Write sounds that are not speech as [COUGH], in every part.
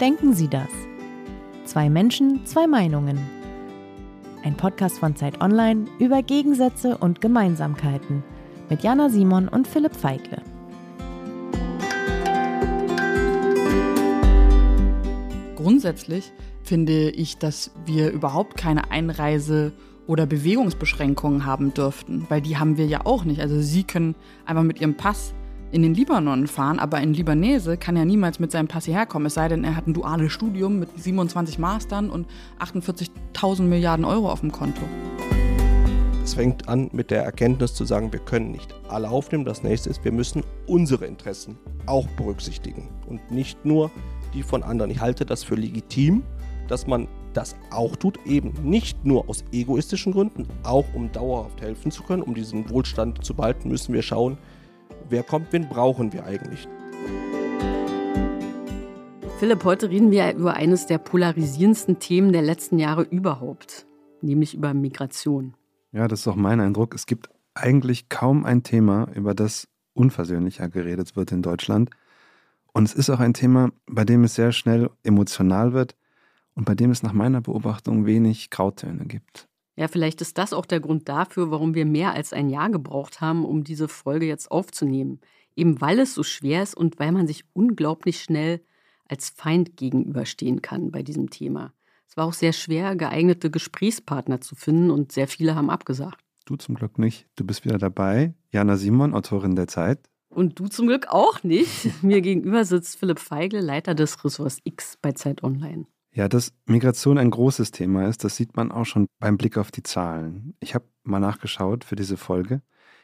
Denken Sie das? Zwei Menschen, zwei Meinungen. Ein Podcast von Zeit Online über Gegensätze und Gemeinsamkeiten mit Jana Simon und Philipp Feigle. Grundsätzlich finde ich, dass wir überhaupt keine Einreise- oder Bewegungsbeschränkungen haben dürften, weil die haben wir ja auch nicht. Also Sie können einfach mit Ihrem Pass in den Libanon fahren, aber ein Libanese kann ja niemals mit seinem Pass hierher kommen, es sei denn, er hat ein duales Studium mit 27 Mastern und 48.000 Milliarden Euro auf dem Konto. Es fängt an mit der Erkenntnis zu sagen, wir können nicht alle aufnehmen. Das nächste ist, wir müssen unsere Interessen auch berücksichtigen und nicht nur die von anderen. Ich halte das für legitim, dass man das auch tut, eben nicht nur aus egoistischen Gründen, auch um dauerhaft helfen zu können, um diesen Wohlstand zu behalten, müssen wir schauen, wer kommt, wen brauchen wir eigentlich. Philipp, heute reden wir über eines der polarisierendsten Themen der letzten Jahre überhaupt, nämlich über Migration. Ja, das ist auch mein Eindruck. Es gibt eigentlich kaum ein Thema, über das unversöhnlicher geredet wird in Deutschland. Und es ist auch ein Thema, bei dem es sehr schnell emotional wird und bei dem es nach meiner Beobachtung wenig Grautöne gibt. Ja, vielleicht ist das auch der Grund dafür, warum wir mehr als ein Jahr gebraucht haben, um diese Folge jetzt aufzunehmen. Eben weil es so schwer ist und weil man sich unglaublich schnell als Feind gegenüberstehen kann bei diesem Thema. Es war auch sehr schwer, geeignete Gesprächspartner zu finden und sehr viele haben abgesagt. Du zum Glück nicht. Du bist wieder dabei. Jana Simon, Autorin der Zeit. Und du zum Glück auch nicht. Mir gegenüber sitzt Philipp Feigl, Leiter des Ressorts X bei Zeit Online. Ja, dass Migration ein großes Thema ist, das sieht man auch schon beim Blick auf die Zahlen. Ich habe mal nachgeschaut für diese Folge.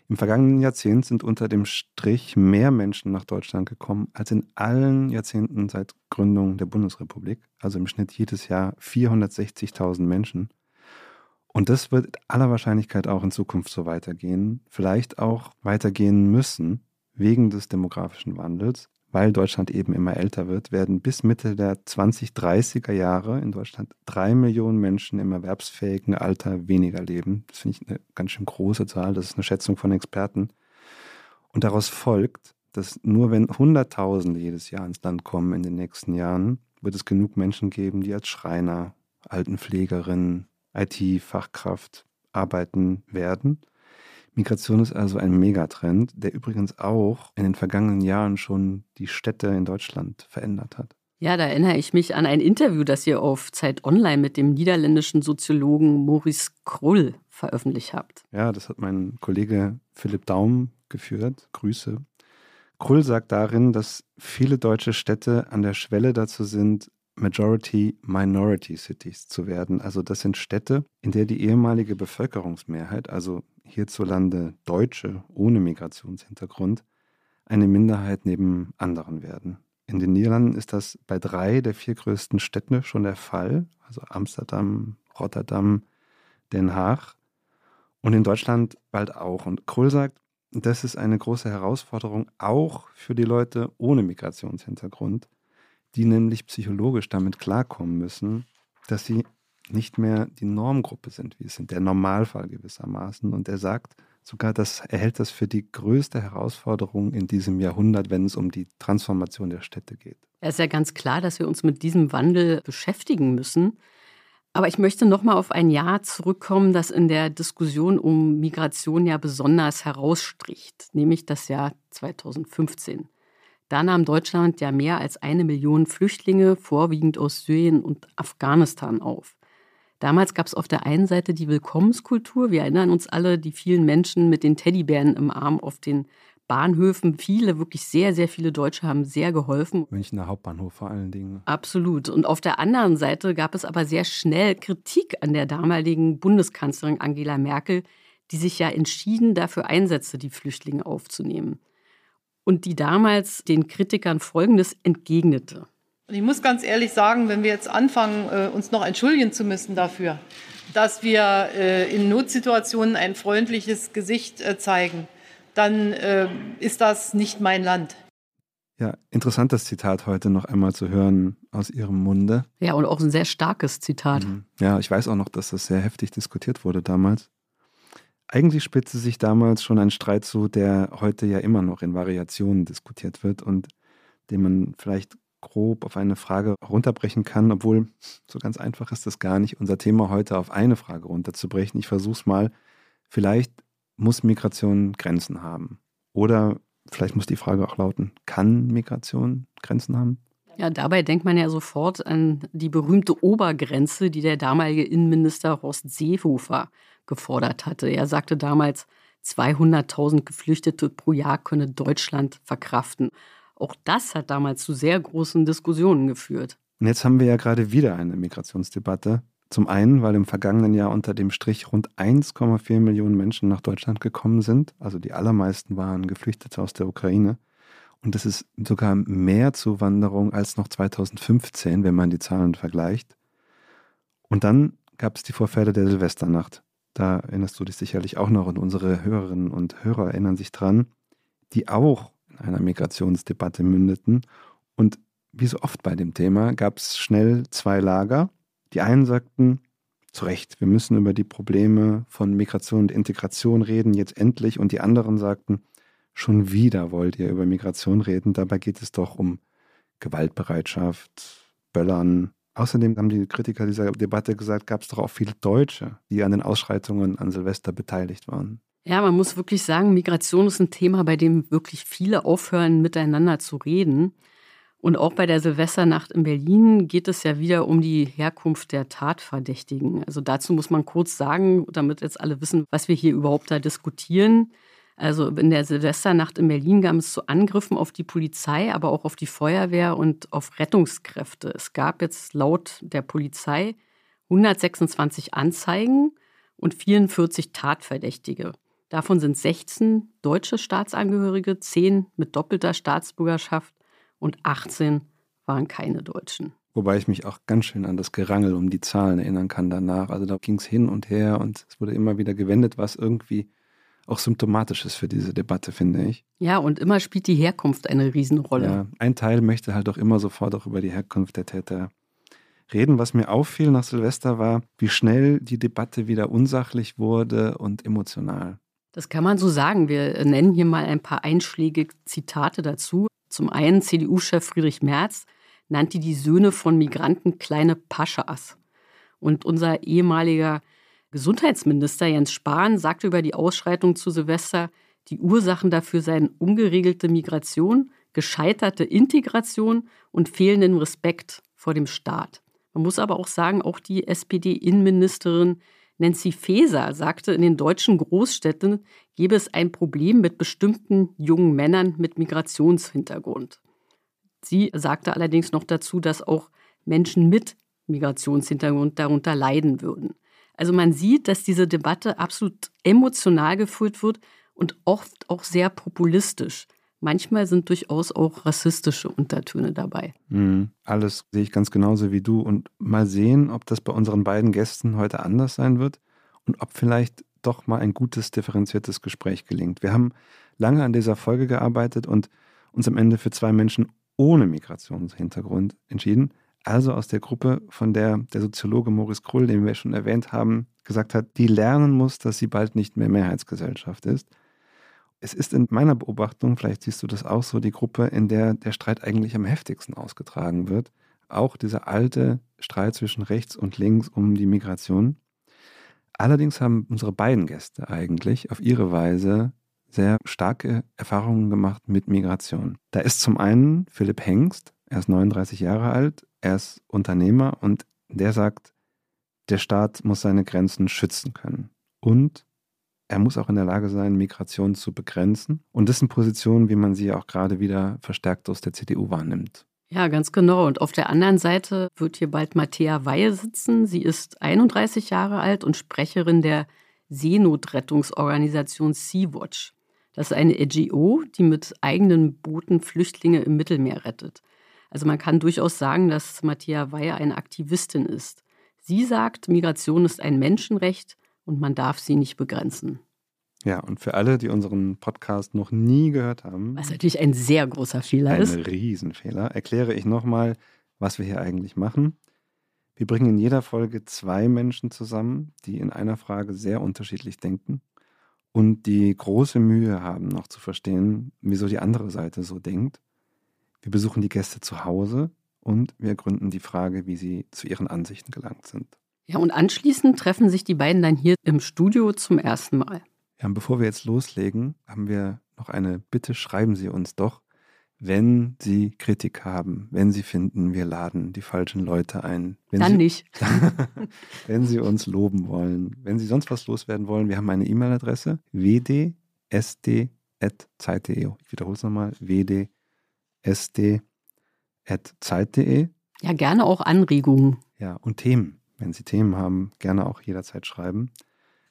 Im vergangenen Jahrzehnt sind unter dem Strich mehr Menschen nach Deutschland gekommen als in allen Jahrzehnten seit Gründung der Bundesrepublik. Also im Schnitt jedes Jahr 460.000 Menschen. Und das wird aller Wahrscheinlichkeit auch in Zukunft so weitergehen. Vielleicht auch weitergehen müssen wegen des demografischen Wandels weil Deutschland eben immer älter wird, werden bis Mitte der 2030er Jahre in Deutschland drei Millionen Menschen im erwerbsfähigen Alter weniger leben. Das finde ich eine ganz schön große Zahl. Das ist eine Schätzung von Experten. Und daraus folgt, dass nur wenn Hunderttausende jedes Jahr ins Land kommen in den nächsten Jahren, wird es genug Menschen geben, die als Schreiner, Altenpflegerin, IT-Fachkraft arbeiten werden. Migration ist also ein Megatrend, der übrigens auch in den vergangenen Jahren schon die Städte in Deutschland verändert hat. Ja, da erinnere ich mich an ein Interview, das ihr auf Zeit Online mit dem niederländischen Soziologen Maurice Krull veröffentlicht habt. Ja, das hat mein Kollege Philipp Daum geführt. Grüße. Krull sagt darin, dass viele deutsche Städte an der Schwelle dazu sind, Majority-Minority Cities zu werden. Also das sind Städte, in der die ehemalige Bevölkerungsmehrheit, also hierzulande Deutsche ohne Migrationshintergrund, eine Minderheit neben anderen werden. In den Niederlanden ist das bei drei der vier größten Städte schon der Fall, also Amsterdam, Rotterdam, Den Haag und in Deutschland bald auch. Und Krull sagt, das ist eine große Herausforderung auch für die Leute ohne Migrationshintergrund, die nämlich psychologisch damit klarkommen müssen, dass sie nicht mehr die Normgruppe sind, wie es sind, der Normalfall gewissermaßen. Und er sagt sogar, dass er hält das für die größte Herausforderung in diesem Jahrhundert, wenn es um die Transformation der Städte geht. Es ist ja ganz klar, dass wir uns mit diesem Wandel beschäftigen müssen. Aber ich möchte noch mal auf ein Jahr zurückkommen, das in der Diskussion um Migration ja besonders herausstricht, nämlich das Jahr 2015. Da nahm Deutschland ja mehr als eine Million Flüchtlinge, vorwiegend aus Syrien und Afghanistan, auf. Damals gab es auf der einen Seite die Willkommenskultur. Wir erinnern uns alle, die vielen Menschen mit den Teddybären im Arm auf den Bahnhöfen. Viele, wirklich sehr, sehr viele Deutsche haben sehr geholfen. Münchner Hauptbahnhof vor allen Dingen. Absolut. Und auf der anderen Seite gab es aber sehr schnell Kritik an der damaligen Bundeskanzlerin Angela Merkel, die sich ja entschieden dafür einsetzte, die Flüchtlinge aufzunehmen. Und die damals den Kritikern Folgendes entgegnete. Und ich muss ganz ehrlich sagen, wenn wir jetzt anfangen, äh, uns noch entschuldigen zu müssen dafür, dass wir äh, in Notsituationen ein freundliches Gesicht äh, zeigen, dann ist das nicht mein Land. Ja, interessant das Zitat heute noch einmal zu hören aus Ihrem Munde. Ja, und auch ein sehr starkes Zitat. Mhm. Ja, ich weiß auch noch, dass das sehr heftig diskutiert wurde damals. Eigentlich spitzte sich damals schon ein Streit zu, der heute ja immer noch in Variationen diskutiert wird und den man vielleicht grob auf eine Frage runterbrechen kann, obwohl so ganz einfach ist das gar nicht, unser Thema heute auf eine Frage runterzubrechen. Ich versuche es mal. Vielleicht muss Migration Grenzen haben. Oder vielleicht muss die Frage auch lauten, kann Migration Grenzen haben? Ja, dabei denkt man ja sofort an die berühmte Obergrenze, die der damalige Innenminister Horst Seehofer gefordert hatte. Er sagte damals, 200.000 Geflüchtete pro Jahr könne Deutschland verkraften. Auch das hat damals zu sehr großen Diskussionen geführt. Und jetzt haben wir ja gerade wieder eine Migrationsdebatte. Zum einen, weil im vergangenen Jahr unter dem Strich rund 1,4 Millionen Menschen nach Deutschland gekommen sind. Also die allermeisten waren Geflüchtete aus der Ukraine. Und das ist sogar mehr Zuwanderung als noch 2015, wenn man die Zahlen vergleicht. Und dann gab es die Vorfälle der Silvesternacht. Da erinnerst du dich sicherlich auch noch und unsere Hörerinnen und Hörer erinnern sich dran, die auch einer Migrationsdebatte mündeten. Und wie so oft bei dem Thema gab es schnell zwei Lager. Die einen sagten, zu Recht, wir müssen über die Probleme von Migration und Integration reden, jetzt endlich. Und die anderen sagten, schon wieder wollt ihr über Migration reden. Dabei geht es doch um Gewaltbereitschaft, Böllern, Außerdem haben die Kritiker dieser Debatte gesagt, gab es doch auch viele Deutsche, die an den Ausschreitungen an Silvester beteiligt waren. Ja, man muss wirklich sagen, Migration ist ein Thema, bei dem wirklich viele aufhören, miteinander zu reden. Und auch bei der Silvesternacht in Berlin geht es ja wieder um die Herkunft der Tatverdächtigen. Also dazu muss man kurz sagen, damit jetzt alle wissen, was wir hier überhaupt da diskutieren. Also in der Silvesternacht in Berlin kam es zu Angriffen auf die Polizei, aber auch auf die Feuerwehr und auf Rettungskräfte. Es gab jetzt laut der Polizei 126 Anzeigen und 44 Tatverdächtige. Davon sind 16 deutsche Staatsangehörige, 10 mit doppelter Staatsbürgerschaft und 18 waren keine Deutschen. Wobei ich mich auch ganz schön an das Gerangel um die Zahlen erinnern kann danach. Also da ging es hin und her und es wurde immer wieder gewendet, was irgendwie auch symptomatisch ist für diese Debatte, finde ich. Ja, und immer spielt die Herkunft eine Riesenrolle. Ja, ein Teil möchte halt auch immer sofort auch über die Herkunft der Täter reden. Was mir auffiel nach Silvester war, wie schnell die Debatte wieder unsachlich wurde und emotional. Das kann man so sagen. Wir nennen hier mal ein paar einschlägige Zitate dazu. Zum einen CDU-Chef Friedrich Merz nannte die Söhne von Migranten kleine Paschas. Und unser ehemaliger Gesundheitsminister Jens Spahn sagte über die Ausschreitung zu Silvester, die Ursachen dafür seien ungeregelte Migration, gescheiterte Integration und fehlenden Respekt vor dem Staat. Man muss aber auch sagen, auch die SPD-Innenministerin Nancy Faeser sagte, in den deutschen Großstädten gebe es ein Problem mit bestimmten jungen Männern mit Migrationshintergrund. Sie sagte allerdings noch dazu, dass auch Menschen mit Migrationshintergrund darunter leiden würden. Also man sieht, dass diese Debatte absolut emotional geführt wird und oft auch sehr populistisch. Manchmal sind durchaus auch rassistische Untertöne dabei. Mhm. Alles sehe ich ganz genauso wie du. Und mal sehen, ob das bei unseren beiden Gästen heute anders sein wird und ob vielleicht doch mal ein gutes, differenziertes Gespräch gelingt. Wir haben lange an dieser Folge gearbeitet und uns am Ende für zwei Menschen ohne Migrationshintergrund entschieden also aus der Gruppe, von der der Soziologe Maurice Krull, den wir schon erwähnt haben, gesagt hat, die lernen muss, dass sie bald nicht mehr Mehrheitsgesellschaft ist. Es ist in meiner Beobachtung, vielleicht siehst du das auch so, die Gruppe, in der der Streit eigentlich am heftigsten ausgetragen wird. Auch dieser alte Streit zwischen rechts und links um die Migration. Allerdings haben unsere beiden Gäste eigentlich auf ihre Weise sehr starke Erfahrungen gemacht mit Migration. Da ist zum einen Philipp Hengst, er ist 39 Jahre alt, er ist Unternehmer und der sagt, der Staat muss seine Grenzen schützen können. Und er muss auch in der Lage sein, Migration zu begrenzen. Und das sind Positionen, wie man sie auch gerade wieder verstärkt aus der CDU wahrnimmt. Ja, ganz genau. Und auf der anderen Seite wird hier bald Matthäa Weihe sitzen. Sie ist 31 Jahre alt und Sprecherin der Seenotrettungsorganisation Sea-Watch. Das ist eine NGO, die mit eigenen Booten Flüchtlinge im Mittelmeer rettet. Also man kann durchaus sagen, dass Matthäa Weyer eine Aktivistin ist. Sie sagt, Migration ist ein Menschenrecht und man darf sie nicht begrenzen. Ja, und für alle, die unseren Podcast noch nie gehört haben. Was natürlich ein sehr großer Fehler ein ist. Ein Riesenfehler. Erkläre ich nochmal, was wir hier eigentlich machen. Wir bringen in jeder Folge zwei Menschen zusammen, die in einer Frage sehr unterschiedlich denken und die große Mühe haben, noch zu verstehen, wieso die andere Seite so denkt. Wir besuchen die Gäste zu Hause und wir gründen die Frage, wie sie zu ihren Ansichten gelangt sind. Ja, und anschließend treffen sich die beiden dann hier im Studio zum ersten Mal. Ja, und bevor wir jetzt loslegen, haben wir noch eine Bitte, schreiben Sie uns doch, wenn Sie Kritik haben, wenn Sie finden, wir laden die falschen Leute ein. Wenn Dann Sie, nicht. [LAUGHS] wenn Sie uns loben wollen, wenn Sie sonst was loswerden wollen, wir haben eine E-Mail-Adresse wdsd.zeit.de. Ich wiederhole es nochmal, wdsd.zeit.de. Ja, gerne auch Anregungen. Ja, und Themen. Wenn Sie Themen haben, gerne auch jederzeit schreiben.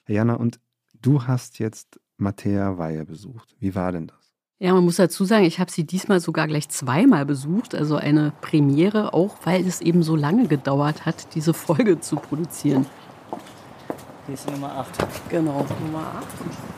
Herr Jana, und du hast jetzt Mattea Weihe besucht. Wie war denn das? Ja, man muss dazu sagen, ich habe sie diesmal sogar gleich zweimal besucht, also eine Premiere, auch weil es eben so lange gedauert hat, diese Folge zu produzieren. Hier ist Nummer 8. Genau, Nummer 8.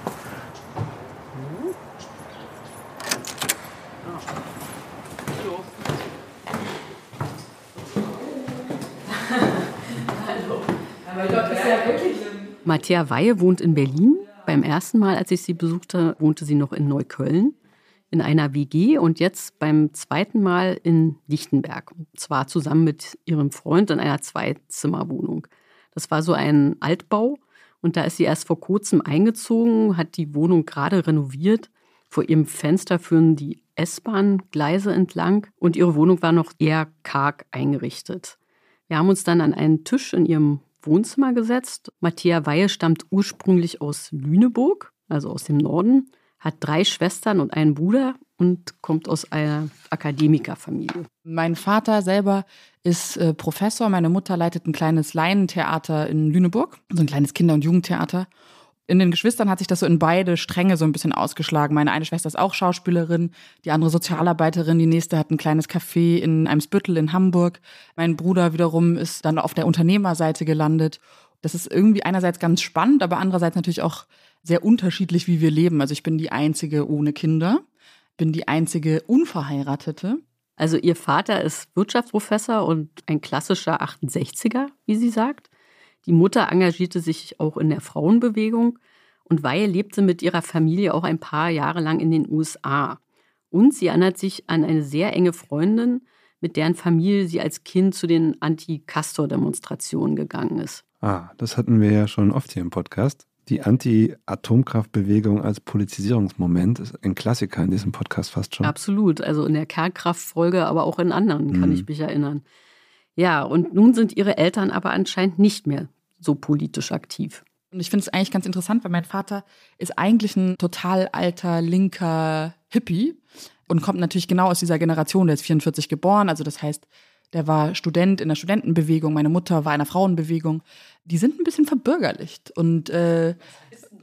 Matthäa Weihe wohnt in Berlin. Beim ersten Mal, als ich sie besuchte, wohnte sie noch in Neukölln in einer WG und jetzt beim zweiten Mal in Lichtenberg. Und zwar zusammen mit ihrem Freund in einer Zweizimmerwohnung. Das war so ein Altbau und da ist sie erst vor kurzem eingezogen, hat die Wohnung gerade renoviert. Vor ihrem Fenster führen die S-Bahn-Gleise entlang und ihre Wohnung war noch eher karg eingerichtet. Wir haben uns dann an einen Tisch in ihrem Wohnzimmer gesetzt. Matthäa Weihe stammt ursprünglich aus Lüneburg, also aus dem Norden, hat drei Schwestern und einen Bruder und kommt aus einer Akademikerfamilie. Mein Vater selber ist äh, Professor, meine Mutter leitet ein kleines Laientheater in Lüneburg, so ein kleines Kinder- und Jugendtheater. In den Geschwistern hat sich das so in beide Stränge so ein bisschen ausgeschlagen. Meine eine Schwester ist auch Schauspielerin, die andere Sozialarbeiterin, die nächste hat ein kleines Café in Eimsbüttel in Hamburg. Mein Bruder wiederum ist dann auf der Unternehmerseite gelandet. Das ist irgendwie einerseits ganz spannend, aber andererseits natürlich auch sehr unterschiedlich, wie wir leben. Also ich bin die einzige ohne Kinder, bin die einzige unverheiratete. Also ihr Vater ist Wirtschaftsprofessor und ein klassischer 68er, wie sie sagt. Die Mutter engagierte sich auch in der Frauenbewegung und Weihe lebte mit ihrer Familie auch ein paar Jahre lang in den USA. Und sie erinnert sich an eine sehr enge Freundin, mit deren Familie sie als Kind zu den Anti-Castor-Demonstrationen gegangen ist. Ah, das hatten wir ja schon oft hier im Podcast. Die Anti-Atomkraftbewegung als Politisierungsmoment ist ein Klassiker in diesem Podcast fast schon. Absolut. Also in der Kernkraftfolge, aber auch in anderen, kann mhm. ich mich erinnern. Ja, und nun sind ihre Eltern aber anscheinend nicht mehr so politisch aktiv. Und ich finde es eigentlich ganz interessant, weil mein Vater ist eigentlich ein total alter, linker Hippie und kommt natürlich genau aus dieser Generation. Der ist 44 geboren, also das heißt, der war Student in der Studentenbewegung, meine Mutter war in der Frauenbewegung. Die sind ein bisschen verbürgerlicht und äh,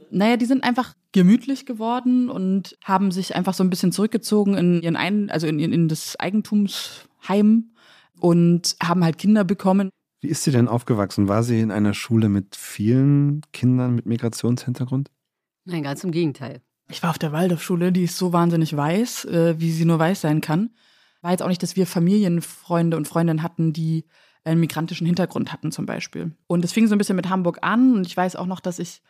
naja, die sind einfach gemütlich geworden und haben sich einfach so ein bisschen zurückgezogen in ihren ein, also in, in das Eigentumsheim und haben halt Kinder bekommen. Wie ist sie denn aufgewachsen? War sie in einer Schule mit vielen Kindern mit Migrationshintergrund? Nein, ganz im Gegenteil. Ich war auf der Waldorfschule, die ist so wahnsinnig weiß, äh, wie sie nur weiß sein kann. War jetzt auch nicht, dass wir Familienfreunde und Freundinnen hatten, die einen migrantischen Hintergrund hatten zum Beispiel. Und es fing so ein bisschen mit Hamburg an und ich weiß auch noch, dass ich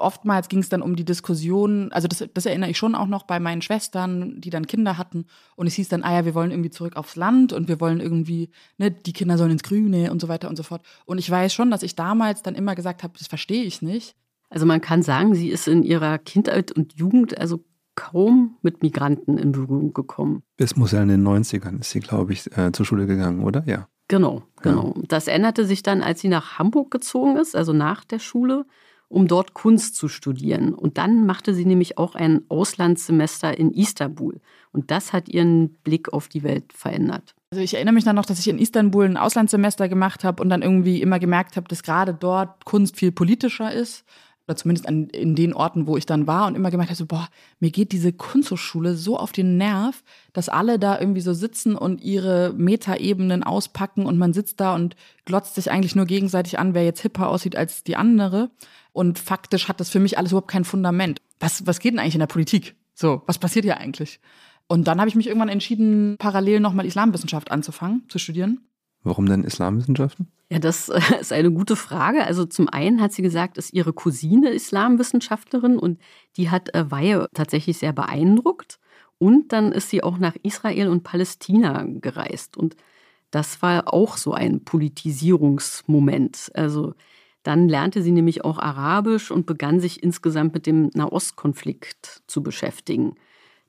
oftmals ging es dann um die Diskussion, also das, das, erinnere ich schon auch noch bei meinen Schwestern, die dann Kinder hatten. Und es hieß dann, ah ja, wir wollen irgendwie zurück aufs Land und wir wollen irgendwie, ne, die Kinder sollen ins Grüne und so weiter und so fort. Und ich weiß schon, dass ich damals dann immer gesagt habe, das verstehe ich nicht. Also man kann sagen, sie ist in ihrer Kindheit und Jugend also kaum mit Migranten in Berührung gekommen. Es muss ja in den 90ern ist sie, glaube ich, äh, zur Schule gegangen, oder? Ja. Genau, genau. Ja. Das änderte sich dann, als sie nach Hamburg gezogen ist, also nach der Schule um dort Kunst zu studieren. Und dann machte sie nämlich auch ein Auslandssemester in Istanbul. Und das hat ihren Blick auf die Welt verändert. Also ich erinnere mich dann noch, dass ich in Istanbul ein Auslandssemester gemacht habe und dann irgendwie immer gemerkt habe, dass gerade dort Kunst viel politischer ist oder zumindest an, in den Orten, wo ich dann war und immer gemerkt habe, so, boah, mir geht diese Kunsthochschule so auf den Nerv, dass alle da irgendwie so sitzen und ihre Metaebenen auspacken und man sitzt da und glotzt sich eigentlich nur gegenseitig an, wer jetzt hipper aussieht als die andere. Und faktisch hat das für mich alles überhaupt kein Fundament. Was, was geht denn eigentlich in der Politik? So, was passiert hier eigentlich? Und dann habe ich mich irgendwann entschieden, parallel nochmal Islamwissenschaft anzufangen, zu studieren. Warum denn Islamwissenschaften? Ja, das ist eine gute Frage. Also zum einen hat sie gesagt, ist ihre Cousine Islamwissenschaftlerin und die hat äh, Weihe tatsächlich sehr beeindruckt. Und dann ist sie auch nach Israel und Palästina gereist. Und das war auch so ein Politisierungsmoment. Also dann lernte sie nämlich auch Arabisch und begann sich insgesamt mit dem Nahostkonflikt zu beschäftigen.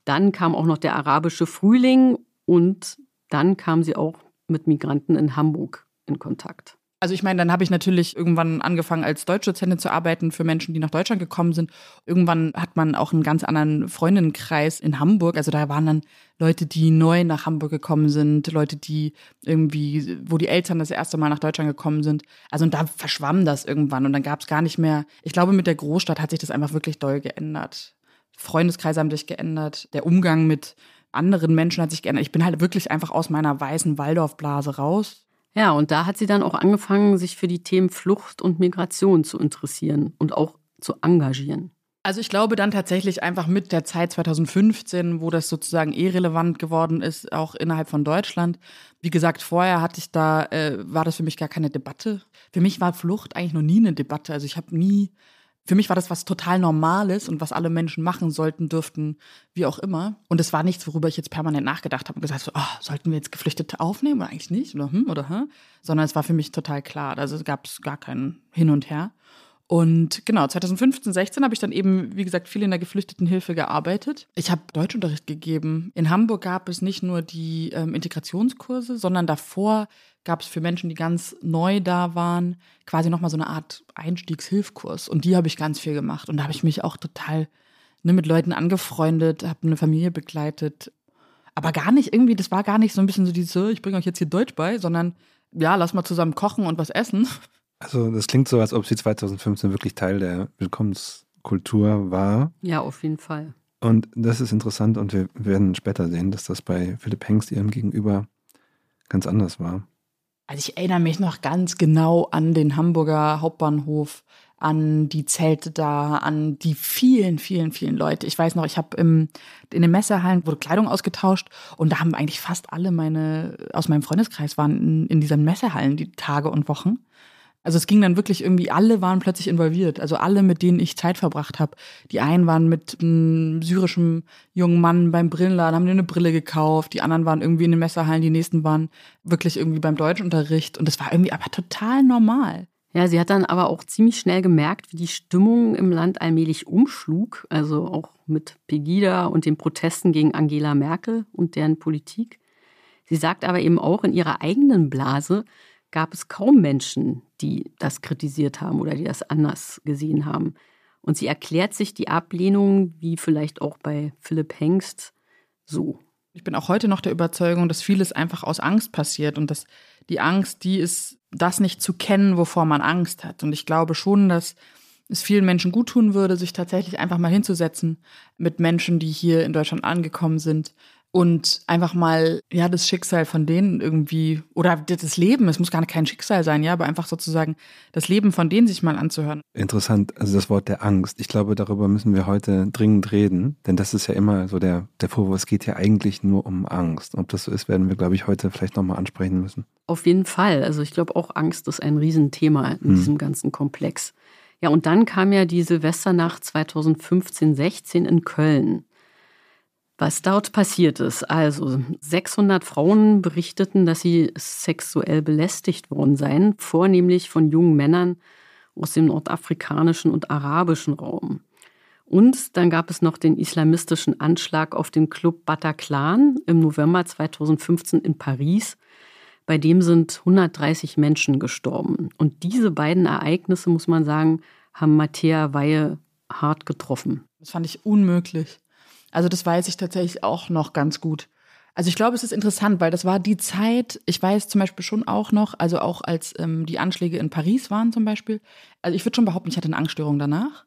Dann kam auch noch der arabische Frühling und dann kam sie auch mit Migranten in Hamburg in Kontakt. Also ich meine, dann habe ich natürlich irgendwann angefangen, als Deutschdozentin zu arbeiten für Menschen, die nach Deutschland gekommen sind. Irgendwann hat man auch einen ganz anderen Freundinnenkreis in Hamburg. Also da waren dann Leute, die neu nach Hamburg gekommen sind, Leute, die irgendwie, wo die Eltern das erste Mal nach Deutschland gekommen sind. Also und da verschwamm das irgendwann und dann gab es gar nicht mehr. Ich glaube, mit der Großstadt hat sich das einfach wirklich doll geändert. Freundeskreise haben sich geändert, der Umgang mit anderen Menschen hat sich geändert. Ich bin halt wirklich einfach aus meiner weißen Waldorfblase raus ja, und da hat sie dann auch angefangen, sich für die Themen Flucht und Migration zu interessieren und auch zu engagieren. Also ich glaube dann tatsächlich einfach mit der Zeit 2015, wo das sozusagen irrelevant geworden ist, auch innerhalb von Deutschland. Wie gesagt, vorher hatte ich da, äh, war das für mich gar keine Debatte. Für mich war Flucht eigentlich noch nie eine Debatte. Also ich habe nie für mich war das was total Normales und was alle Menschen machen sollten, dürften, wie auch immer. Und es war nichts, worüber ich jetzt permanent nachgedacht habe und gesagt, so, oh, sollten wir jetzt Geflüchtete aufnehmen oder eigentlich nicht oder hm oder hm, sondern es war für mich total klar. Also es gab gar kein Hin und Her. Und genau, 2015, 16 habe ich dann eben, wie gesagt, viel in der Geflüchtetenhilfe gearbeitet. Ich habe Deutschunterricht gegeben. In Hamburg gab es nicht nur die ähm, Integrationskurse, sondern davor gab es für Menschen, die ganz neu da waren, quasi nochmal so eine Art Einstiegshilfkurs. Und die habe ich ganz viel gemacht. Und da habe ich mich auch total ne, mit Leuten angefreundet, habe eine Familie begleitet. Aber gar nicht irgendwie, das war gar nicht so ein bisschen so dieses, ich bringe euch jetzt hier Deutsch bei, sondern ja, lass mal zusammen kochen und was essen. Also das klingt so, als ob sie 2015 wirklich Teil der Willkommenskultur war. Ja, auf jeden Fall. Und das ist interessant und wir werden später sehen, dass das bei Philipp Hengst ihrem Gegenüber ganz anders war. Also ich erinnere mich noch ganz genau an den Hamburger Hauptbahnhof, an die Zelte da, an die vielen, vielen, vielen Leute. Ich weiß noch, ich habe in den Messehallen wurde Kleidung ausgetauscht und da haben eigentlich fast alle meine aus meinem Freundeskreis waren in, in diesen Messehallen die Tage und Wochen. Also es ging dann wirklich irgendwie, alle waren plötzlich involviert. Also alle, mit denen ich Zeit verbracht habe. Die einen waren mit einem syrischen jungen Mann beim Brillenladen, haben dir eine Brille gekauft. Die anderen waren irgendwie in den Messerhallen. Die nächsten waren wirklich irgendwie beim Deutschunterricht. Und das war irgendwie aber total normal. Ja, sie hat dann aber auch ziemlich schnell gemerkt, wie die Stimmung im Land allmählich umschlug. Also auch mit Pegida und den Protesten gegen Angela Merkel und deren Politik. Sie sagt aber eben auch in ihrer eigenen Blase, gab es kaum Menschen, die das kritisiert haben oder die das anders gesehen haben. Und sie erklärt sich die Ablehnung, wie vielleicht auch bei Philipp Hengst, so. Ich bin auch heute noch der Überzeugung, dass vieles einfach aus Angst passiert und dass die Angst, die ist, das nicht zu kennen, wovor man Angst hat. Und ich glaube schon, dass es vielen Menschen gut tun würde, sich tatsächlich einfach mal hinzusetzen mit Menschen, die hier in Deutschland angekommen sind, und einfach mal, ja, das Schicksal von denen irgendwie, oder das Leben, es muss gar kein Schicksal sein, ja, aber einfach sozusagen das Leben von denen sich mal anzuhören. Interessant, also das Wort der Angst. Ich glaube, darüber müssen wir heute dringend reden, denn das ist ja immer so der, der Vorwurf, es geht ja eigentlich nur um Angst. Ob das so ist, werden wir, glaube ich, heute vielleicht nochmal ansprechen müssen. Auf jeden Fall. Also ich glaube auch Angst ist ein Riesenthema in hm. diesem ganzen Komplex. Ja, und dann kam ja die Silvesternacht 2015, 16 in Köln. Was dort passiert ist, also 600 Frauen berichteten, dass sie sexuell belästigt worden seien, vornehmlich von jungen Männern aus dem nordafrikanischen und arabischen Raum. Und dann gab es noch den islamistischen Anschlag auf den Club Bataclan im November 2015 in Paris. Bei dem sind 130 Menschen gestorben. Und diese beiden Ereignisse, muss man sagen, haben Matthäa Weihe hart getroffen. Das fand ich unmöglich. Also das weiß ich tatsächlich auch noch ganz gut. Also ich glaube, es ist interessant, weil das war die Zeit, ich weiß zum Beispiel schon auch noch, also auch als ähm, die Anschläge in Paris waren zum Beispiel, also ich würde schon behaupten, ich hatte eine Angststörung danach.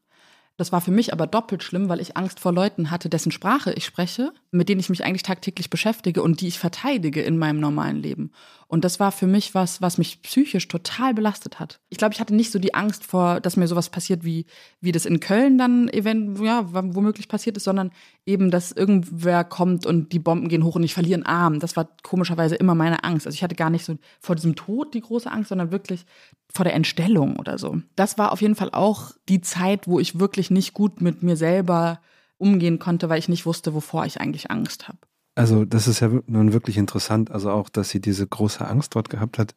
Das war für mich aber doppelt schlimm, weil ich Angst vor Leuten hatte, dessen Sprache ich spreche, mit denen ich mich eigentlich tagtäglich beschäftige und die ich verteidige in meinem normalen Leben. Und das war für mich was, was mich psychisch total belastet hat. Ich glaube, ich hatte nicht so die Angst vor, dass mir sowas passiert, wie, wie das in Köln dann event, ja, womöglich passiert ist, sondern eben, dass irgendwer kommt und die Bomben gehen hoch und ich verliere einen Arm. Das war komischerweise immer meine Angst. Also ich hatte gar nicht so vor diesem Tod die große Angst, sondern wirklich vor der Entstellung oder so. Das war auf jeden Fall auch die Zeit, wo ich wirklich nicht gut mit mir selber umgehen konnte, weil ich nicht wusste, wovor ich eigentlich Angst habe. Also das ist ja nun wirklich interessant, also auch, dass sie diese große Angst dort gehabt hat.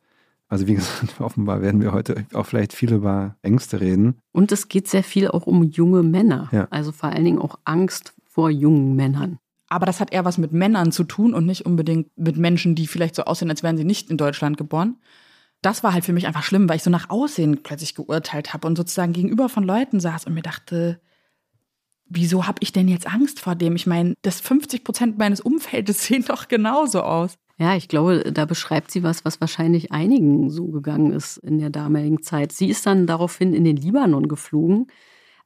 Also wie [LAUGHS] gesagt, offenbar werden wir heute auch vielleicht viel über Ängste reden. Und es geht sehr viel auch um junge Männer. Ja. Also vor allen Dingen auch Angst vor jungen Männern. Aber das hat eher was mit Männern zu tun und nicht unbedingt mit Menschen, die vielleicht so aussehen, als wären sie nicht in Deutschland geboren. Das war halt für mich einfach schlimm, weil ich so nach Aussehen plötzlich geurteilt habe und sozusagen gegenüber von Leuten saß und mir dachte, wieso habe ich denn jetzt Angst vor dem? Ich meine, das 50 Prozent meines Umfeldes [LAUGHS] sehen doch genauso aus. Ja, ich glaube, da beschreibt sie was, was wahrscheinlich einigen so gegangen ist in der damaligen Zeit. Sie ist dann daraufhin in den Libanon geflogen,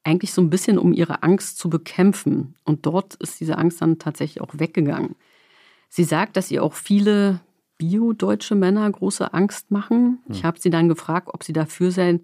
eigentlich so ein bisschen, um ihre Angst zu bekämpfen. Und dort ist diese Angst dann tatsächlich auch weggegangen. Sie sagt, dass ihr auch viele bio-deutsche Männer große Angst machen. Ich habe sie dann gefragt, ob sie dafür sein,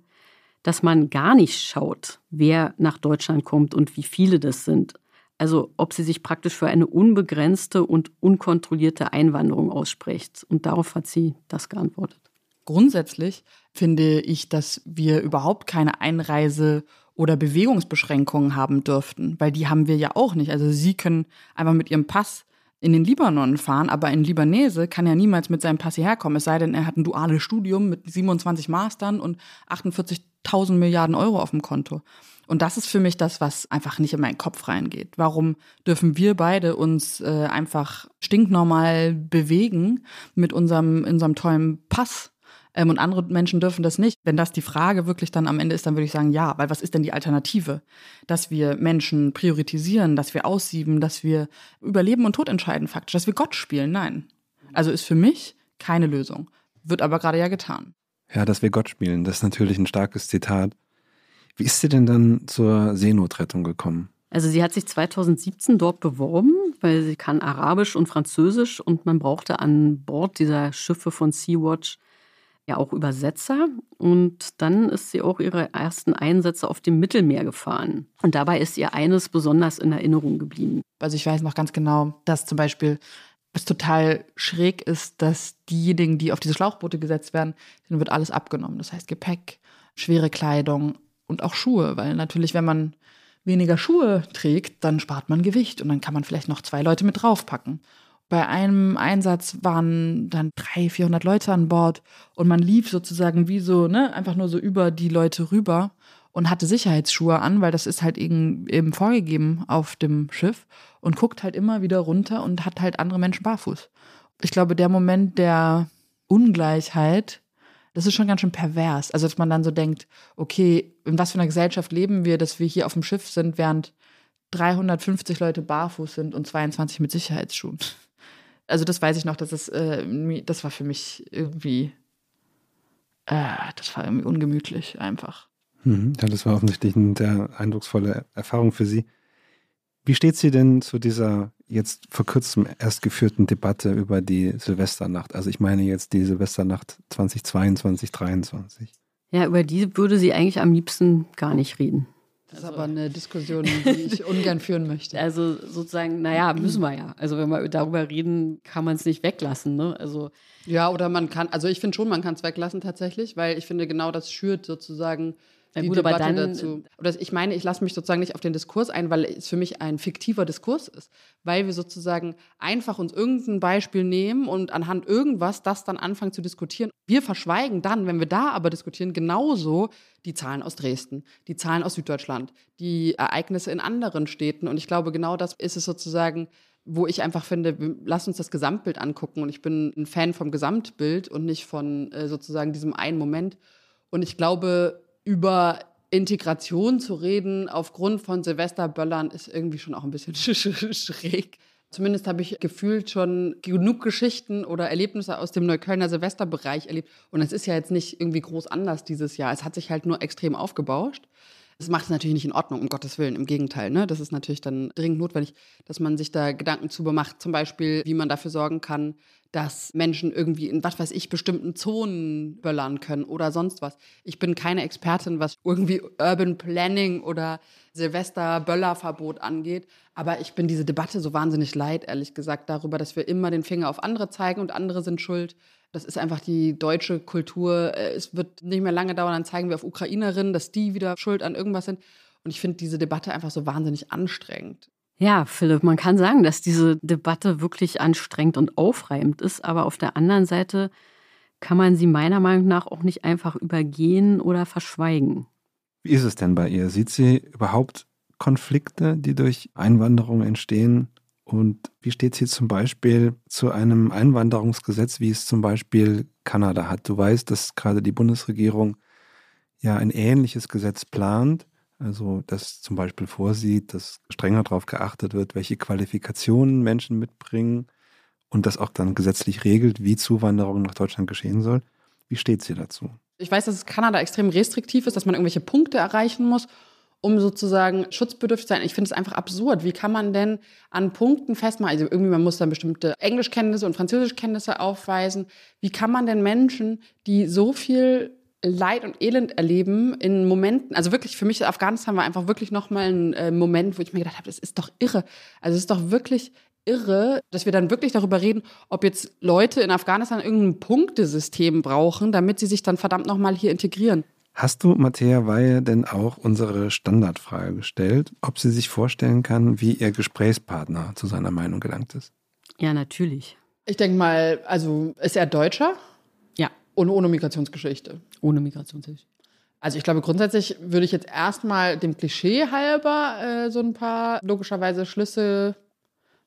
dass man gar nicht schaut, wer nach Deutschland kommt und wie viele das sind. Also ob sie sich praktisch für eine unbegrenzte und unkontrollierte Einwanderung ausspricht. Und darauf hat sie das geantwortet. Grundsätzlich finde ich, dass wir überhaupt keine Einreise- oder Bewegungsbeschränkungen haben dürften, weil die haben wir ja auch nicht. Also Sie können einfach mit Ihrem Pass in den Libanon fahren, aber ein Libanese kann ja niemals mit seinem Pass hierher kommen, es sei denn, er hat ein duales Studium mit 27 Mastern und 48.000 Milliarden Euro auf dem Konto. Und das ist für mich das, was einfach nicht in meinen Kopf reingeht. Warum dürfen wir beide uns äh, einfach stinknormal bewegen mit unserem, unserem tollen Pass? Ähm, und andere Menschen dürfen das nicht. Wenn das die Frage wirklich dann am Ende ist, dann würde ich sagen, ja, weil was ist denn die Alternative? Dass wir Menschen priorisieren, dass wir aussieben, dass wir über Leben und Tod entscheiden faktisch, dass wir Gott spielen. Nein. Also ist für mich keine Lösung. Wird aber gerade ja getan. Ja, dass wir Gott spielen, das ist natürlich ein starkes Zitat. Wie ist sie denn dann zur Seenotrettung gekommen? Also sie hat sich 2017 dort beworben, weil sie kann Arabisch und Französisch und man brauchte an Bord dieser Schiffe von Sea-Watch ja auch Übersetzer. Und dann ist sie auch ihre ersten Einsätze auf dem Mittelmeer gefahren. Und dabei ist ihr eines besonders in Erinnerung geblieben. Also ich weiß noch ganz genau, dass zum Beispiel es total schräg ist, dass diejenigen, die auf diese Schlauchboote gesetzt werden, denen wird alles abgenommen. Das heißt Gepäck, schwere Kleidung und auch Schuhe, weil natürlich, wenn man weniger Schuhe trägt, dann spart man Gewicht und dann kann man vielleicht noch zwei Leute mit draufpacken. Bei einem Einsatz waren dann 300, 400 Leute an Bord und man lief sozusagen wie so, ne, einfach nur so über die Leute rüber und hatte Sicherheitsschuhe an, weil das ist halt eben, eben vorgegeben auf dem Schiff und guckt halt immer wieder runter und hat halt andere Menschen barfuß. Ich glaube, der Moment der Ungleichheit, das ist schon ganz schön pervers. Also, dass man dann so denkt, okay, in was für einer Gesellschaft leben wir, dass wir hier auf dem Schiff sind, während 350 Leute barfuß sind und 22 mit Sicherheitsschuhen. Also, das weiß ich noch, dass es, äh, das war für mich irgendwie, äh, das war irgendwie ungemütlich einfach. Mhm. Ja, das war offensichtlich eine sehr eindrucksvolle Erfahrung für Sie. Wie steht sie denn zu dieser jetzt vor kurzem erst geführten Debatte über die Silvesternacht? Also ich meine jetzt die Silvesternacht 2022, 2023. Ja, über die würde sie eigentlich am liebsten gar nicht reden. Das ist aber eine Diskussion, die ich [LAUGHS] ungern führen möchte. Also sozusagen, naja, müssen wir ja. Also wenn wir darüber reden, kann man es nicht weglassen. Ne? Also Ja, oder man kann, also ich finde schon, man kann es weglassen tatsächlich, weil ich finde, genau das schürt sozusagen Na die gut, aber Debatte dann- dazu. Oder ich meine, ich lasse mich sozusagen nicht auf den Diskurs ein, weil es für mich ein fiktiver Diskurs ist. Weil wir sozusagen einfach uns irgendein Beispiel nehmen und anhand irgendwas das dann anfangen zu diskutieren. Wir verschweigen dann, wenn wir da aber diskutieren, genauso die Zahlen aus Dresden, die Zahlen aus Süddeutschland, die Ereignisse in anderen Städten. Und ich glaube, genau das ist es sozusagen, wo ich einfach finde, lass uns das Gesamtbild angucken. Und ich bin ein Fan vom Gesamtbild und nicht von äh, sozusagen diesem einen Moment. Und ich glaube, über Integration zu reden aufgrund von Silvesterböllern ist irgendwie schon auch ein bisschen [LAUGHS] schräg. Zumindest habe ich gefühlt schon genug Geschichten oder Erlebnisse aus dem Neuköllner Silvesterbereich erlebt. Und es ist ja jetzt nicht irgendwie groß anders dieses Jahr. Es hat sich halt nur extrem aufgebauscht. Das macht es natürlich nicht in Ordnung, um Gottes Willen. Im Gegenteil, ne? Das ist natürlich dann dringend notwendig, dass man sich da Gedanken zu macht. Zum Beispiel, wie man dafür sorgen kann, dass Menschen irgendwie in, was weiß ich, bestimmten Zonen böllern können oder sonst was. Ich bin keine Expertin, was irgendwie Urban Planning oder Silvester-Böllerverbot angeht. Aber ich bin diese Debatte so wahnsinnig leid, ehrlich gesagt, darüber, dass wir immer den Finger auf andere zeigen und andere sind schuld. Das ist einfach die deutsche Kultur. Äh, Es wird nicht mehr lange dauern, dann zeigen wir auf Ukrainerinnen, dass die wieder schuld an irgendwas sind. Und ich finde diese Debatte einfach so wahnsinnig anstrengend. Ja, Philipp, man kann sagen, dass diese Debatte wirklich anstrengend und aufreibend ist, aber auf der anderen Seite kann man sie meiner Meinung nach auch nicht einfach übergehen oder verschweigen. Wie ist es denn bei ihr? Sieht sie überhaupt Konflikte, die durch Einwanderung entstehen? Und wie steht sie zum Beispiel zu einem Einwanderungsgesetz, wie es zum Beispiel Kanada hat? Du weißt, dass gerade die Bundesregierung ja ein ähnliches Gesetz plant, also das zum Beispiel vorsieht, dass strenger darauf geachtet wird, welche Qualifikationen Menschen mitbringen und das auch dann gesetzlich regelt, wie Zuwanderung nach Deutschland geschehen soll. Wie steht sie dazu? Ich weiß, dass Kanada extrem restriktiv ist, dass man irgendwelche Punkte erreichen muss, um sozusagen schutzbedürftig zu sein. Ich finde es einfach absurd. Wie kann man denn an Punkten festmachen? Also irgendwie, man muss dann bestimmte Englischkenntnisse und Französischkenntnisse aufweisen. Wie kann man denn Menschen, die so viel Leid und Elend erleben in Momenten, also wirklich für mich Afghanistan war einfach wirklich nochmal ein äh, Moment, wo ich mir gedacht habe, das ist doch irre. Also es ist doch wirklich irre, dass wir dann wirklich darüber reden, ob jetzt Leute in Afghanistan irgendein Punktesystem brauchen, damit sie sich dann verdammt nochmal hier integrieren. Hast du Matthäa Weihe denn auch unsere Standardfrage gestellt, ob sie sich vorstellen kann, wie ihr Gesprächspartner zu seiner Meinung gelangt ist? Ja, natürlich. Ich denke mal, also ist er Deutscher? Ja. Und ohne Migrationsgeschichte? Ohne Migrationsgeschichte. Also ich glaube, grundsätzlich würde ich jetzt erstmal dem Klischee halber äh, so ein paar logischerweise Schlüsse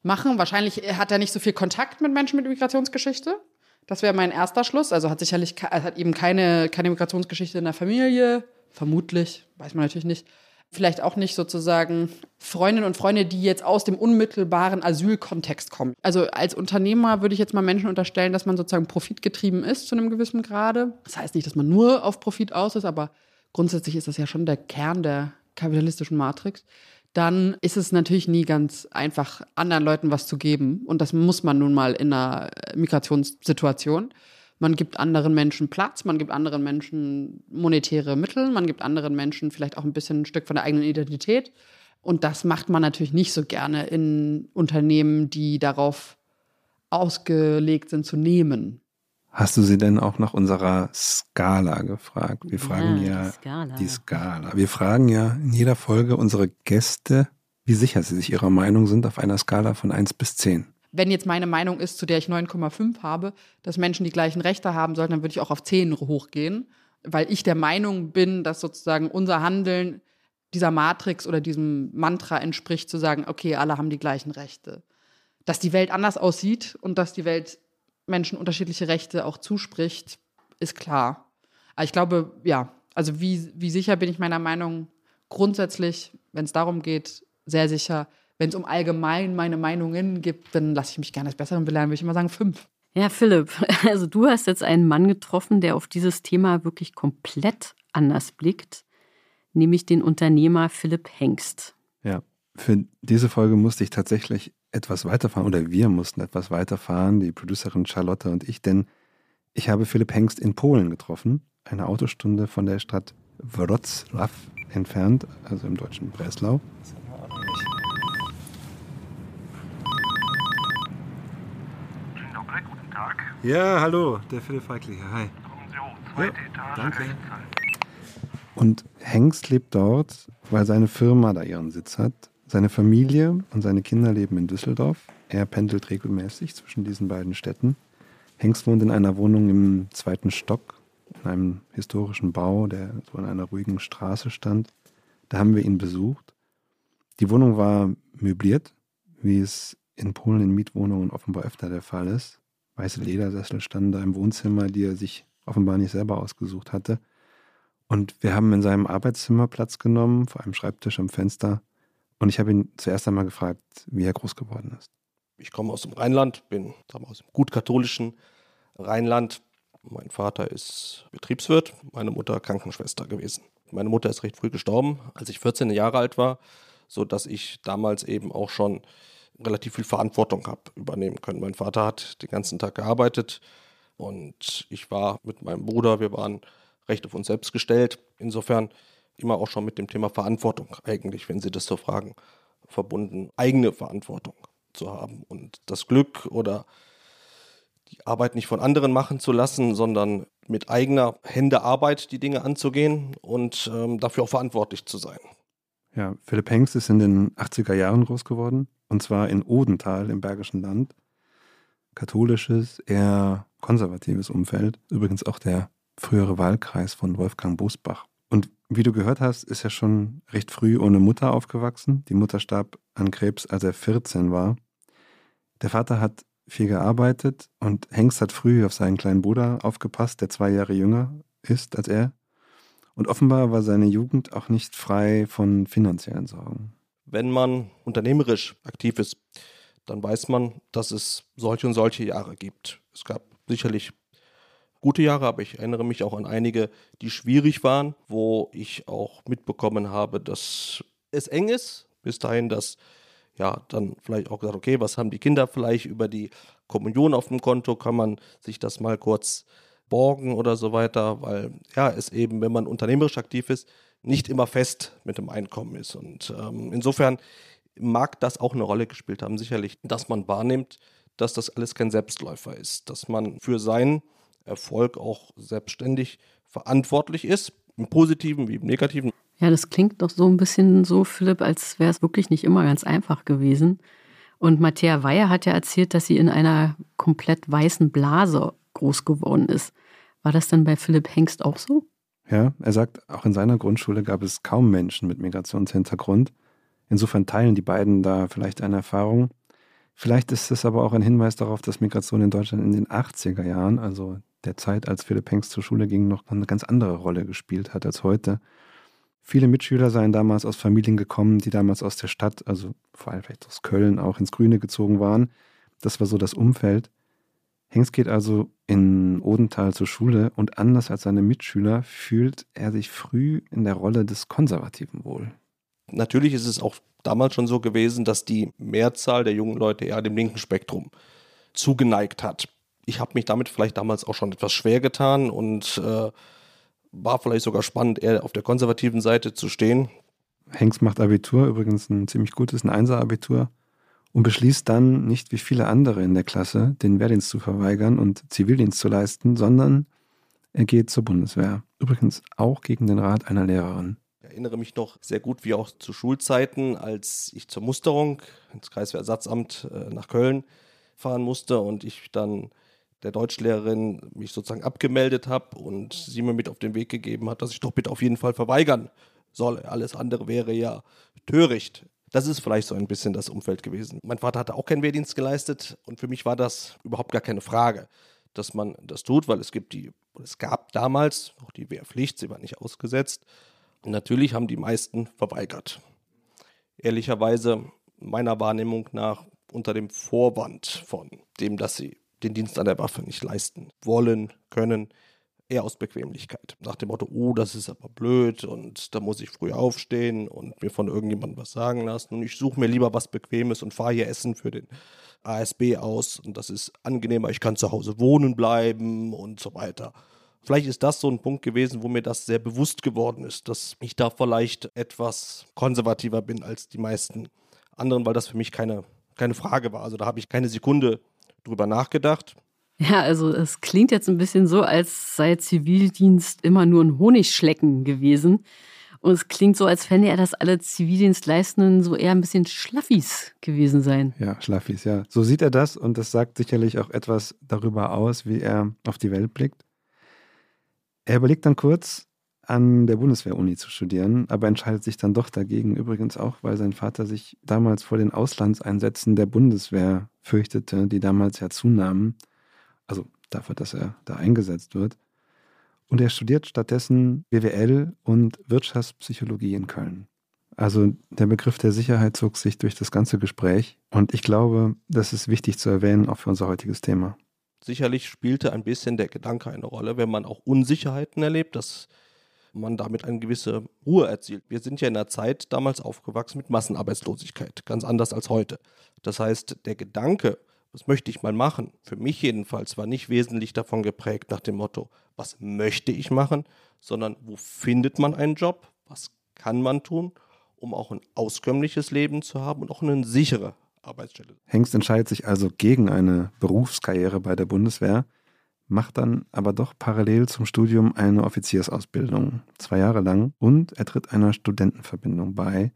machen. Wahrscheinlich hat er nicht so viel Kontakt mit Menschen mit Migrationsgeschichte. Das wäre mein erster Schluss. Also hat sicherlich hat eben keine, keine Migrationsgeschichte in der Familie. Vermutlich, weiß man natürlich nicht. Vielleicht auch nicht sozusagen Freundinnen und Freunde, die jetzt aus dem unmittelbaren Asylkontext kommen. Also als Unternehmer würde ich jetzt mal Menschen unterstellen, dass man sozusagen profitgetrieben ist zu einem gewissen Grade. Das heißt nicht, dass man nur auf Profit aus ist, aber grundsätzlich ist das ja schon der Kern der kapitalistischen Matrix dann ist es natürlich nie ganz einfach, anderen Leuten was zu geben. Und das muss man nun mal in einer Migrationssituation. Man gibt anderen Menschen Platz, man gibt anderen Menschen monetäre Mittel, man gibt anderen Menschen vielleicht auch ein bisschen ein Stück von der eigenen Identität. Und das macht man natürlich nicht so gerne in Unternehmen, die darauf ausgelegt sind zu nehmen. Hast du sie denn auch nach unserer Skala gefragt? Wir fragen ja, ja die, Skala. die Skala. Wir fragen ja in jeder Folge unsere Gäste, wie sicher sie sich ihrer Meinung sind auf einer Skala von 1 bis 10. Wenn jetzt meine Meinung ist, zu der ich 9,5 habe, dass Menschen die gleichen Rechte haben sollten, dann würde ich auch auf 10 hochgehen, weil ich der Meinung bin, dass sozusagen unser Handeln dieser Matrix oder diesem Mantra entspricht, zu sagen, okay, alle haben die gleichen Rechte. Dass die Welt anders aussieht und dass die Welt Menschen unterschiedliche Rechte auch zuspricht, ist klar. Aber ich glaube, ja, also wie, wie sicher bin ich meiner Meinung grundsätzlich, wenn es darum geht, sehr sicher. Wenn es um allgemein meine Meinungen gibt, dann lasse ich mich gerne als Besseren belehren, würde ich immer sagen fünf. Ja, Philipp, [LAUGHS] also du hast jetzt einen Mann getroffen, der auf dieses Thema wirklich komplett anders blickt, nämlich den Unternehmer Philipp Hengst. Ja, für diese Folge musste ich tatsächlich etwas weiterfahren oder wir mussten etwas weiterfahren, die Producerin Charlotte und ich, denn ich habe Philipp Hengst in Polen getroffen, eine Autostunde von der Stadt Wrocław entfernt, also im deutschen Breslau. Guten Tag. Ja, hallo, der Philipp Feigli hier. Hi. Kommen Sie hoch, zweite Ja, Etage, danke. Und Hengst lebt dort, weil seine Firma da ihren Sitz hat. Seine Familie und seine Kinder leben in Düsseldorf. Er pendelt regelmäßig zwischen diesen beiden Städten. Hengst wohnt in einer Wohnung im zweiten Stock, in einem historischen Bau, der so in einer ruhigen Straße stand. Da haben wir ihn besucht. Die Wohnung war möbliert, wie es in Polen in Mietwohnungen offenbar öfter der Fall ist. Weiße Ledersessel standen da im Wohnzimmer, die er sich offenbar nicht selber ausgesucht hatte. Und wir haben in seinem Arbeitszimmer Platz genommen, vor einem Schreibtisch am Fenster. Und ich habe ihn zuerst einmal gefragt, wie er groß geworden ist. Ich komme aus dem Rheinland, bin aus dem gut katholischen Rheinland. Mein Vater ist Betriebswirt, meine Mutter Krankenschwester gewesen. Meine Mutter ist recht früh gestorben, als ich 14 Jahre alt war, so dass ich damals eben auch schon relativ viel Verantwortung habe übernehmen können. Mein Vater hat den ganzen Tag gearbeitet und ich war mit meinem Bruder, wir waren recht auf uns selbst gestellt. Insofern immer auch schon mit dem Thema Verantwortung eigentlich, wenn Sie das so fragen, verbunden, eigene Verantwortung zu haben und das Glück oder die Arbeit nicht von anderen machen zu lassen, sondern mit eigener Hände Arbeit die Dinge anzugehen und ähm, dafür auch verantwortlich zu sein. Ja, Philipp Hengst ist in den 80er Jahren groß geworden, und zwar in Odenthal im Bergischen Land. Katholisches, eher konservatives Umfeld. Übrigens auch der frühere Wahlkreis von Wolfgang Bosbach. Wie du gehört hast, ist er schon recht früh ohne Mutter aufgewachsen. Die Mutter starb an Krebs, als er 14 war. Der Vater hat viel gearbeitet und Hengst hat früh auf seinen kleinen Bruder aufgepasst, der zwei Jahre jünger ist als er. Und offenbar war seine Jugend auch nicht frei von finanziellen Sorgen. Wenn man unternehmerisch aktiv ist, dann weiß man, dass es solche und solche Jahre gibt. Es gab sicherlich gute Jahre, aber ich erinnere mich auch an einige, die schwierig waren, wo ich auch mitbekommen habe, dass es eng ist. Bis dahin, dass ja dann vielleicht auch gesagt, okay, was haben die Kinder vielleicht über die Kommunion auf dem Konto? Kann man sich das mal kurz borgen oder so weiter, weil ja, es eben, wenn man unternehmerisch aktiv ist, nicht immer fest mit dem Einkommen ist. Und ähm, insofern mag das auch eine Rolle gespielt haben, sicherlich, dass man wahrnimmt, dass das alles kein Selbstläufer ist, dass man für seinen Erfolg auch selbstständig verantwortlich ist, im positiven wie im negativen. Ja, das klingt doch so ein bisschen so, Philipp, als wäre es wirklich nicht immer ganz einfach gewesen. Und Matthäa Weyer hat ja erzählt, dass sie in einer komplett weißen Blase groß geworden ist. War das dann bei Philipp Hengst auch so? Ja, er sagt, auch in seiner Grundschule gab es kaum Menschen mit Migrationshintergrund. Insofern teilen die beiden da vielleicht eine Erfahrung. Vielleicht ist es aber auch ein Hinweis darauf, dass Migration in Deutschland in den 80er Jahren, also der Zeit, als Philipp Hengst zur Schule ging, noch eine ganz andere Rolle gespielt hat als heute. Viele Mitschüler seien damals aus Familien gekommen, die damals aus der Stadt, also vor allem vielleicht aus Köln, auch ins Grüne gezogen waren. Das war so das Umfeld. Hengst geht also in Odenthal zur Schule und anders als seine Mitschüler fühlt er sich früh in der Rolle des Konservativen wohl. Natürlich ist es auch damals schon so gewesen, dass die Mehrzahl der jungen Leute eher dem linken Spektrum zugeneigt hat. Ich habe mich damit vielleicht damals auch schon etwas schwer getan und äh, war vielleicht sogar spannend, eher auf der konservativen Seite zu stehen. Hengst macht Abitur, übrigens ein ziemlich gutes, ein Einser-Abitur, und beschließt dann nicht wie viele andere in der Klasse, den Wehrdienst zu verweigern und Zivildienst zu leisten, sondern er geht zur Bundeswehr. Übrigens auch gegen den Rat einer Lehrerin. Ich erinnere mich noch sehr gut, wie auch zu Schulzeiten, als ich zur Musterung ins Kreiswehrersatzamt äh, nach Köln fahren musste und ich dann der Deutschlehrerin mich sozusagen abgemeldet habe und sie mir mit auf den Weg gegeben hat, dass ich doch bitte auf jeden Fall verweigern solle. Alles andere wäre ja töricht. Das ist vielleicht so ein bisschen das Umfeld gewesen. Mein Vater hatte auch keinen Wehrdienst geleistet und für mich war das überhaupt gar keine Frage, dass man das tut, weil es gibt die, es gab damals noch die Wehrpflicht, sie war nicht ausgesetzt. Und natürlich haben die meisten verweigert. Ehrlicherweise meiner Wahrnehmung nach unter dem Vorwand von dem, dass sie den Dienst an der Waffe nicht leisten wollen, können, eher aus Bequemlichkeit. Nach dem Motto, oh, das ist aber blöd und da muss ich früh aufstehen und mir von irgendjemandem was sagen lassen und ich suche mir lieber was Bequemes und fahre hier Essen für den ASB aus und das ist angenehmer, ich kann zu Hause wohnen bleiben und so weiter. Vielleicht ist das so ein Punkt gewesen, wo mir das sehr bewusst geworden ist, dass ich da vielleicht etwas konservativer bin als die meisten anderen, weil das für mich keine, keine Frage war. Also da habe ich keine Sekunde drüber nachgedacht. Ja, also es klingt jetzt ein bisschen so, als sei Zivildienst immer nur ein Honigschlecken gewesen. Und es klingt so, als fände er, dass alle Zivildienstleistenden so eher ein bisschen Schlaffis gewesen seien. Ja, Schlaffis, ja. So sieht er das und das sagt sicherlich auch etwas darüber aus, wie er auf die Welt blickt. Er überlegt dann kurz, an der Bundeswehr-Uni zu studieren, aber entscheidet sich dann doch dagegen, übrigens auch, weil sein Vater sich damals vor den Auslandseinsätzen der Bundeswehr fürchtete, die damals ja zunahmen, also dafür, dass er da eingesetzt wird. Und er studiert stattdessen BWL und Wirtschaftspsychologie in Köln. Also der Begriff der Sicherheit zog sich durch das ganze Gespräch und ich glaube, das ist wichtig zu erwähnen, auch für unser heutiges Thema. Sicherlich spielte ein bisschen der Gedanke eine Rolle, wenn man auch Unsicherheiten erlebt, dass man damit eine gewisse Ruhe erzielt. Wir sind ja in einer Zeit damals aufgewachsen mit Massenarbeitslosigkeit, ganz anders als heute. Das heißt, der Gedanke, was möchte ich mal machen, für mich jedenfalls war nicht wesentlich davon geprägt nach dem Motto, was möchte ich machen, sondern wo findet man einen Job, was kann man tun, um auch ein auskömmliches Leben zu haben und auch eine sichere Arbeitsstelle. Hengst entscheidet sich also gegen eine Berufskarriere bei der Bundeswehr, macht dann aber doch parallel zum Studium eine Offiziersausbildung, zwei Jahre lang, und er tritt einer Studentenverbindung bei,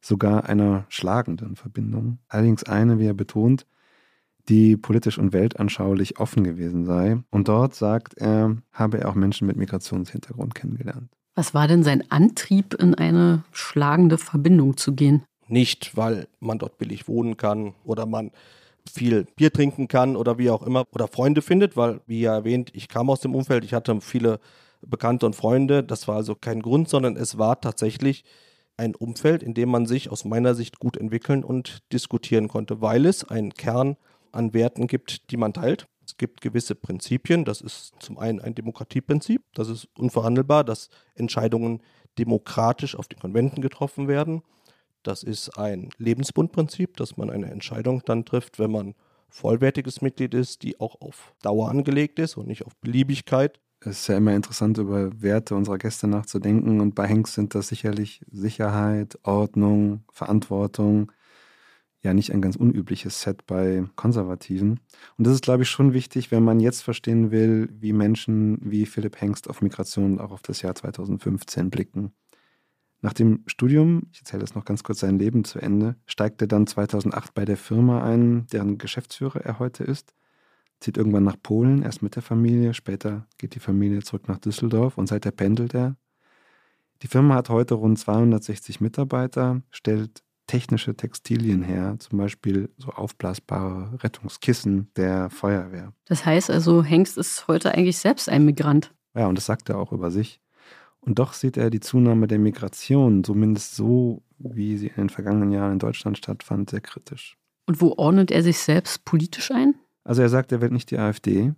sogar einer schlagenden Verbindung. Allerdings eine, wie er betont, die politisch und weltanschaulich offen gewesen sei. Und dort, sagt er, habe er auch Menschen mit Migrationshintergrund kennengelernt. Was war denn sein Antrieb, in eine schlagende Verbindung zu gehen? Nicht, weil man dort billig wohnen kann oder man viel Bier trinken kann oder wie auch immer oder Freunde findet, weil, wie ja erwähnt, ich kam aus dem Umfeld, ich hatte viele Bekannte und Freunde. Das war also kein Grund, sondern es war tatsächlich ein Umfeld, in dem man sich aus meiner Sicht gut entwickeln und diskutieren konnte, weil es einen Kern an Werten gibt, die man teilt. Es gibt gewisse Prinzipien. Das ist zum einen ein Demokratieprinzip. Das ist unverhandelbar, dass Entscheidungen demokratisch auf den Konventen getroffen werden. Das ist ein Lebensbundprinzip, dass man eine Entscheidung dann trifft, wenn man vollwertiges Mitglied ist, die auch auf Dauer angelegt ist und nicht auf Beliebigkeit. Es ist ja immer interessant, über Werte unserer Gäste nachzudenken. Und bei Hengst sind das sicherlich Sicherheit, Ordnung, Verantwortung, ja nicht ein ganz unübliches Set bei Konservativen. Und das ist, glaube ich, schon wichtig, wenn man jetzt verstehen will, wie Menschen wie Philipp Hengst auf Migration und auch auf das Jahr 2015 blicken. Nach dem Studium, ich erzähle das noch ganz kurz sein Leben zu Ende, steigt er dann 2008 bei der Firma ein, deren Geschäftsführer er heute ist, zieht irgendwann nach Polen, erst mit der Familie, später geht die Familie zurück nach Düsseldorf und seither pendelt er. Die Firma hat heute rund 260 Mitarbeiter, stellt technische Textilien her, zum Beispiel so aufblasbare Rettungskissen der Feuerwehr. Das heißt also, Hengst ist heute eigentlich selbst ein Migrant. Ja, und das sagt er auch über sich. Und doch sieht er die Zunahme der Migration, zumindest so, wie sie in den vergangenen Jahren in Deutschland stattfand, sehr kritisch. Und wo ordnet er sich selbst politisch ein? Also er sagt, er wählt nicht die AfD,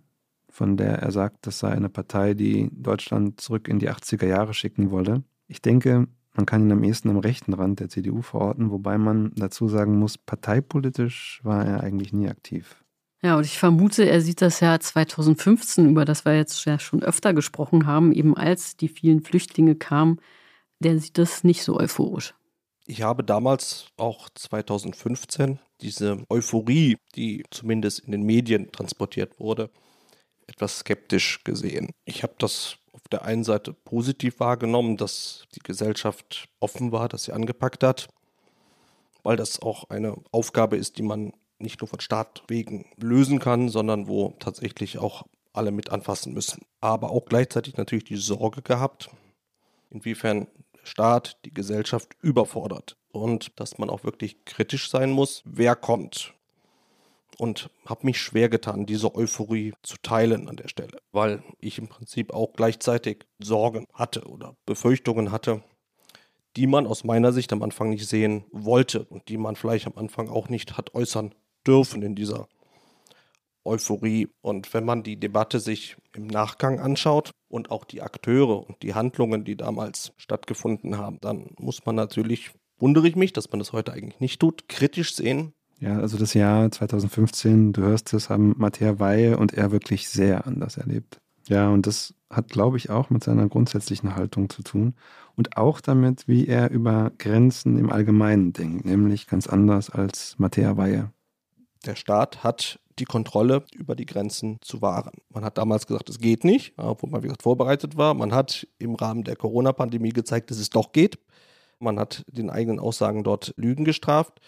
von der er sagt, das sei eine Partei, die Deutschland zurück in die 80er Jahre schicken wolle. Ich denke, man kann ihn am ehesten am rechten Rand der CDU verorten, wobei man dazu sagen muss, parteipolitisch war er eigentlich nie aktiv. Ja, und ich vermute, er sieht das Jahr 2015, über das wir jetzt ja schon öfter gesprochen haben, eben als die vielen Flüchtlinge kamen, der sieht das nicht so euphorisch. Ich habe damals auch 2015 diese Euphorie, die zumindest in den Medien transportiert wurde, etwas skeptisch gesehen. Ich habe das auf der einen Seite positiv wahrgenommen, dass die Gesellschaft offen war, dass sie angepackt hat, weil das auch eine Aufgabe ist, die man nicht nur von Staat wegen lösen kann, sondern wo tatsächlich auch alle mit anfassen müssen. Aber auch gleichzeitig natürlich die Sorge gehabt, inwiefern der Staat die Gesellschaft überfordert und dass man auch wirklich kritisch sein muss, wer kommt, und habe mich schwer getan, diese Euphorie zu teilen an der Stelle, weil ich im Prinzip auch gleichzeitig Sorgen hatte oder Befürchtungen hatte, die man aus meiner Sicht am Anfang nicht sehen wollte und die man vielleicht am Anfang auch nicht hat äußern dürfen in dieser Euphorie. Und wenn man die Debatte sich im Nachgang anschaut und auch die Akteure und die Handlungen, die damals stattgefunden haben, dann muss man natürlich, wundere ich mich, dass man das heute eigentlich nicht tut, kritisch sehen, ja, also das Jahr 2015, du hörst es, haben Matthäa Weihe und er wirklich sehr anders erlebt. Ja, und das hat, glaube ich, auch mit seiner grundsätzlichen Haltung zu tun und auch damit, wie er über Grenzen im Allgemeinen denkt, nämlich ganz anders als Matthäa Weihe. Der Staat hat die Kontrolle über die Grenzen zu wahren. Man hat damals gesagt, es geht nicht, obwohl man, wie gesagt, vorbereitet war. Man hat im Rahmen der Corona-Pandemie gezeigt, dass es doch geht. Man hat den eigenen Aussagen dort Lügen gestraft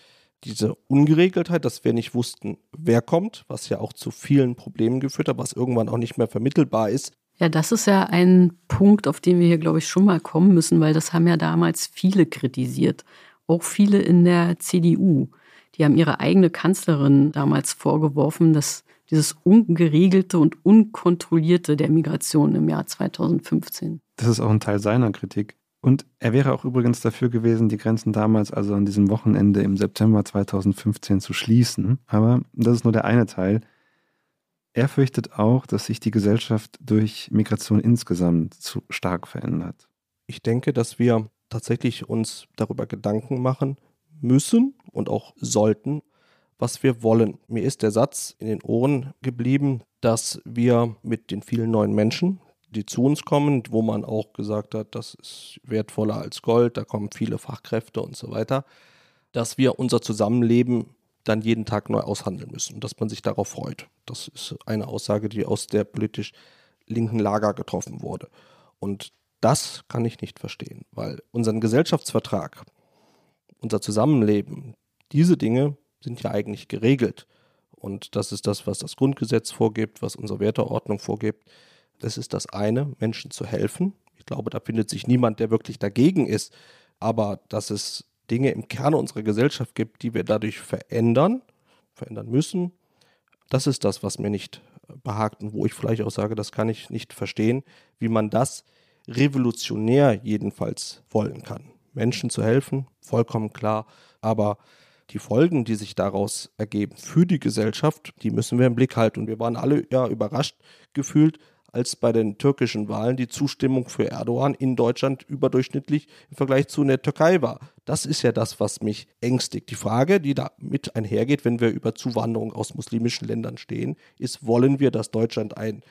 diese Ungeregeltheit, dass wir nicht wussten, wer kommt, was ja auch zu vielen Problemen geführt hat, was irgendwann auch nicht mehr vermittelbar ist. Ja, das ist ja ein Punkt, auf den wir hier, glaube ich, schon mal kommen müssen, weil das haben ja damals viele kritisiert. Auch viele in der CDU. Die haben ihre eigene Kanzlerin damals vorgeworfen, dass dieses ungeregelte und unkontrollierte der Migration im Jahr 2015. Das ist auch ein Teil seiner Kritik. Und er wäre auch übrigens dafür gewesen, die Grenzen damals, also an diesem Wochenende im September 2015 zu schließen. Aber das ist nur der eine Teil. Er fürchtet auch, dass sich die Gesellschaft durch Migration insgesamt zu stark verändert. Ich denke, dass wir tatsächlich uns darüber Gedanken machen müssen und auch sollten, was wir wollen. Mir ist der Satz in den Ohren geblieben, dass wir mit den vielen neuen Menschen, die zu uns kommen, wo man auch gesagt hat, das ist wertvoller als Gold, da kommen viele Fachkräfte und so weiter, dass wir unser Zusammenleben dann jeden Tag neu aushandeln müssen und dass man sich darauf freut. Das ist eine Aussage, die aus der politisch linken Lager getroffen wurde. Und das kann ich nicht verstehen, weil unseren Gesellschaftsvertrag, unser Zusammenleben, diese Dinge sind ja eigentlich geregelt. Und das ist das, was das Grundgesetz vorgibt, was unsere Werteordnung vorgibt. Das ist das eine, Menschen zu helfen. Ich glaube, da findet sich niemand, der wirklich dagegen ist. Aber dass es Dinge im Kern unserer Gesellschaft gibt, die wir dadurch verändern, verändern müssen, das ist das, was mir nicht behagt und wo ich vielleicht auch sage, das kann ich nicht verstehen, wie man das revolutionär jedenfalls wollen kann. Menschen zu helfen, vollkommen klar, aber die Folgen, die sich daraus ergeben für die Gesellschaft, die müssen wir im Blick halten. Und wir waren alle ja überrascht gefühlt, als bei den türkischen Wahlen die Zustimmung für Erdogan in Deutschland überdurchschnittlich im Vergleich zu der Türkei war. Das ist ja das, was mich ängstigt. Die Frage, die da mit einhergeht, wenn wir über Zuwanderung aus muslimischen Ländern stehen, ist, wollen wir, dass Deutschland ein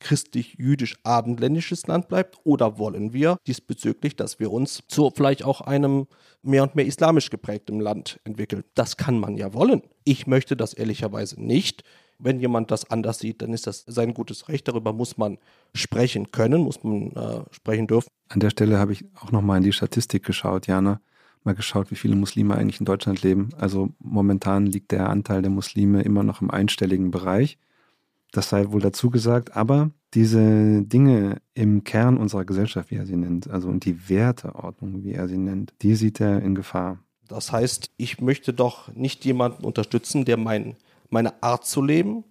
christlich-jüdisch-abendländisches Land bleibt oder wollen wir diesbezüglich, dass wir uns zu vielleicht auch einem mehr und mehr islamisch geprägten Land entwickeln? Das kann man ja wollen. Ich möchte das ehrlicherweise nicht. Wenn jemand das anders sieht, dann ist das sein gutes Recht. Darüber muss man sprechen können, muss man äh, sprechen dürfen. An der Stelle habe ich auch nochmal in die Statistik geschaut, Jana. Mal geschaut, wie viele Muslime eigentlich in Deutschland leben. Also momentan liegt der Anteil der Muslime immer noch im einstelligen Bereich. Das sei wohl dazu gesagt, aber diese Dinge im Kern unserer Gesellschaft, wie er sie nennt, also und die Werteordnung, wie er sie nennt, die sieht er in Gefahr. Das heißt, ich möchte doch nicht jemanden unterstützen, der mein, meine Art zu leben,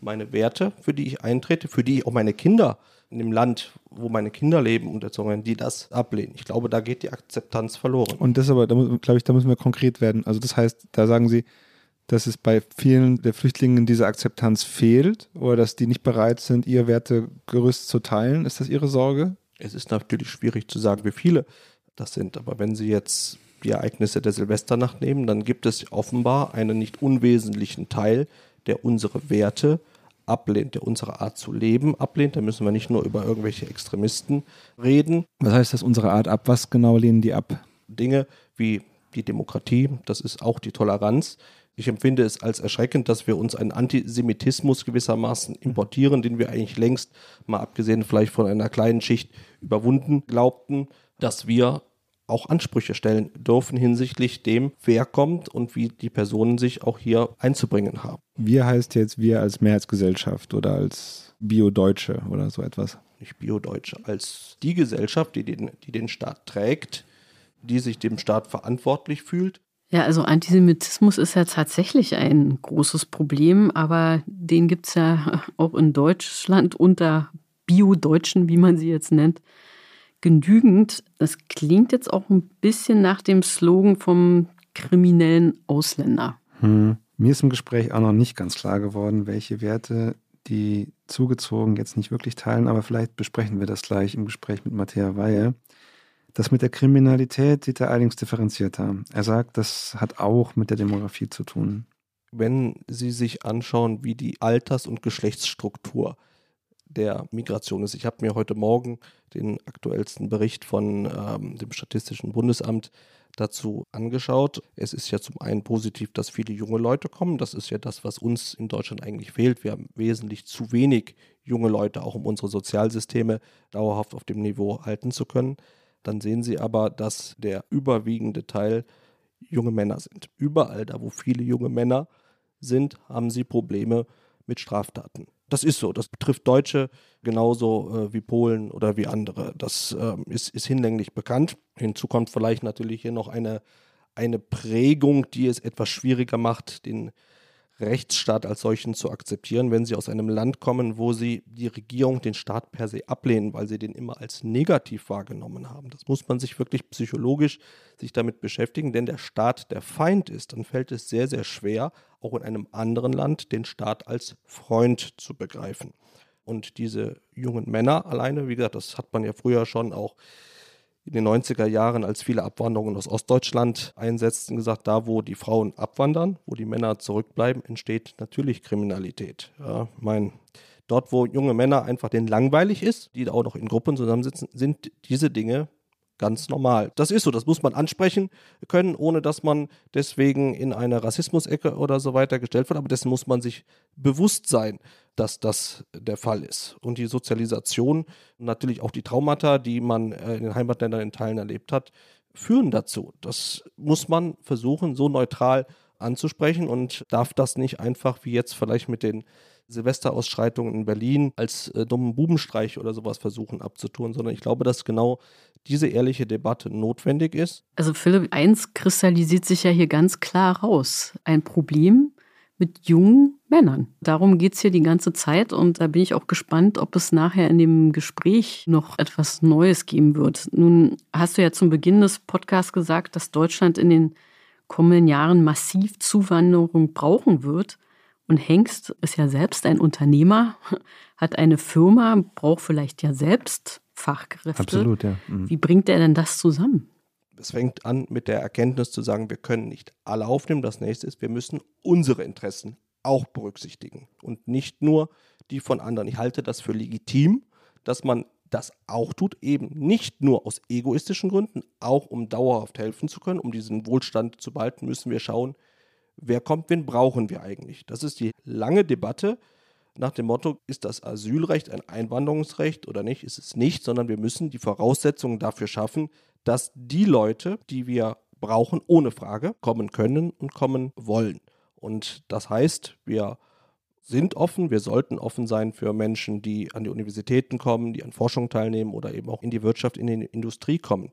meine Werte, für die ich eintrete, für die ich auch meine Kinder in dem Land, wo meine Kinder leben, unterzogen werden, die das ablehnen. Ich glaube, da geht die Akzeptanz verloren. Und das aber, da glaube ich, da müssen wir konkret werden. Also das heißt, da sagen Sie, dass es bei vielen der Flüchtlingen diese Akzeptanz fehlt oder dass die nicht bereit sind, ihr Wertegerüst zu teilen? Ist das Ihre Sorge? Es ist natürlich schwierig zu sagen, wie viele das sind, aber wenn Sie jetzt die Ereignisse der Silvesternacht nehmen, dann gibt es offenbar einen nicht unwesentlichen Teil, der unsere Werte ablehnt, der unsere Art zu leben ablehnt. Da müssen wir nicht nur über irgendwelche Extremisten reden. Was heißt das unsere Art ab? Was genau lehnen die ab? Dinge wie die Demokratie, das ist auch die Toleranz, ich empfinde es als erschreckend, dass wir uns einen Antisemitismus gewissermaßen importieren, den wir eigentlich längst, mal abgesehen vielleicht von einer kleinen Schicht, überwunden glaubten, dass wir auch Ansprüche stellen dürfen hinsichtlich dem, wer kommt und wie die Personen sich auch hier einzubringen haben. Wir heißt jetzt wir als Mehrheitsgesellschaft oder als Bio-Deutsche oder so etwas? Nicht Bio-Deutsche, als die Gesellschaft, die den, die den Staat trägt, die sich dem Staat verantwortlich fühlt, ja, also Antisemitismus ist ja tatsächlich ein großes Problem, aber den gibt es ja [LAUGHS] auch in Deutschland unter Bio-Deutschen, wie man sie jetzt nennt, genügend. Das klingt jetzt auch ein bisschen nach dem Slogan vom kriminellen Ausländer. Hm. Mir ist im Gespräch auch noch nicht ganz klar geworden, welche Werte die zugezogen jetzt nicht wirklich teilen, aber vielleicht besprechen wir das gleich im Gespräch mit Matthäa Weihe. Das mit der Kriminalität sieht er allerdings differenzierter. Er sagt, das hat auch mit der Demografie zu tun. Wenn Sie sich anschauen, wie die Alters- und Geschlechtsstruktur der Migration ist. Ich habe mir heute Morgen den aktuellsten Bericht von ähm, dem Statistischen Bundesamt dazu angeschaut. Es ist ja zum einen positiv, dass viele junge Leute kommen. Das ist ja das, was uns in Deutschland eigentlich fehlt. Wir haben wesentlich zu wenig junge Leute, auch um unsere Sozialsysteme dauerhaft auf dem Niveau halten zu können dann sehen Sie aber, dass der überwiegende Teil junge Männer sind. Überall da, wo viele junge Männer sind, haben sie Probleme mit Straftaten. Das ist so. Das betrifft Deutsche genauso äh, wie Polen oder wie andere. Das äh, ist, ist hinlänglich bekannt. Hinzu kommt vielleicht natürlich hier noch eine, eine Prägung, die es etwas schwieriger macht, den Rechtsstaat als solchen zu akzeptieren, wenn sie aus einem Land kommen, wo sie die Regierung, den Staat per se ablehnen, weil sie den immer als negativ wahrgenommen haben. Das muss man sich wirklich psychologisch sich damit beschäftigen, denn der Staat der Feind ist, dann fällt es sehr, sehr schwer, auch in einem anderen Land den Staat als Freund zu begreifen. Und diese jungen Männer alleine, wie gesagt, das hat man ja früher schon auch in den 90er Jahren, als viele Abwanderungen aus Ostdeutschland einsetzten, gesagt, da wo die Frauen abwandern, wo die Männer zurückbleiben, entsteht natürlich Kriminalität. Ja, mein, dort, wo junge Männer einfach denen langweilig ist, die auch noch in Gruppen zusammensitzen, sind diese Dinge ganz normal. Das ist so, das muss man ansprechen können, ohne dass man deswegen in eine Rassismusecke oder so weiter gestellt wird. Aber dessen muss man sich bewusst sein, dass das der Fall ist. Und die Sozialisation, natürlich auch die Traumata, die man äh, in den Heimatländern in Teilen erlebt hat, führen dazu. Das muss man versuchen, so neutral anzusprechen und darf das nicht einfach wie jetzt vielleicht mit den Silvesterausschreitungen in Berlin als äh, dummen Bubenstreich oder sowas versuchen abzutun, sondern ich glaube, dass genau diese ehrliche Debatte notwendig ist. Also Philipp, eins kristallisiert sich ja hier ganz klar raus. Ein Problem mit jungen Männern. Darum geht es hier die ganze Zeit und da bin ich auch gespannt, ob es nachher in dem Gespräch noch etwas Neues geben wird. Nun hast du ja zum Beginn des Podcasts gesagt, dass Deutschland in den kommenden Jahren massiv Zuwanderung brauchen wird. Und Hengst ist ja selbst ein Unternehmer, [LAUGHS] hat eine Firma, braucht vielleicht ja selbst Fachkräfte. Absolut, ja. Mhm. Wie bringt er denn das zusammen? Es fängt an mit der Erkenntnis zu sagen, wir können nicht alle aufnehmen. Das nächste ist, wir müssen unsere Interessen auch berücksichtigen und nicht nur die von anderen. Ich halte das für legitim, dass man das auch tut, eben nicht nur aus egoistischen Gründen, auch um dauerhaft helfen zu können, um diesen Wohlstand zu behalten, müssen wir schauen, wer kommt, wen brauchen wir eigentlich. Das ist die lange Debatte nach dem Motto, ist das Asylrecht ein Einwanderungsrecht oder nicht, ist es nicht, sondern wir müssen die Voraussetzungen dafür schaffen, dass die Leute, die wir brauchen, ohne Frage kommen können und kommen wollen. Und das heißt, wir sind offen, wir sollten offen sein für Menschen, die an die Universitäten kommen, die an Forschung teilnehmen oder eben auch in die Wirtschaft, in die Industrie kommen.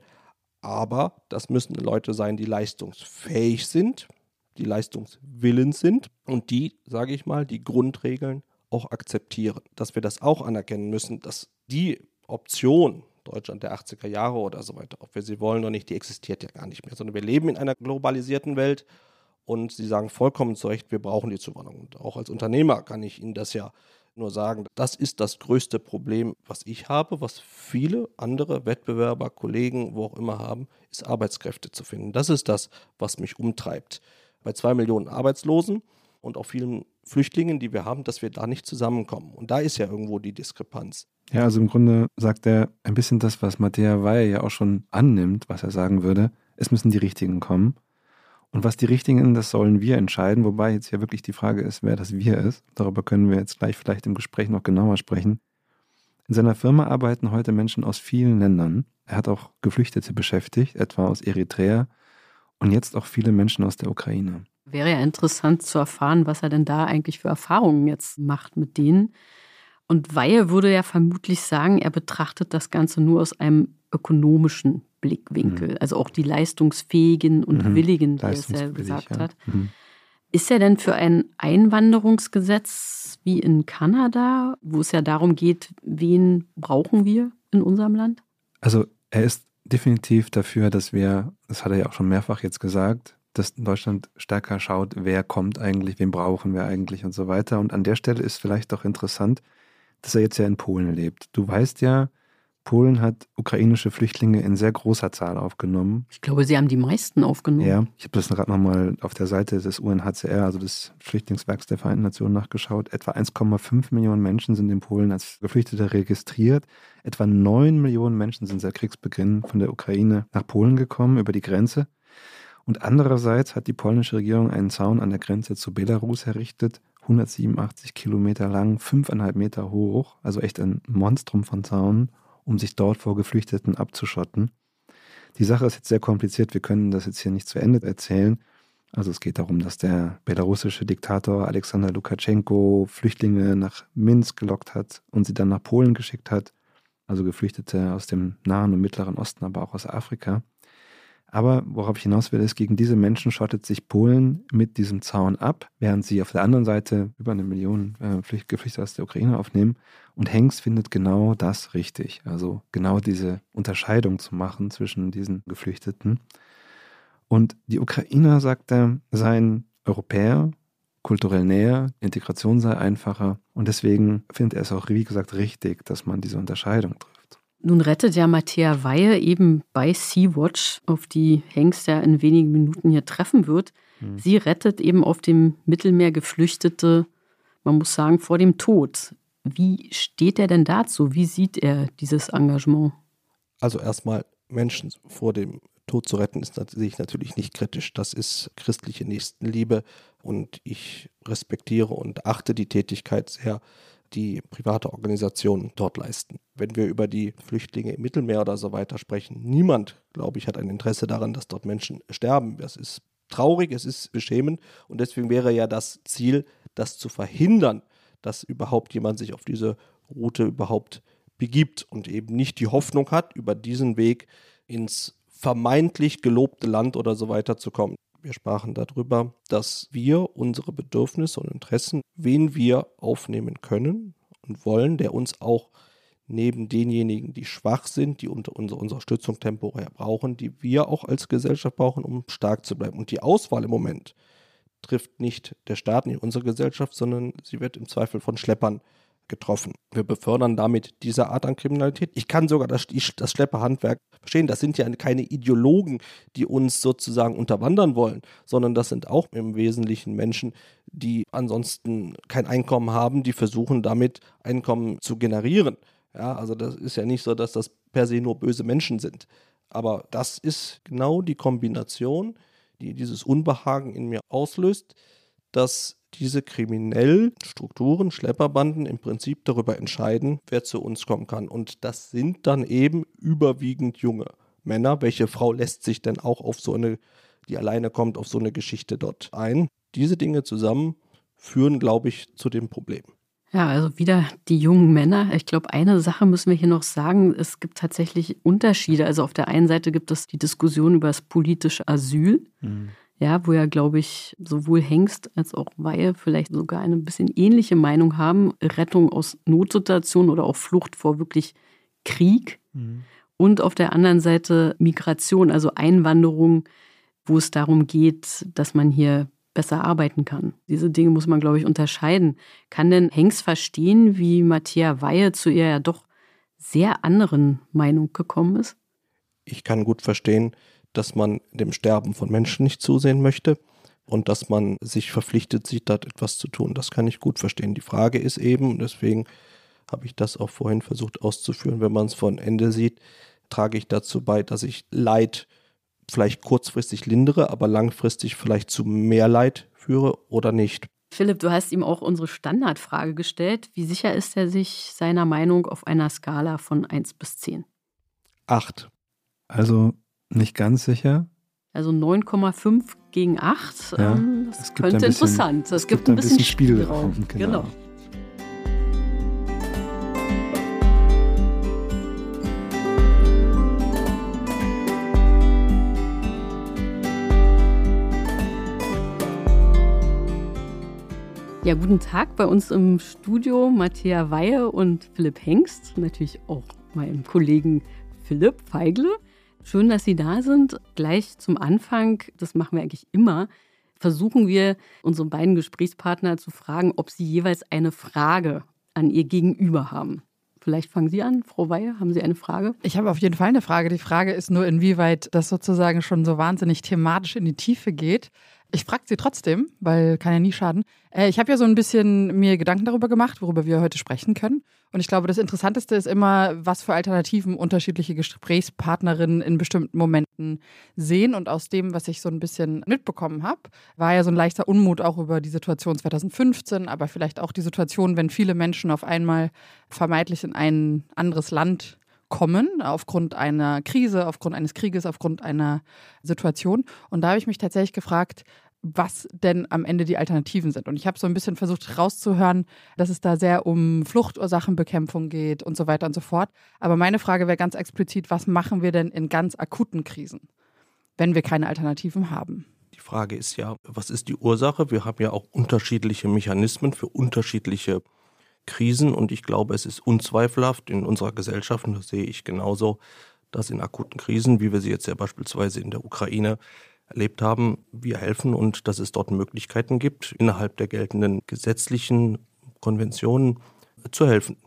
Aber das müssen Leute sein, die leistungsfähig sind, die leistungswillens sind und die, sage ich mal, die Grundregeln auch akzeptieren. Dass wir das auch anerkennen müssen, dass die Option Deutschland der 80er Jahre oder so weiter, ob wir sie wollen oder nicht, die existiert ja gar nicht mehr, sondern wir leben in einer globalisierten Welt und Sie sagen vollkommen zu Recht, wir brauchen die Zuwanderung. Und auch als Unternehmer kann ich Ihnen das ja nur sagen, das ist das größte Problem, was ich habe, was viele andere Wettbewerber, Kollegen, wo auch immer haben, ist Arbeitskräfte zu finden. Das ist das, was mich umtreibt. Bei zwei Millionen Arbeitslosen und auch vielen Flüchtlingen, die wir haben, dass wir da nicht zusammenkommen. Und da ist ja irgendwo die Diskrepanz. Ja, also im Grunde sagt er ein bisschen das, was Matthäa Weil ja auch schon annimmt, was er sagen würde. Es müssen die Richtigen kommen. Und was die Richtigen, das sollen wir entscheiden, wobei jetzt ja wirklich die Frage ist, wer das wir ist. Darüber können wir jetzt gleich vielleicht im Gespräch noch genauer sprechen. In seiner Firma arbeiten heute Menschen aus vielen Ländern. Er hat auch Geflüchtete beschäftigt, etwa aus Eritrea und jetzt auch viele Menschen aus der Ukraine. Wäre ja interessant zu erfahren, was er denn da eigentlich für Erfahrungen jetzt macht mit denen. Und Weihe würde ja vermutlich sagen, er betrachtet das Ganze nur aus einem ökonomischen Blickwinkel. Mhm. Also auch die leistungsfähigen und mhm. willigen, wie es ja gesagt ja. hat. Mhm. Ist er denn für ein Einwanderungsgesetz wie in Kanada, wo es ja darum geht, wen brauchen wir in unserem Land? Also er ist definitiv dafür, dass wir, das hat er ja auch schon mehrfach jetzt gesagt, dass Deutschland stärker schaut, wer kommt eigentlich, wen brauchen wir eigentlich und so weiter. Und an der Stelle ist vielleicht doch interessant, dass er jetzt ja in Polen lebt. Du weißt ja, Polen hat ukrainische Flüchtlinge in sehr großer Zahl aufgenommen. Ich glaube, sie haben die meisten aufgenommen. Ja, ich habe das gerade nochmal auf der Seite des UNHCR, also des Flüchtlingswerks der Vereinten Nationen, nachgeschaut. Etwa 1,5 Millionen Menschen sind in Polen als Geflüchtete registriert. Etwa 9 Millionen Menschen sind seit Kriegsbeginn von der Ukraine nach Polen gekommen über die Grenze. Und andererseits hat die polnische Regierung einen Zaun an der Grenze zu Belarus errichtet, 187 Kilometer lang, 5,5 Meter hoch, also echt ein Monstrum von Zaun, um sich dort vor Geflüchteten abzuschotten. Die Sache ist jetzt sehr kompliziert, wir können das jetzt hier nicht zu Ende erzählen. Also es geht darum, dass der belarussische Diktator Alexander Lukaschenko Flüchtlinge nach Minsk gelockt hat und sie dann nach Polen geschickt hat, also Geflüchtete aus dem Nahen und Mittleren Osten, aber auch aus Afrika. Aber worauf ich hinaus will, ist, gegen diese Menschen schottet sich Polen mit diesem Zaun ab, während sie auf der anderen Seite über eine Million äh, Geflüchtete aus der Ukraine aufnehmen. Und Hengst findet genau das richtig. Also genau diese Unterscheidung zu machen zwischen diesen Geflüchteten. Und die Ukrainer, sagt er, seien Europäer, kulturell näher, Integration sei einfacher. Und deswegen findet er es auch, wie gesagt, richtig, dass man diese Unterscheidung trifft. Nun rettet ja Matthäa Weihe eben bei Sea-Watch, auf die Hengst ja in wenigen Minuten hier treffen wird. Mhm. Sie rettet eben auf dem Mittelmeer Geflüchtete, man muss sagen, vor dem Tod. Wie steht er denn dazu? Wie sieht er dieses Engagement? Also erstmal Menschen vor dem Tod zu retten, ist sehe ich natürlich nicht kritisch. Das ist christliche Nächstenliebe und ich respektiere und achte die Tätigkeit sehr, die private Organisationen dort leisten. Wenn wir über die Flüchtlinge im Mittelmeer oder so weiter sprechen, niemand, glaube ich, hat ein Interesse daran, dass dort Menschen sterben. Das ist traurig, es ist beschämend und deswegen wäre ja das Ziel, das zu verhindern, dass überhaupt jemand sich auf diese Route überhaupt begibt und eben nicht die Hoffnung hat, über diesen Weg ins vermeintlich gelobte Land oder so weiter zu kommen. Wir sprachen darüber, dass wir unsere Bedürfnisse und Interessen, wen wir aufnehmen können und wollen, der uns auch neben denjenigen, die schwach sind, die unter unsere Unterstützung temporär brauchen, die wir auch als Gesellschaft brauchen, um stark zu bleiben. Und die Auswahl im Moment trifft nicht der Staat, nicht unsere Gesellschaft, sondern sie wird im Zweifel von Schleppern getroffen. Wir befördern damit diese Art an Kriminalität. Ich kann sogar das, das Schlepperhandwerk verstehen. Das sind ja keine Ideologen, die uns sozusagen unterwandern wollen, sondern das sind auch im Wesentlichen Menschen, die ansonsten kein Einkommen haben, die versuchen damit Einkommen zu generieren. Ja, also das ist ja nicht so, dass das per se nur böse Menschen sind. Aber das ist genau die Kombination, die dieses Unbehagen in mir auslöst, dass diese kriminellen Strukturen, Schlepperbanden im Prinzip darüber entscheiden, wer zu uns kommen kann. Und das sind dann eben überwiegend junge Männer. Welche Frau lässt sich denn auch auf so eine, die alleine kommt, auf so eine Geschichte dort ein? Diese Dinge zusammen führen, glaube ich, zu dem Problem. Ja, also wieder die jungen Männer. Ich glaube, eine Sache müssen wir hier noch sagen. Es gibt tatsächlich Unterschiede. Also auf der einen Seite gibt es die Diskussion über das politische Asyl. Mhm ja, wo ja, glaube ich, sowohl Hengst als auch Weihe vielleicht sogar eine bisschen ähnliche Meinung haben. Rettung aus Notsituationen oder auch Flucht vor wirklich Krieg. Mhm. Und auf der anderen Seite Migration, also Einwanderung, wo es darum geht, dass man hier besser arbeiten kann. Diese Dinge muss man, glaube ich, unterscheiden. Kann denn Hengst verstehen, wie Matthias Weihe zu ihr ja doch sehr anderen Meinung gekommen ist? Ich kann gut verstehen, dass man dem Sterben von Menschen nicht zusehen möchte und dass man sich verpflichtet sieht, dort etwas zu tun. Das kann ich gut verstehen. Die Frage ist eben, deswegen habe ich das auch vorhin versucht auszuführen, wenn man es von Ende sieht, trage ich dazu bei, dass ich Leid vielleicht kurzfristig lindere, aber langfristig vielleicht zu mehr Leid führe oder nicht. Philipp, du hast ihm auch unsere Standardfrage gestellt. Wie sicher ist er sich seiner Meinung auf einer Skala von 1 bis 10? 8. Also nicht ganz sicher. Also 9,5 gegen 8. Ja, ähm, das könnte bisschen, interessant. Es, es gibt, ein bisschen, bisschen Spielraum. Spielraum. Genau. genau. Ja, guten Tag bei uns im Studio Matthias Weihe und Philipp Hengst, natürlich auch meinem Kollegen Philipp Feigle. Schön, dass Sie da sind. Gleich zum Anfang, das machen wir eigentlich immer, versuchen wir unsere beiden Gesprächspartner zu fragen, ob sie jeweils eine Frage an ihr Gegenüber haben. Vielleicht fangen Sie an, Frau Weihe, haben Sie eine Frage? Ich habe auf jeden Fall eine Frage. Die Frage ist nur, inwieweit das sozusagen schon so wahnsinnig thematisch in die Tiefe geht. Ich frage sie trotzdem, weil kann ja nie schaden. Äh, ich habe ja so ein bisschen mir Gedanken darüber gemacht, worüber wir heute sprechen können. Und ich glaube, das Interessanteste ist immer, was für Alternativen unterschiedliche Gesprächspartnerinnen in bestimmten Momenten sehen. Und aus dem, was ich so ein bisschen mitbekommen habe, war ja so ein leichter Unmut auch über die Situation 2015, aber vielleicht auch die Situation, wenn viele Menschen auf einmal vermeintlich in ein anderes Land kommen, aufgrund einer Krise, aufgrund eines Krieges, aufgrund einer Situation. Und da habe ich mich tatsächlich gefragt, was denn am Ende die Alternativen sind. Und ich habe so ein bisschen versucht rauszuhören, dass es da sehr um Fluchtursachenbekämpfung geht und so weiter und so fort. Aber meine Frage wäre ganz explizit, was machen wir denn in ganz akuten Krisen, wenn wir keine Alternativen haben? Die Frage ist ja, was ist die Ursache? Wir haben ja auch unterschiedliche Mechanismen für unterschiedliche Krisen und ich glaube, es ist unzweifelhaft in unserer Gesellschaft, und das sehe ich genauso, dass in akuten Krisen, wie wir sie jetzt ja beispielsweise in der Ukraine erlebt haben, wir helfen und dass es dort Möglichkeiten gibt, innerhalb der geltenden gesetzlichen Konventionen zu helfen.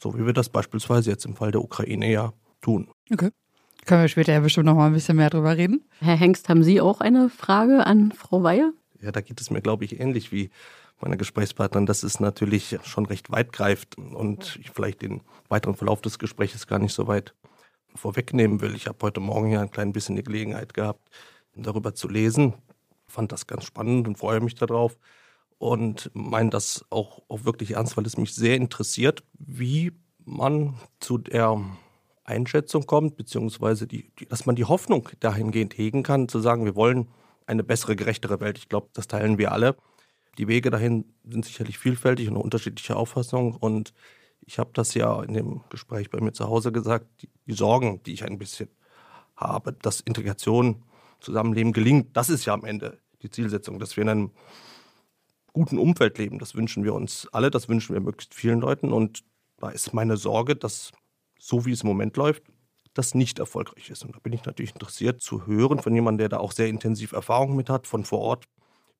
So wie wir das beispielsweise jetzt im Fall der Ukraine ja tun. Okay. Können wir später ja bestimmt noch mal ein bisschen mehr drüber reden. Herr Hengst, haben Sie auch eine Frage an Frau Weihe? Ja, da geht es mir, glaube ich, ähnlich wie meiner Gesprächspartnerin, dass es natürlich schon recht weit greift und ich vielleicht den weiteren Verlauf des Gesprächs gar nicht so weit vorwegnehmen will. Ich habe heute Morgen ja ein klein bisschen die Gelegenheit gehabt, darüber zu lesen. Fand das ganz spannend und freue mich darauf. Und meine das auch, auch wirklich ernst, weil es mich sehr interessiert, wie man zu der Einschätzung kommt, beziehungsweise die, die, dass man die Hoffnung dahingehend hegen kann, zu sagen, wir wollen eine bessere, gerechtere Welt. Ich glaube, das teilen wir alle. Die Wege dahin sind sicherlich vielfältig und unterschiedliche Auffassungen. Und ich habe das ja in dem Gespräch bei mir zu Hause gesagt, die, die Sorgen, die ich ein bisschen habe, dass Integration, Zusammenleben gelingt, das ist ja am Ende die Zielsetzung, dass wir in einem guten Umfeld leben. Das wünschen wir uns alle, das wünschen wir möglichst vielen Leuten. Und da ist meine Sorge, dass so wie es im Moment läuft, das nicht erfolgreich ist. Und da bin ich natürlich interessiert zu hören von jemandem, der da auch sehr intensiv Erfahrung mit hat, von vor Ort,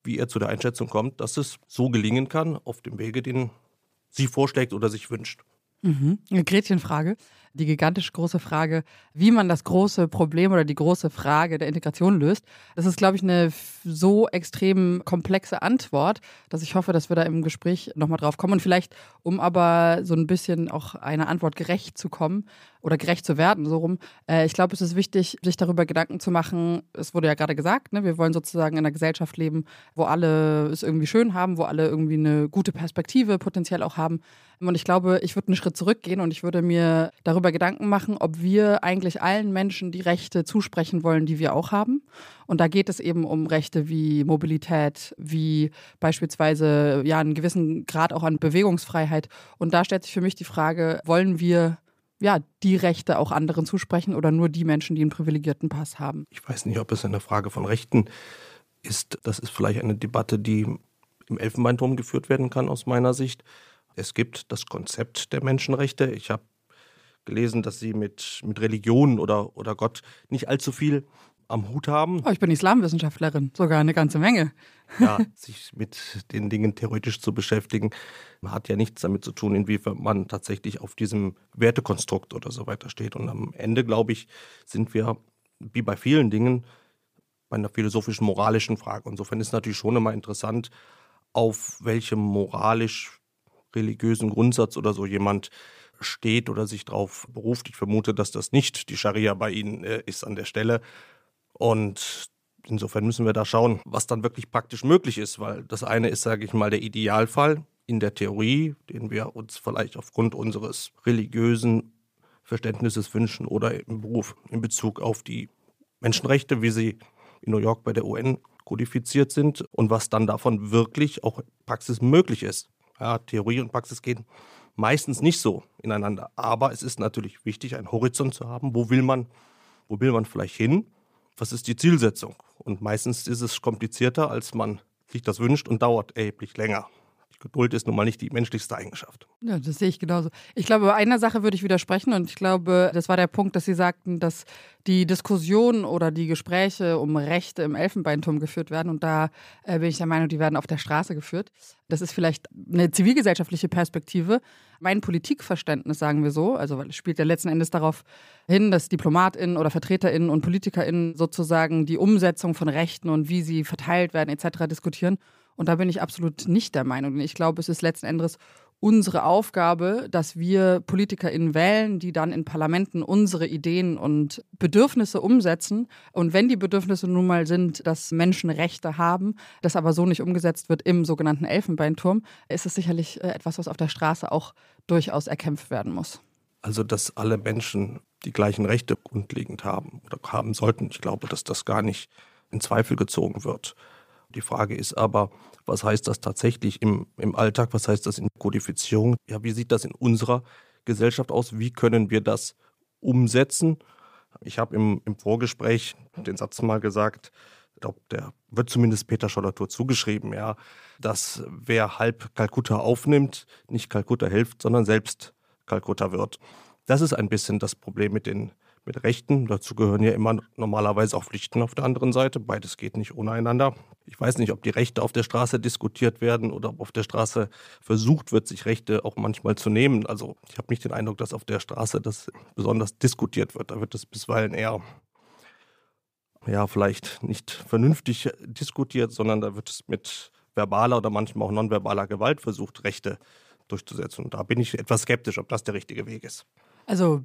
wie er zu der Einschätzung kommt, dass es so gelingen kann auf dem Wege, den sie vorschlägt oder sich wünscht. Mhm. Eine Gretchenfrage die gigantisch große Frage, wie man das große Problem oder die große Frage der Integration löst. Das ist, glaube ich, eine so extrem komplexe Antwort, dass ich hoffe, dass wir da im Gespräch nochmal drauf kommen. Und vielleicht, um aber so ein bisschen auch einer Antwort gerecht zu kommen oder gerecht zu werden, so rum. Äh, ich glaube, es ist wichtig, sich darüber Gedanken zu machen. Es wurde ja gerade gesagt, ne, wir wollen sozusagen in einer Gesellschaft leben, wo alle es irgendwie schön haben, wo alle irgendwie eine gute Perspektive potenziell auch haben. Und ich glaube, ich würde einen Schritt zurückgehen und ich würde mir darüber Gedanken machen, ob wir eigentlich allen Menschen die Rechte zusprechen wollen, die wir auch haben. Und da geht es eben um Rechte wie Mobilität, wie beispielsweise ja einen gewissen Grad auch an Bewegungsfreiheit. Und da stellt sich für mich die Frage, wollen wir ja, die Rechte auch anderen zusprechen oder nur die Menschen, die einen privilegierten Pass haben? Ich weiß nicht, ob es eine Frage von Rechten ist. Das ist vielleicht eine Debatte, die im Elfenbeinturm geführt werden kann, aus meiner Sicht. Es gibt das Konzept der Menschenrechte. Ich habe gelesen, dass sie mit, mit Religion oder, oder Gott nicht allzu viel am Hut haben. Oh, ich bin Islamwissenschaftlerin, sogar eine ganze Menge. ja, [LAUGHS] sich mit den Dingen theoretisch zu beschäftigen, hat ja nichts damit zu tun, inwiefern man tatsächlich auf diesem Wertekonstrukt oder so weiter steht. Und am Ende, glaube ich, sind wir, wie bei vielen Dingen, bei einer philosophischen, moralischen Frage. Insofern ist natürlich schon immer interessant, auf welchem moralisch-religiösen Grundsatz oder so jemand steht oder sich darauf beruft. Ich vermute, dass das nicht die Scharia bei Ihnen äh, ist an der Stelle. Und insofern müssen wir da schauen, was dann wirklich praktisch möglich ist, weil das eine ist, sage ich mal, der Idealfall in der Theorie, den wir uns vielleicht aufgrund unseres religiösen Verständnisses wünschen oder im Beruf in Bezug auf die Menschenrechte, wie sie in New York bei der UN kodifiziert sind und was dann davon wirklich auch Praxis möglich ist. Ja, Theorie und Praxis gehen meistens nicht so ineinander. Aber es ist natürlich wichtig, einen Horizont zu haben. Wo will man, wo will man vielleicht hin? Was ist die Zielsetzung? Und meistens ist es komplizierter, als man sich das wünscht und dauert erheblich länger. Geduld ist nun mal nicht die menschlichste Eigenschaft. Ja, das sehe ich genauso. Ich glaube, bei einer Sache würde ich widersprechen und ich glaube, das war der Punkt, dass Sie sagten, dass die Diskussionen oder die Gespräche um Rechte im Elfenbeinturm geführt werden und da äh, bin ich der Meinung, die werden auf der Straße geführt. Das ist vielleicht eine zivilgesellschaftliche Perspektive. Mein Politikverständnis, sagen wir so, also weil es spielt ja letzten Endes darauf hin, dass DiplomatInnen oder VertreterInnen und PolitikerInnen sozusagen die Umsetzung von Rechten und wie sie verteilt werden etc. diskutieren. Und da bin ich absolut nicht der Meinung. Ich glaube, es ist letzten Endes unsere Aufgabe, dass wir PolitikerInnen wählen, die dann in Parlamenten unsere Ideen und Bedürfnisse umsetzen. Und wenn die Bedürfnisse nun mal sind, dass Menschen Rechte haben, das aber so nicht umgesetzt wird im sogenannten Elfenbeinturm, ist es sicherlich äh, etwas, was auf der Straße auch durchaus erkämpft werden muss. Also, dass alle Menschen die gleichen Rechte grundlegend haben oder haben sollten. Ich glaube, dass das gar nicht in Zweifel gezogen wird. Die Frage ist aber, was heißt das tatsächlich im, im Alltag? Was heißt das in Kodifizierung? Ja, wie sieht das in unserer Gesellschaft aus? Wie können wir das umsetzen? Ich habe im, im Vorgespräch den Satz mal gesagt, glaube, der wird zumindest Peter Schollatur zugeschrieben, ja, dass wer halb Kalkutta aufnimmt, nicht Kalkutta hilft, sondern selbst Kalkutta wird. Das ist ein bisschen das Problem mit den mit Rechten. Dazu gehören ja immer normalerweise auch Pflichten auf der anderen Seite. Beides geht nicht ohne einander. Ich weiß nicht, ob die Rechte auf der Straße diskutiert werden oder ob auf der Straße versucht wird, sich Rechte auch manchmal zu nehmen. Also ich habe nicht den Eindruck, dass auf der Straße das besonders diskutiert wird. Da wird es bisweilen eher ja, vielleicht nicht vernünftig diskutiert, sondern da wird es mit verbaler oder manchmal auch nonverbaler Gewalt versucht, Rechte durchzusetzen. Und da bin ich etwas skeptisch, ob das der richtige Weg ist. Also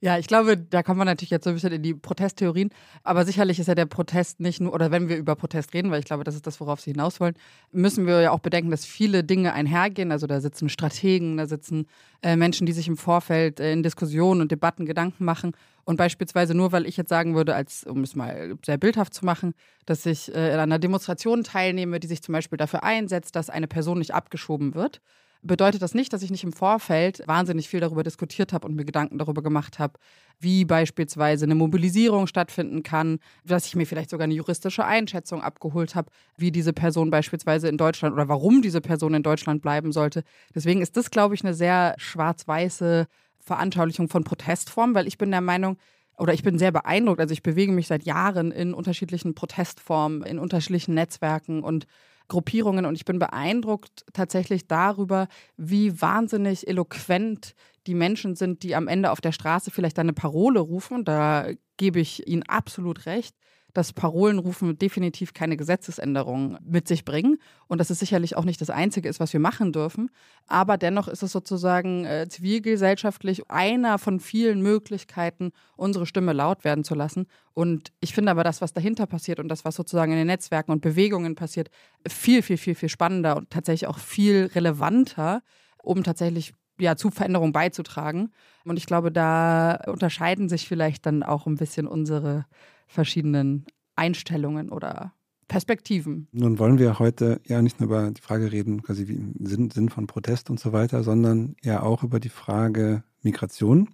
Ja, ich glaube, da kommen wir natürlich jetzt so ein bisschen in die Protesttheorien. Aber sicherlich ist ja der Protest nicht nur, oder wenn wir über Protest reden, weil ich glaube, das ist das, worauf Sie hinaus wollen, müssen wir ja auch bedenken, dass viele Dinge einhergehen. Also da sitzen Strategen, da sitzen äh, Menschen, die sich im Vorfeld äh, in Diskussionen und Debatten Gedanken machen. Und beispielsweise nur, weil ich jetzt sagen würde, als, um es mal sehr bildhaft zu machen, dass ich äh, in einer Demonstration teilnehme, die sich zum Beispiel dafür einsetzt, dass eine Person nicht abgeschoben wird bedeutet das nicht, dass ich nicht im Vorfeld wahnsinnig viel darüber diskutiert habe und mir Gedanken darüber gemacht habe, wie beispielsweise eine Mobilisierung stattfinden kann, dass ich mir vielleicht sogar eine juristische Einschätzung abgeholt habe, wie diese Person beispielsweise in Deutschland oder warum diese Person in Deutschland bleiben sollte. Deswegen ist das, glaube ich, eine sehr schwarz-weiße Veranschaulichung von Protestformen, weil ich bin der Meinung, oder ich bin sehr beeindruckt. Also ich bewege mich seit Jahren in unterschiedlichen Protestformen, in unterschiedlichen Netzwerken und Gruppierungen und ich bin beeindruckt tatsächlich darüber, wie wahnsinnig eloquent die Menschen sind, die am Ende auf der Straße vielleicht eine Parole rufen. Da gebe ich Ihnen absolut recht dass Parolenrufen definitiv keine Gesetzesänderung mit sich bringen und dass es sicherlich auch nicht das Einzige ist, was wir machen dürfen. Aber dennoch ist es sozusagen äh, zivilgesellschaftlich einer von vielen Möglichkeiten, unsere Stimme laut werden zu lassen. Und ich finde aber das, was dahinter passiert und das, was sozusagen in den Netzwerken und Bewegungen passiert, viel, viel, viel, viel spannender und tatsächlich auch viel relevanter, um tatsächlich ja, zu Veränderungen beizutragen. Und ich glaube, da unterscheiden sich vielleicht dann auch ein bisschen unsere verschiedenen Einstellungen oder Perspektiven. Nun wollen wir heute ja nicht nur über die Frage reden, quasi wie Sinn, Sinn von Protest und so weiter, sondern ja auch über die Frage Migration,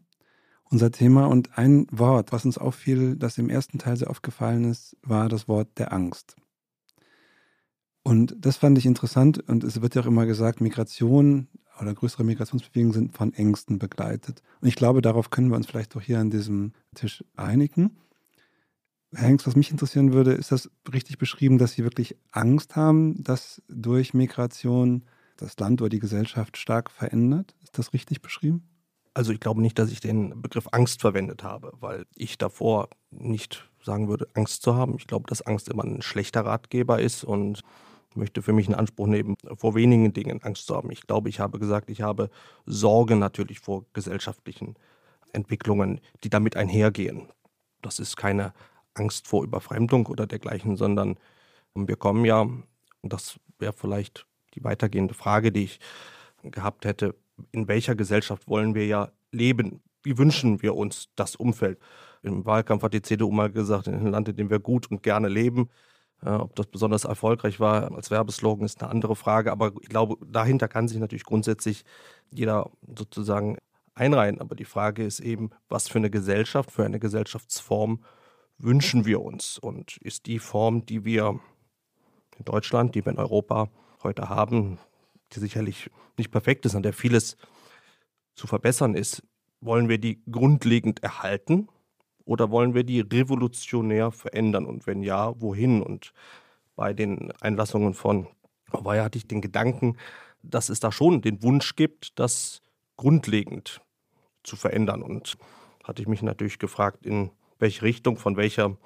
unser Thema. Und ein Wort, was uns auffiel, das im ersten Teil sehr aufgefallen ist, war das Wort der Angst. Und das fand ich interessant und es wird ja auch immer gesagt, Migration oder größere Migrationsbewegungen sind von Ängsten begleitet. Und ich glaube, darauf können wir uns vielleicht auch hier an diesem Tisch einigen. Hengst, was mich interessieren würde, ist das richtig beschrieben, dass Sie wirklich Angst haben, dass durch Migration das Land oder die Gesellschaft stark verändert? Ist das richtig beschrieben? Also ich glaube nicht, dass ich den Begriff Angst verwendet habe, weil ich davor nicht sagen würde, Angst zu haben. Ich glaube, dass Angst immer ein schlechter Ratgeber ist und möchte für mich in Anspruch nehmen, vor wenigen Dingen Angst zu haben. Ich glaube, ich habe gesagt, ich habe Sorge natürlich vor gesellschaftlichen Entwicklungen, die damit einhergehen. Das ist keine Angst vor Überfremdung oder dergleichen, sondern wir kommen ja, und das wäre vielleicht die weitergehende Frage, die ich gehabt hätte, in welcher Gesellschaft wollen wir ja leben? Wie wünschen wir uns das Umfeld? Im Wahlkampf hat die CDU mal gesagt, in einem Land, in dem wir gut und gerne leben. Äh, ob das besonders erfolgreich war als Werbeslogan, ist eine andere Frage. Aber ich glaube, dahinter kann sich natürlich grundsätzlich jeder sozusagen einreihen. Aber die Frage ist eben, was für eine Gesellschaft, für eine Gesellschaftsform wünschen wir uns? Und ist die Form, die wir in Deutschland, die wir in Europa heute haben, die sicherlich nicht perfekt ist, an der vieles zu verbessern ist, wollen wir die grundlegend erhalten oder wollen wir die revolutionär verändern? Und wenn ja, wohin? Und bei den Einlassungen von Hawaii hatte ich den Gedanken, dass es da schon den Wunsch gibt, das grundlegend zu verändern. Und hatte ich mich natürlich gefragt, in welche Richtung, von welcher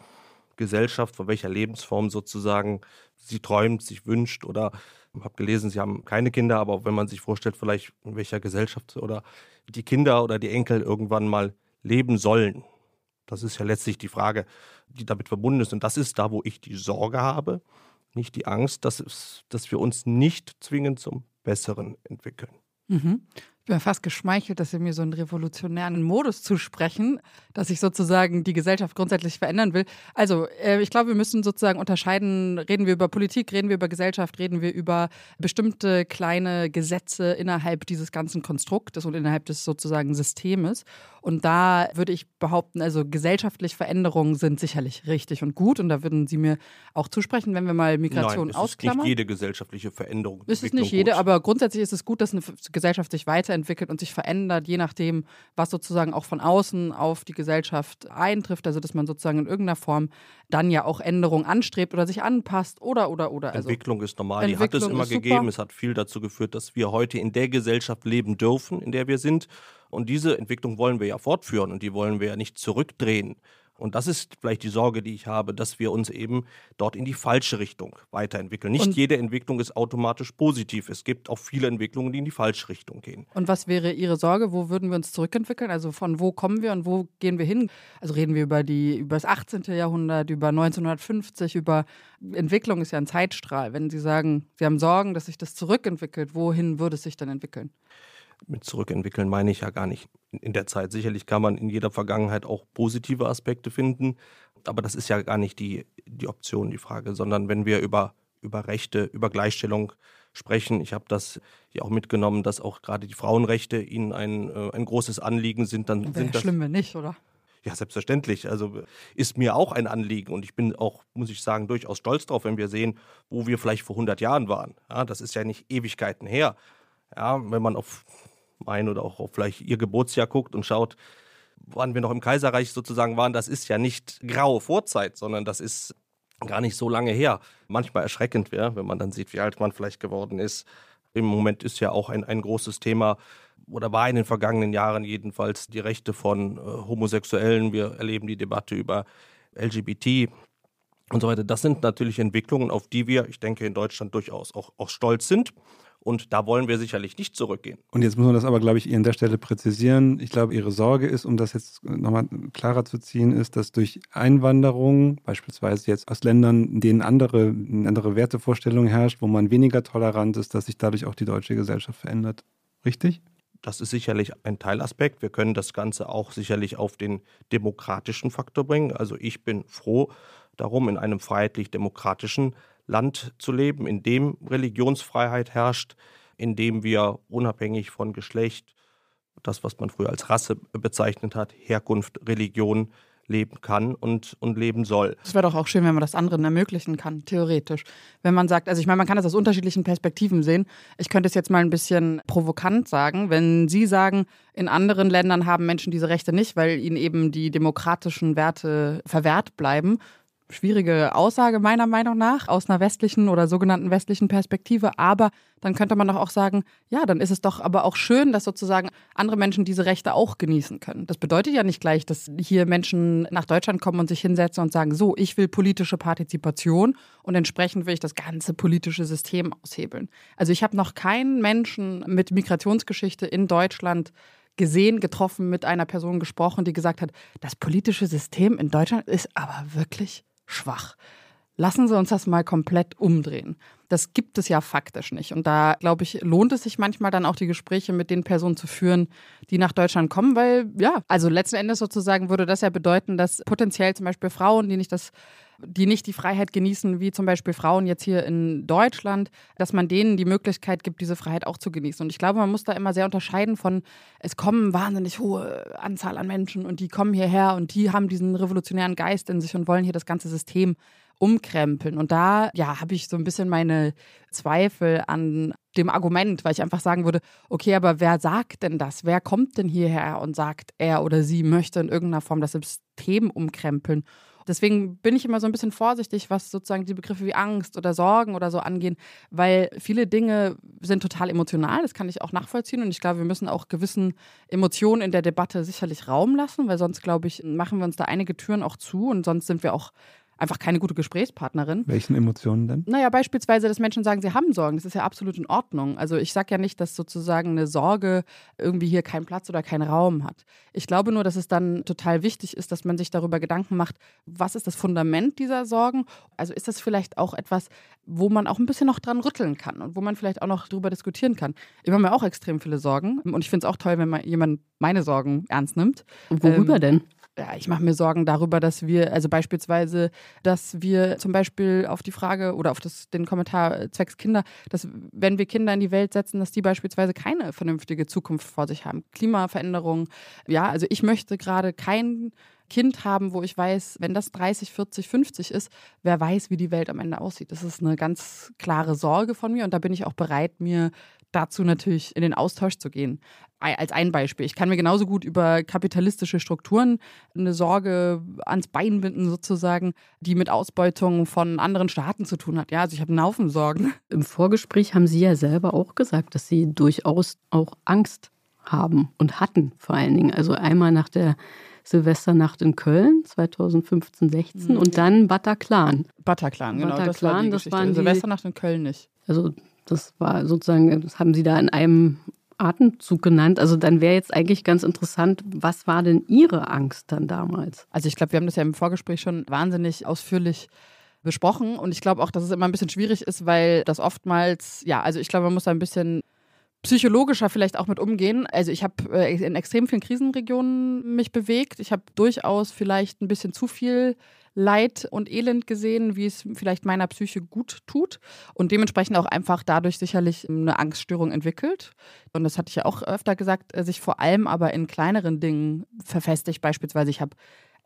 Gesellschaft, von welcher Lebensform sozusagen sie träumt, sich wünscht oder habe gelesen, sie haben keine Kinder, aber wenn man sich vorstellt, vielleicht in welcher Gesellschaft oder die Kinder oder die Enkel irgendwann mal leben sollen. Das ist ja letztlich die Frage, die damit verbunden ist. Und das ist da, wo ich die Sorge habe, nicht die Angst, dass, es, dass wir uns nicht zwingend zum Besseren entwickeln. Mhm bin mir fast geschmeichelt, dass Sie mir so einen revolutionären Modus zusprechen, dass ich sozusagen die Gesellschaft grundsätzlich verändern will. Also, äh, ich glaube, wir müssen sozusagen unterscheiden, reden wir über Politik, reden wir über Gesellschaft, reden wir über bestimmte kleine Gesetze innerhalb dieses ganzen Konstruktes und innerhalb des sozusagen Systems. Und da würde ich behaupten, also gesellschaftliche Veränderungen sind sicherlich richtig und gut. Und da würden Sie mir auch zusprechen, wenn wir mal Migration Nein, es ausklammern. Ist nicht jede gesellschaftliche Veränderung. Es ist nicht jede, gut. aber grundsätzlich ist es gut, dass eine Gesellschaft sich weiterentwickelt und sich verändert, je nachdem, was sozusagen auch von außen auf die Gesellschaft eintrifft. Also dass man sozusagen in irgendeiner Form dann ja auch Änderungen anstrebt oder sich anpasst oder oder oder. Also Entwicklung ist normal. Entwicklung die hat es immer gegeben. Es hat viel dazu geführt, dass wir heute in der Gesellschaft leben dürfen, in der wir sind. Und diese Entwicklung wollen wir ja fortführen und die wollen wir ja nicht zurückdrehen. Und das ist vielleicht die Sorge, die ich habe, dass wir uns eben dort in die falsche Richtung weiterentwickeln. Nicht Und- jede Entwicklung ist automatisch positiv. Es gibt auch viele Entwicklungen, die in die falsche Richtung gehen. Und was wäre Ihre Sorge? Wo würden wir uns zurückentwickeln? Also von wo kommen wir und wo gehen wir hin? Also reden wir über die über das 18. Jahrhundert, über 1950, über Entwicklung ist ja ein Zeitstrahl. Wenn Sie sagen, Sie haben Sorgen, dass sich das zurückentwickelt, wohin würde es sich dann entwickeln? Mit zurückentwickeln meine ich ja gar nicht in der Zeit. Sicherlich kann man in jeder Vergangenheit auch positive Aspekte finden, aber das ist ja gar nicht die, die Option, die Frage, sondern wenn wir über, über Rechte, über Gleichstellung sprechen, ich habe das ja auch mitgenommen, dass auch gerade die Frauenrechte Ihnen ein, äh, ein großes Anliegen sind, dann Wäre sind das schlimm, wenn nicht, oder? Ja, selbstverständlich. Also ist mir auch ein Anliegen und ich bin auch, muss ich sagen, durchaus stolz drauf, wenn wir sehen, wo wir vielleicht vor 100 Jahren waren. Ja, das ist ja nicht Ewigkeiten her. Ja, wenn man auf mein oder auch vielleicht ihr Geburtsjahr guckt und schaut, wann wir noch im Kaiserreich sozusagen waren, das ist ja nicht graue Vorzeit, sondern das ist gar nicht so lange her. Manchmal erschreckend wäre, wenn man dann sieht, wie alt man vielleicht geworden ist. Im Moment ist ja auch ein, ein großes Thema oder war in den vergangenen Jahren jedenfalls die Rechte von äh, Homosexuellen. Wir erleben die Debatte über LGBT und so weiter. Das sind natürlich Entwicklungen, auf die wir, ich denke, in Deutschland durchaus auch, auch stolz sind. Und da wollen wir sicherlich nicht zurückgehen. Und jetzt muss man das aber, glaube ich, an der Stelle präzisieren. Ich glaube, Ihre Sorge ist, um das jetzt nochmal klarer zu ziehen, ist, dass durch Einwanderung, beispielsweise jetzt aus Ländern, in denen andere, eine andere Wertevorstellung herrscht, wo man weniger tolerant ist, dass sich dadurch auch die deutsche Gesellschaft verändert. Richtig? Das ist sicherlich ein Teilaspekt. Wir können das Ganze auch sicherlich auf den demokratischen Faktor bringen. Also ich bin froh darum, in einem freiheitlich-demokratischen Land zu leben, in dem Religionsfreiheit herrscht, in dem wir unabhängig von Geschlecht, das, was man früher als Rasse bezeichnet hat, Herkunft, Religion leben kann und, und leben soll. Es wäre doch auch schön, wenn man das anderen ermöglichen kann, theoretisch. Wenn man sagt, also ich meine, man kann das aus unterschiedlichen Perspektiven sehen. Ich könnte es jetzt mal ein bisschen provokant sagen. Wenn Sie sagen, in anderen Ländern haben Menschen diese Rechte nicht, weil ihnen eben die demokratischen Werte verwehrt bleiben. Schwierige Aussage meiner Meinung nach aus einer westlichen oder sogenannten westlichen Perspektive. Aber dann könnte man doch auch sagen, ja, dann ist es doch aber auch schön, dass sozusagen andere Menschen diese Rechte auch genießen können. Das bedeutet ja nicht gleich, dass hier Menschen nach Deutschland kommen und sich hinsetzen und sagen, so, ich will politische Partizipation und entsprechend will ich das ganze politische System aushebeln. Also ich habe noch keinen Menschen mit Migrationsgeschichte in Deutschland gesehen, getroffen, mit einer Person gesprochen, die gesagt hat, das politische System in Deutschland ist aber wirklich schwach. Lassen Sie uns das mal komplett umdrehen. Das gibt es ja faktisch nicht. Und da, glaube ich, lohnt es sich manchmal dann auch die Gespräche mit den Personen zu führen, die nach Deutschland kommen, weil, ja, also letzten Endes sozusagen würde das ja bedeuten, dass potenziell zum Beispiel Frauen, die nicht das die nicht die Freiheit genießen, wie zum Beispiel Frauen jetzt hier in Deutschland, dass man denen die Möglichkeit gibt, diese Freiheit auch zu genießen. Und ich glaube, man muss da immer sehr unterscheiden von, es kommen wahnsinnig hohe Anzahl an Menschen und die kommen hierher und die haben diesen revolutionären Geist in sich und wollen hier das ganze System umkrempeln. Und da, ja, habe ich so ein bisschen meine Zweifel an dem Argument, weil ich einfach sagen würde, okay, aber wer sagt denn das? Wer kommt denn hierher und sagt, er oder sie möchte in irgendeiner Form das System umkrempeln? Deswegen bin ich immer so ein bisschen vorsichtig, was sozusagen die Begriffe wie Angst oder Sorgen oder so angehen, weil viele Dinge sind total emotional, das kann ich auch nachvollziehen und ich glaube, wir müssen auch gewissen Emotionen in der Debatte sicherlich Raum lassen, weil sonst, glaube ich, machen wir uns da einige Türen auch zu und sonst sind wir auch einfach keine gute Gesprächspartnerin. Welchen Emotionen denn? Naja, beispielsweise, dass Menschen sagen, sie haben Sorgen. Das ist ja absolut in Ordnung. Also ich sage ja nicht, dass sozusagen eine Sorge irgendwie hier keinen Platz oder keinen Raum hat. Ich glaube nur, dass es dann total wichtig ist, dass man sich darüber Gedanken macht, was ist das Fundament dieser Sorgen? Also ist das vielleicht auch etwas, wo man auch ein bisschen noch dran rütteln kann und wo man vielleicht auch noch drüber diskutieren kann. Ich mache mir auch extrem viele Sorgen und ich finde es auch toll, wenn man jemand meine Sorgen ernst nimmt. Und worüber Ähm, denn? Ja, ich mache mir Sorgen darüber, dass wir, also beispielsweise, dass wir zum Beispiel auf die Frage oder auf das, den Kommentar äh, zwecks Kinder, dass wenn wir Kinder in die Welt setzen, dass die beispielsweise keine vernünftige Zukunft vor sich haben. Klimaveränderung, ja, also ich möchte gerade kein Kind haben, wo ich weiß, wenn das 30, 40, 50 ist, wer weiß, wie die Welt am Ende aussieht. Das ist eine ganz klare Sorge von mir und da bin ich auch bereit, mir dazu natürlich in den Austausch zu gehen. Als ein Beispiel. Ich kann mir genauso gut über kapitalistische Strukturen eine Sorge ans Bein binden, sozusagen, die mit Ausbeutung von anderen Staaten zu tun hat. Ja, also ich habe einen Haufen Sorgen. Im Vorgespräch haben Sie ja selber auch gesagt, dass Sie durchaus auch Angst haben und hatten vor allen Dingen. Also einmal nach der Silvesternacht in Köln 2015, 16 Mhm. und dann Bataclan. Bataclan, genau. das war Bataclan, die das waren die- Silvesternacht in Köln nicht. Also das war sozusagen, das haben Sie da in einem Atemzug genannt. Also dann wäre jetzt eigentlich ganz interessant, was war denn Ihre Angst dann damals? Also ich glaube, wir haben das ja im Vorgespräch schon wahnsinnig ausführlich besprochen und ich glaube auch, dass es immer ein bisschen schwierig ist, weil das oftmals, ja, also ich glaube, man muss da ein bisschen psychologischer vielleicht auch mit umgehen. Also ich habe äh, in extrem vielen Krisenregionen mich bewegt. Ich habe durchaus vielleicht ein bisschen zu viel Leid und Elend gesehen, wie es vielleicht meiner Psyche gut tut und dementsprechend auch einfach dadurch sicherlich eine Angststörung entwickelt. Und das hatte ich ja auch öfter gesagt, äh, sich vor allem aber in kleineren Dingen verfestigt. Beispielsweise, ich habe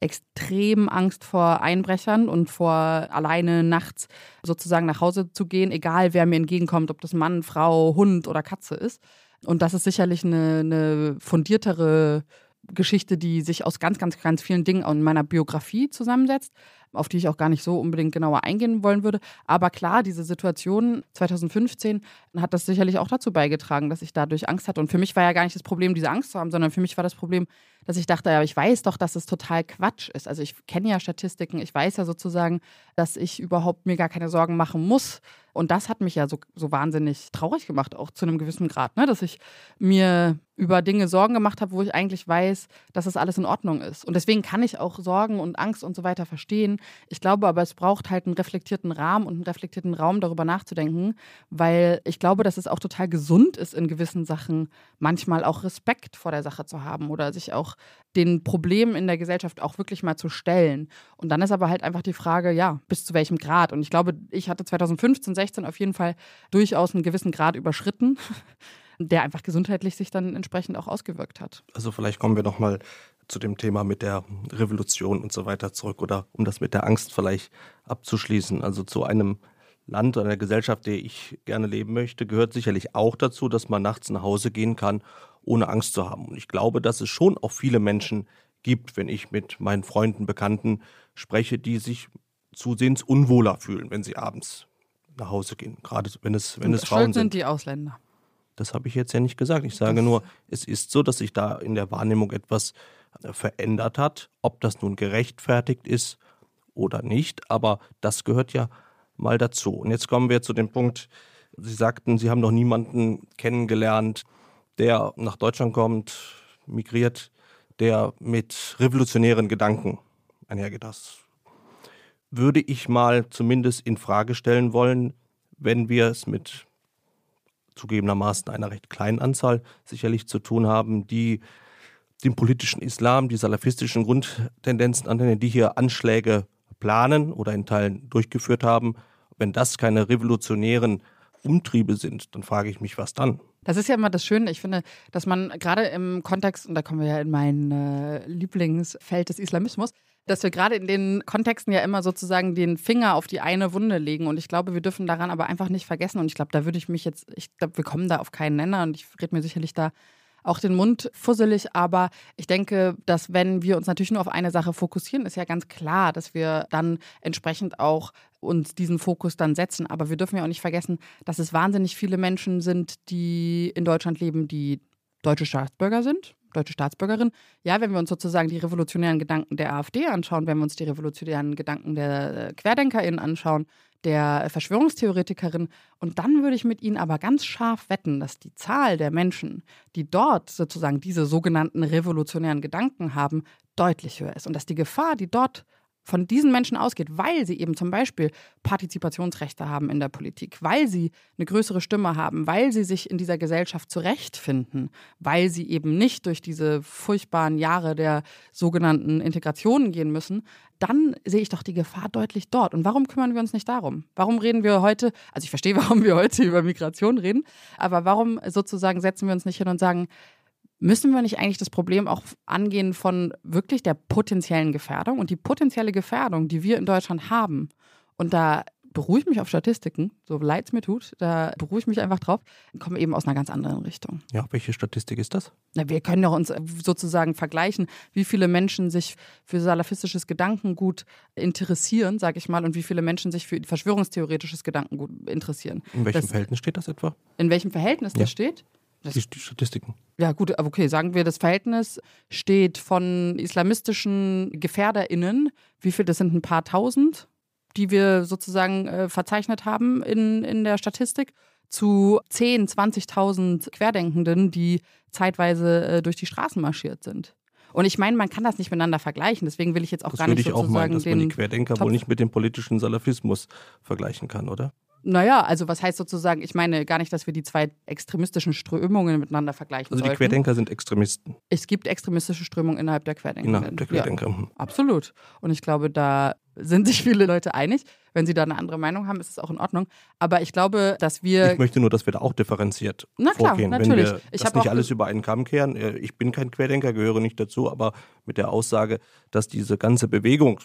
extrem Angst vor Einbrechern und vor alleine nachts sozusagen nach Hause zu gehen, egal wer mir entgegenkommt, ob das Mann, Frau, Hund oder Katze ist. Und das ist sicherlich eine, eine fundiertere Geschichte, die sich aus ganz, ganz, ganz vielen Dingen in meiner Biografie zusammensetzt, auf die ich auch gar nicht so unbedingt genauer eingehen wollen würde. Aber klar, diese Situation 2015 hat das sicherlich auch dazu beigetragen, dass ich dadurch Angst hatte. Und für mich war ja gar nicht das Problem, diese Angst zu haben, sondern für mich war das Problem, dass ich dachte, ja, ich weiß doch, dass es total Quatsch ist. Also ich kenne ja Statistiken, ich weiß ja sozusagen, dass ich überhaupt mir gar keine Sorgen machen muss. Und das hat mich ja so, so wahnsinnig traurig gemacht, auch zu einem gewissen Grad, ne? dass ich mir über Dinge Sorgen gemacht habe, wo ich eigentlich weiß, dass es alles in Ordnung ist. Und deswegen kann ich auch Sorgen und Angst und so weiter verstehen. Ich glaube aber, es braucht halt einen reflektierten Rahmen und einen reflektierten Raum, darüber nachzudenken, weil ich glaube, dass es auch total gesund ist, in gewissen Sachen manchmal auch Respekt vor der Sache zu haben oder sich auch den Problemen in der Gesellschaft auch wirklich mal zu stellen. Und dann ist aber halt einfach die Frage, ja, bis zu welchem Grad. Und ich glaube, ich hatte 2015, 16 auf jeden Fall durchaus einen gewissen Grad überschritten, [LAUGHS] der einfach gesundheitlich sich dann entsprechend auch ausgewirkt hat. Also vielleicht kommen wir noch mal zu dem Thema mit der Revolution und so weiter zurück oder um das mit der Angst vielleicht abzuschließen. Also zu einem Land oder einer Gesellschaft, der ich gerne leben möchte, gehört sicherlich auch dazu, dass man nachts nach Hause gehen kann, ohne Angst zu haben. Und ich glaube, dass es schon auch viele Menschen gibt, wenn ich mit meinen Freunden, Bekannten spreche, die sich zusehends unwohler fühlen, wenn sie abends nach Hause gehen. Gerade wenn es, wenn es Frauen sind. sind die Ausländer. Das habe ich jetzt ja nicht gesagt. Ich sage nur, es ist so, dass sich da in der Wahrnehmung etwas verändert hat. Ob das nun gerechtfertigt ist oder nicht, aber das gehört ja mal dazu. Und jetzt kommen wir zu dem Punkt, Sie sagten, Sie haben noch niemanden kennengelernt, der nach Deutschland kommt, migriert, der mit revolutionären Gedanken einhergeht. Das würde ich mal zumindest in Frage stellen wollen, wenn wir es mit zugegebenermaßen einer recht kleinen Anzahl sicherlich zu tun haben, die den politischen Islam, die salafistischen Grundtendenzen annehmen, die hier Anschläge planen oder in Teilen durchgeführt haben. Wenn das keine revolutionären Umtriebe sind, dann frage ich mich, was dann? Das ist ja immer das Schöne. Ich finde, dass man gerade im Kontext, und da kommen wir ja in mein äh, Lieblingsfeld des Islamismus, dass wir gerade in den Kontexten ja immer sozusagen den Finger auf die eine Wunde legen. Und ich glaube, wir dürfen daran aber einfach nicht vergessen. Und ich glaube, da würde ich mich jetzt, ich glaube, wir kommen da auf keinen Nenner und ich rede mir sicherlich da auch den Mund fusselig, aber ich denke, dass wenn wir uns natürlich nur auf eine Sache fokussieren, ist ja ganz klar, dass wir dann entsprechend auch uns diesen Fokus dann setzen. Aber wir dürfen ja auch nicht vergessen, dass es wahnsinnig viele Menschen sind, die in Deutschland leben, die deutsche Staatsbürger sind, deutsche Staatsbürgerin. Ja, wenn wir uns sozusagen die revolutionären Gedanken der AfD anschauen, wenn wir uns die revolutionären Gedanken der äh, QuerdenkerInnen anschauen, der Verschwörungstheoretikerin. Und dann würde ich mit Ihnen aber ganz scharf wetten, dass die Zahl der Menschen, die dort sozusagen diese sogenannten revolutionären Gedanken haben, deutlich höher ist. Und dass die Gefahr, die dort von diesen Menschen ausgeht, weil sie eben zum Beispiel Partizipationsrechte haben in der Politik, weil sie eine größere Stimme haben, weil sie sich in dieser Gesellschaft zurechtfinden, weil sie eben nicht durch diese furchtbaren Jahre der sogenannten Integration gehen müssen, dann sehe ich doch die Gefahr deutlich dort. Und warum kümmern wir uns nicht darum? Warum reden wir heute, also ich verstehe, [LAUGHS] warum wir heute über Migration reden, aber warum sozusagen setzen wir uns nicht hin und sagen, Müssen wir nicht eigentlich das Problem auch angehen von wirklich der potenziellen Gefährdung? Und die potenzielle Gefährdung, die wir in Deutschland haben, und da beruhige ich mich auf Statistiken, so leid es mir tut, da beruhige ich mich einfach drauf, kommen eben aus einer ganz anderen Richtung. Ja, welche Statistik ist das? Na, wir können doch uns sozusagen vergleichen, wie viele Menschen sich für salafistisches Gedankengut interessieren, sage ich mal, und wie viele Menschen sich für verschwörungstheoretisches Gedankengut interessieren. In welchem Das- Verhältnis steht das etwa? In welchem Verhältnis Ja. das steht? Die, die Statistiken. Ja, gut, aber okay, sagen wir, das Verhältnis steht von islamistischen GefährderInnen, wie viel, das sind ein paar tausend, die wir sozusagen äh, verzeichnet haben in, in der Statistik, zu 10, 20.000 Querdenkenden, die zeitweise äh, durch die Straßen marschiert sind. Und ich meine, man kann das nicht miteinander vergleichen. Deswegen will ich jetzt auch Das gar nicht ich auch sozusagen meinen, dass man die den Querdenker Topf- wohl nicht mit dem politischen Salafismus vergleichen kann, oder? Naja, also was heißt sozusagen, ich meine gar nicht, dass wir die zwei extremistischen Strömungen miteinander vergleichen Also die sollten. Querdenker sind Extremisten Es gibt extremistische Strömungen innerhalb der Querdenker. innerhalb der Querdenker. Mhm. Ja, absolut. Und ich glaube, da sind sich viele Leute einig. Wenn sie da eine andere Meinung haben, ist es auch in Ordnung. Aber ich glaube, dass wir. Ich möchte nur, dass wir da auch differenziert Na klar, vorgehen. natürlich. Wenn wir Ich das nicht alles über einen Kamm kehren. äh, Ich bin kein Querdenker, gehöre nicht dazu, aber mit der Aussage, dass diese ganze Bewegung,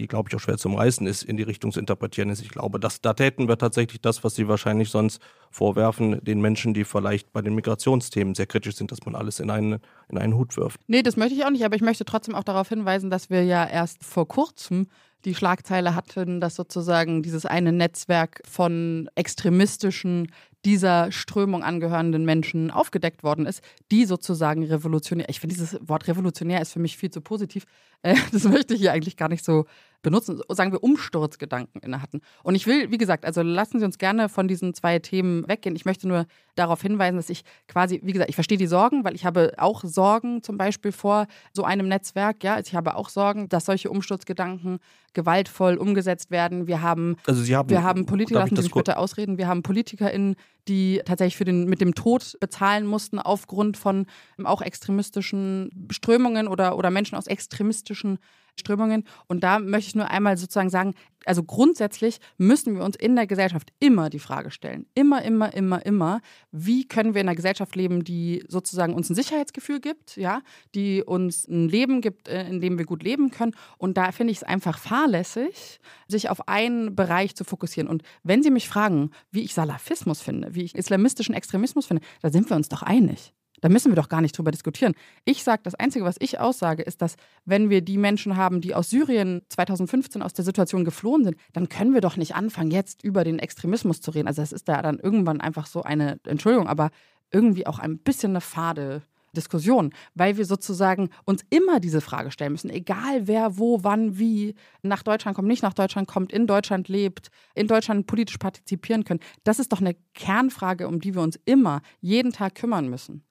die glaube ich auch schwer zum Reißen ist, in die Richtung zu interpretieren ist. Ich glaube, dass, da täten wir tatsächlich das, was Sie wahrscheinlich sonst vorwerfen, den Menschen, die vielleicht bei den Migrationsthemen sehr kritisch sind, dass man alles in einen, in einen Hut wirft. Nee, das möchte ich auch nicht, aber ich möchte trotzdem auch darauf hinweisen, dass wir ja erst vor kurzem die Schlagzeile hatten, dass sozusagen dieses eine Netzwerk von extremistischen dieser Strömung angehörenden Menschen aufgedeckt worden ist, die sozusagen revolutionär. Ich finde, dieses Wort revolutionär ist für mich viel zu positiv. Äh, [LAUGHS] das möchte ich hier eigentlich gar nicht so benutzen. Sagen wir Umsturzgedanken inne hatten. Und ich will, wie gesagt, also lassen Sie uns gerne von diesen zwei Themen weggehen. Ich möchte nur darauf hinweisen, dass ich quasi, wie gesagt, ich verstehe die Sorgen, weil ich habe auch Sorgen zum Beispiel vor so einem Netzwerk. Ja, also ich habe auch Sorgen, dass solche Umsturzgedanken gewaltvoll umgesetzt werden. Wir haben Also Sie haben, wir haben Politiker, lassen Sie mich bitte ausreden, wir haben PolitikerInnen, die tatsächlich für den, mit dem Tod bezahlen mussten aufgrund von auch extremistischen Strömungen oder, oder Menschen aus extremistischen Strömungen. Und da möchte ich nur einmal sozusagen sagen, also grundsätzlich müssen wir uns in der Gesellschaft immer die Frage stellen, immer, immer, immer, immer, wie können wir in einer Gesellschaft leben, die sozusagen uns ein Sicherheitsgefühl gibt, ja, die uns ein Leben gibt, äh, in dem wir gut leben können. Und da finde ich es einfach fahrlässig, sich auf einen Bereich zu fokussieren. Und wenn Sie mich fragen, wie ich Salafismus finde, wie ich islamistischen Extremismus finde, da sind wir uns doch einig. Da müssen wir doch gar nicht drüber diskutieren. Ich sage, das Einzige, was ich aussage, ist, dass wenn wir die Menschen haben, die aus Syrien 2015 aus der Situation geflohen sind, dann können wir doch nicht anfangen, jetzt über den Extremismus zu reden. Also das ist da dann irgendwann einfach so eine, Entschuldigung, aber irgendwie auch ein bisschen eine fade Diskussion, weil wir sozusagen uns immer diese Frage stellen müssen, egal wer, wo, wann, wie nach Deutschland kommt, nicht nach Deutschland kommt, in Deutschland lebt, in Deutschland politisch partizipieren können. Das ist doch eine Kernfrage, um die wir uns immer jeden Tag kümmern müssen.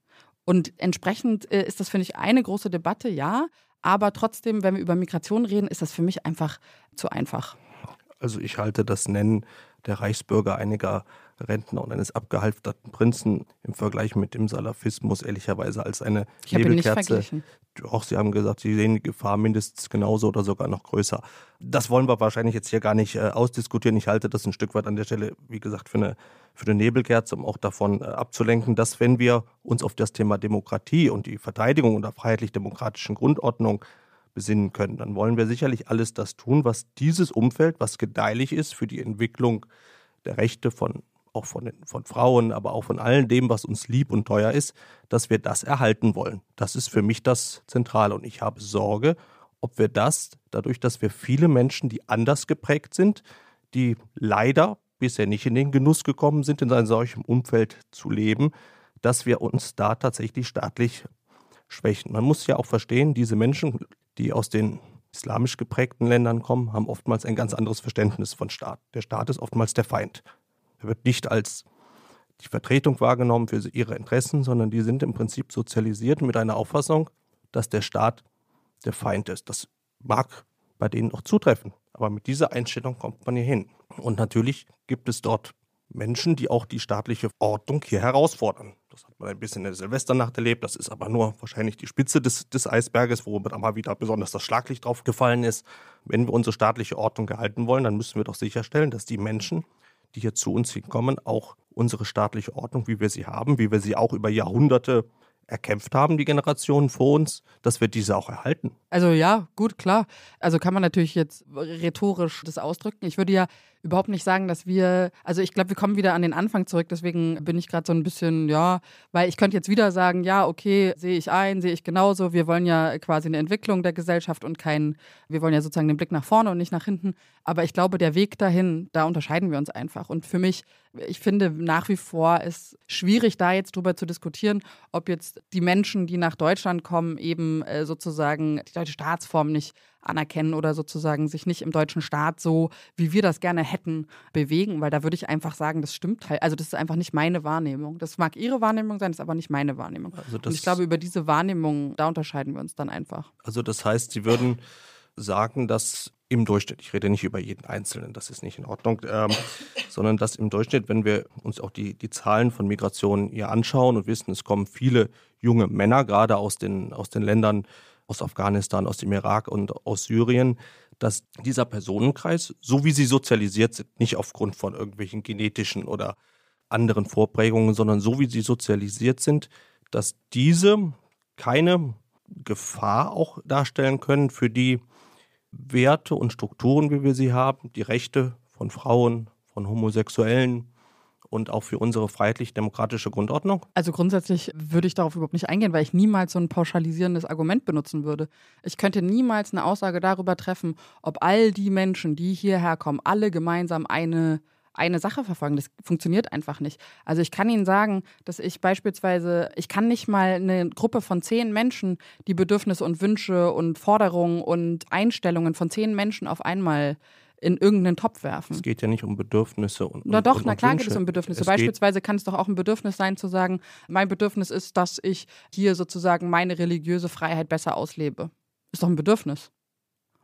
Und entsprechend äh, ist das, finde ich, eine große Debatte, ja. Aber trotzdem, wenn wir über Migration reden, ist das für mich einfach zu einfach. Also ich halte das Nennen der Reichsbürger einiger Rentner und eines abgehalfterten Prinzen im Vergleich mit dem Salafismus ehrlicherweise als eine Nebelkerze. Auch Sie haben gesagt, Sie sehen die Gefahr mindestens genauso oder sogar noch größer. Das wollen wir wahrscheinlich jetzt hier gar nicht äh, ausdiskutieren. Ich halte das ein Stück weit an der Stelle, wie gesagt, für eine, für eine Nebelkerze, um auch davon äh, abzulenken, dass wenn wir uns auf das Thema Demokratie und die Verteidigung unter freiheitlich-demokratischen Grundordnung besinnen können, dann wollen wir sicherlich alles das tun, was dieses Umfeld, was gedeihlich ist für die Entwicklung der Rechte von auch von, von Frauen, aber auch von all dem, was uns lieb und teuer ist, dass wir das erhalten wollen. Das ist für mich das Zentrale. Und ich habe Sorge, ob wir das, dadurch, dass wir viele Menschen, die anders geprägt sind, die leider bisher nicht in den Genuss gekommen sind, in einem solchen Umfeld zu leben, dass wir uns da tatsächlich staatlich schwächen. Man muss ja auch verstehen, diese Menschen, die aus den islamisch geprägten Ländern kommen, haben oftmals ein ganz anderes Verständnis von Staat. Der Staat ist oftmals der Feind. Er wird nicht als die Vertretung wahrgenommen für ihre Interessen, sondern die sind im Prinzip sozialisiert mit einer Auffassung, dass der Staat der Feind ist. Das mag bei denen auch zutreffen, aber mit dieser Einstellung kommt man hier hin. Und natürlich gibt es dort Menschen, die auch die staatliche Ordnung hier herausfordern. Das hat man ein bisschen in der Silvesternacht erlebt. Das ist aber nur wahrscheinlich die Spitze des, des Eisberges, wo dann mal wieder besonders das Schlaglicht drauf gefallen ist. Wenn wir unsere staatliche Ordnung gehalten wollen, dann müssen wir doch sicherstellen, dass die Menschen, die hier zu uns hinkommen, auch unsere staatliche Ordnung, wie wir sie haben, wie wir sie auch über Jahrhunderte erkämpft haben, die Generationen vor uns, dass wir diese auch erhalten. Also ja, gut, klar. Also kann man natürlich jetzt rhetorisch das ausdrücken. Ich würde ja überhaupt nicht sagen, dass wir, also ich glaube, wir kommen wieder an den Anfang zurück, deswegen bin ich gerade so ein bisschen, ja, weil ich könnte jetzt wieder sagen, ja, okay, sehe ich ein, sehe ich genauso, wir wollen ja quasi eine Entwicklung der Gesellschaft und kein, wir wollen ja sozusagen den Blick nach vorne und nicht nach hinten, aber ich glaube, der Weg dahin, da unterscheiden wir uns einfach. Und für mich, ich finde nach wie vor ist schwierig, da jetzt drüber zu diskutieren, ob jetzt die Menschen, die nach Deutschland kommen, eben äh, sozusagen die deutsche Staatsform nicht anerkennen oder sozusagen sich nicht im deutschen Staat so, wie wir das gerne hätten, bewegen, weil da würde ich einfach sagen, das stimmt halt. Also das ist einfach nicht meine Wahrnehmung. Das mag ihre Wahrnehmung sein, ist aber nicht meine Wahrnehmung. Also Und ich glaube, über diese Wahrnehmung, da unterscheiden wir uns dann einfach. Also das heißt, Sie würden sagen, dass im Durchschnitt, ich rede nicht über jeden Einzelnen, das ist nicht in Ordnung, ähm, [LAUGHS] sondern dass im Durchschnitt, wenn wir uns auch die, die Zahlen von Migration hier anschauen und wissen, es kommen viele junge Männer, gerade aus den, aus den Ländern aus Afghanistan, aus dem Irak und aus Syrien, dass dieser Personenkreis, so wie sie sozialisiert sind, nicht aufgrund von irgendwelchen genetischen oder anderen Vorprägungen, sondern so wie sie sozialisiert sind, dass diese keine Gefahr auch darstellen können für die Werte und Strukturen, wie wir sie haben, die Rechte von Frauen, von Homosexuellen, und auch für unsere freiheitlich-demokratische Grundordnung? Also grundsätzlich würde ich darauf überhaupt nicht eingehen, weil ich niemals so ein pauschalisierendes Argument benutzen würde. Ich könnte niemals eine Aussage darüber treffen, ob all die Menschen, die hierher kommen, alle gemeinsam eine eine Sache verfolgen. Das funktioniert einfach nicht. Also ich kann Ihnen sagen, dass ich beispielsweise, ich kann nicht mal eine Gruppe von zehn Menschen, die Bedürfnisse und Wünsche und Forderungen und Einstellungen von zehn Menschen auf einmal in irgendeinen Topf werfen. Es geht ja nicht um Bedürfnisse und Na doch, und, na klar geht es um Bedürfnisse. Es Beispielsweise kann es doch auch ein Bedürfnis sein zu sagen, mein Bedürfnis ist, dass ich hier sozusagen meine religiöse Freiheit besser auslebe. Ist doch ein Bedürfnis.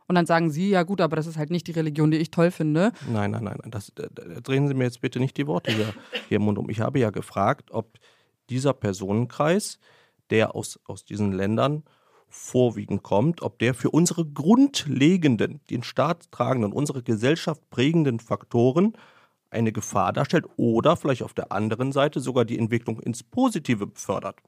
Und dann sagen sie, ja gut, aber das ist halt nicht die Religion, die ich toll finde. Nein, nein, nein, das, da, da drehen Sie mir jetzt bitte nicht die Worte hier, hier im Mund um. Ich habe ja gefragt, ob dieser Personenkreis, der aus, aus diesen Ländern vorwiegend kommt, ob der für unsere grundlegenden, den Staat tragenden, unsere Gesellschaft prägenden Faktoren eine Gefahr darstellt oder vielleicht auf der anderen Seite sogar die Entwicklung ins Positive befördert.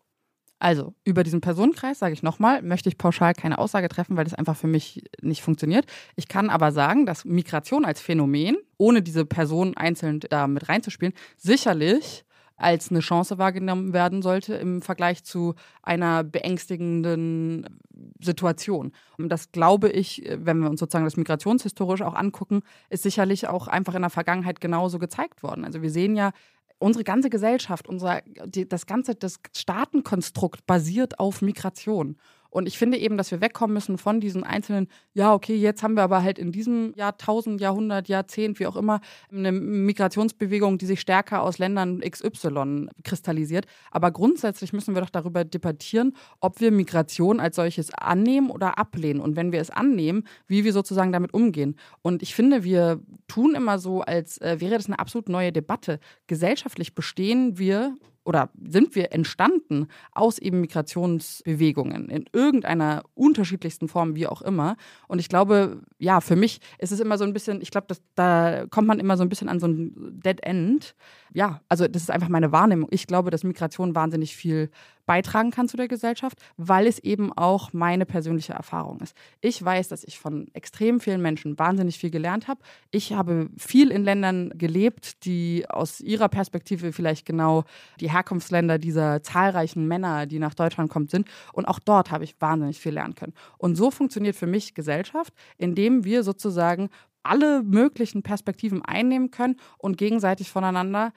Also, über diesen Personenkreis, sage ich nochmal, möchte ich pauschal keine Aussage treffen, weil das einfach für mich nicht funktioniert. Ich kann aber sagen, dass Migration als Phänomen, ohne diese Person einzeln da mit reinzuspielen, sicherlich als eine Chance wahrgenommen werden sollte im Vergleich zu einer beängstigenden Situation. Und das glaube ich, wenn wir uns sozusagen das migrationshistorisch auch angucken, ist sicherlich auch einfach in der Vergangenheit genauso gezeigt worden. Also wir sehen ja, unsere ganze Gesellschaft, unser, die, das ganze das Staatenkonstrukt basiert auf Migration. Und ich finde eben, dass wir wegkommen müssen von diesen einzelnen, ja, okay, jetzt haben wir aber halt in diesem Jahrtausend, Jahrhundert, Jahrzehnt, wie auch immer, eine Migrationsbewegung, die sich stärker aus Ländern XY kristallisiert. Aber grundsätzlich müssen wir doch darüber debattieren, ob wir Migration als solches annehmen oder ablehnen. Und wenn wir es annehmen, wie wir sozusagen damit umgehen. Und ich finde, wir tun immer so, als äh, wäre das eine absolut neue Debatte. Gesellschaftlich bestehen wir oder sind wir entstanden aus eben Migrationsbewegungen in irgendeiner unterschiedlichsten Form, wie auch immer. Und ich glaube, ja, für mich ist es immer so ein bisschen, ich glaube, da kommt man immer so ein bisschen an so ein Dead End. Ja, also das ist einfach meine Wahrnehmung. Ich glaube, dass Migration wahnsinnig viel beitragen kann zu der Gesellschaft, weil es eben auch meine persönliche Erfahrung ist. Ich weiß, dass ich von extrem vielen Menschen wahnsinnig viel gelernt habe. Ich habe viel in Ländern gelebt, die aus ihrer Perspektive vielleicht genau die Herkunftsländer dieser zahlreichen Männer, die nach Deutschland kommen, sind. Und auch dort habe ich wahnsinnig viel lernen können. Und so funktioniert für mich Gesellschaft, indem wir sozusagen alle möglichen Perspektiven einnehmen können und gegenseitig voneinander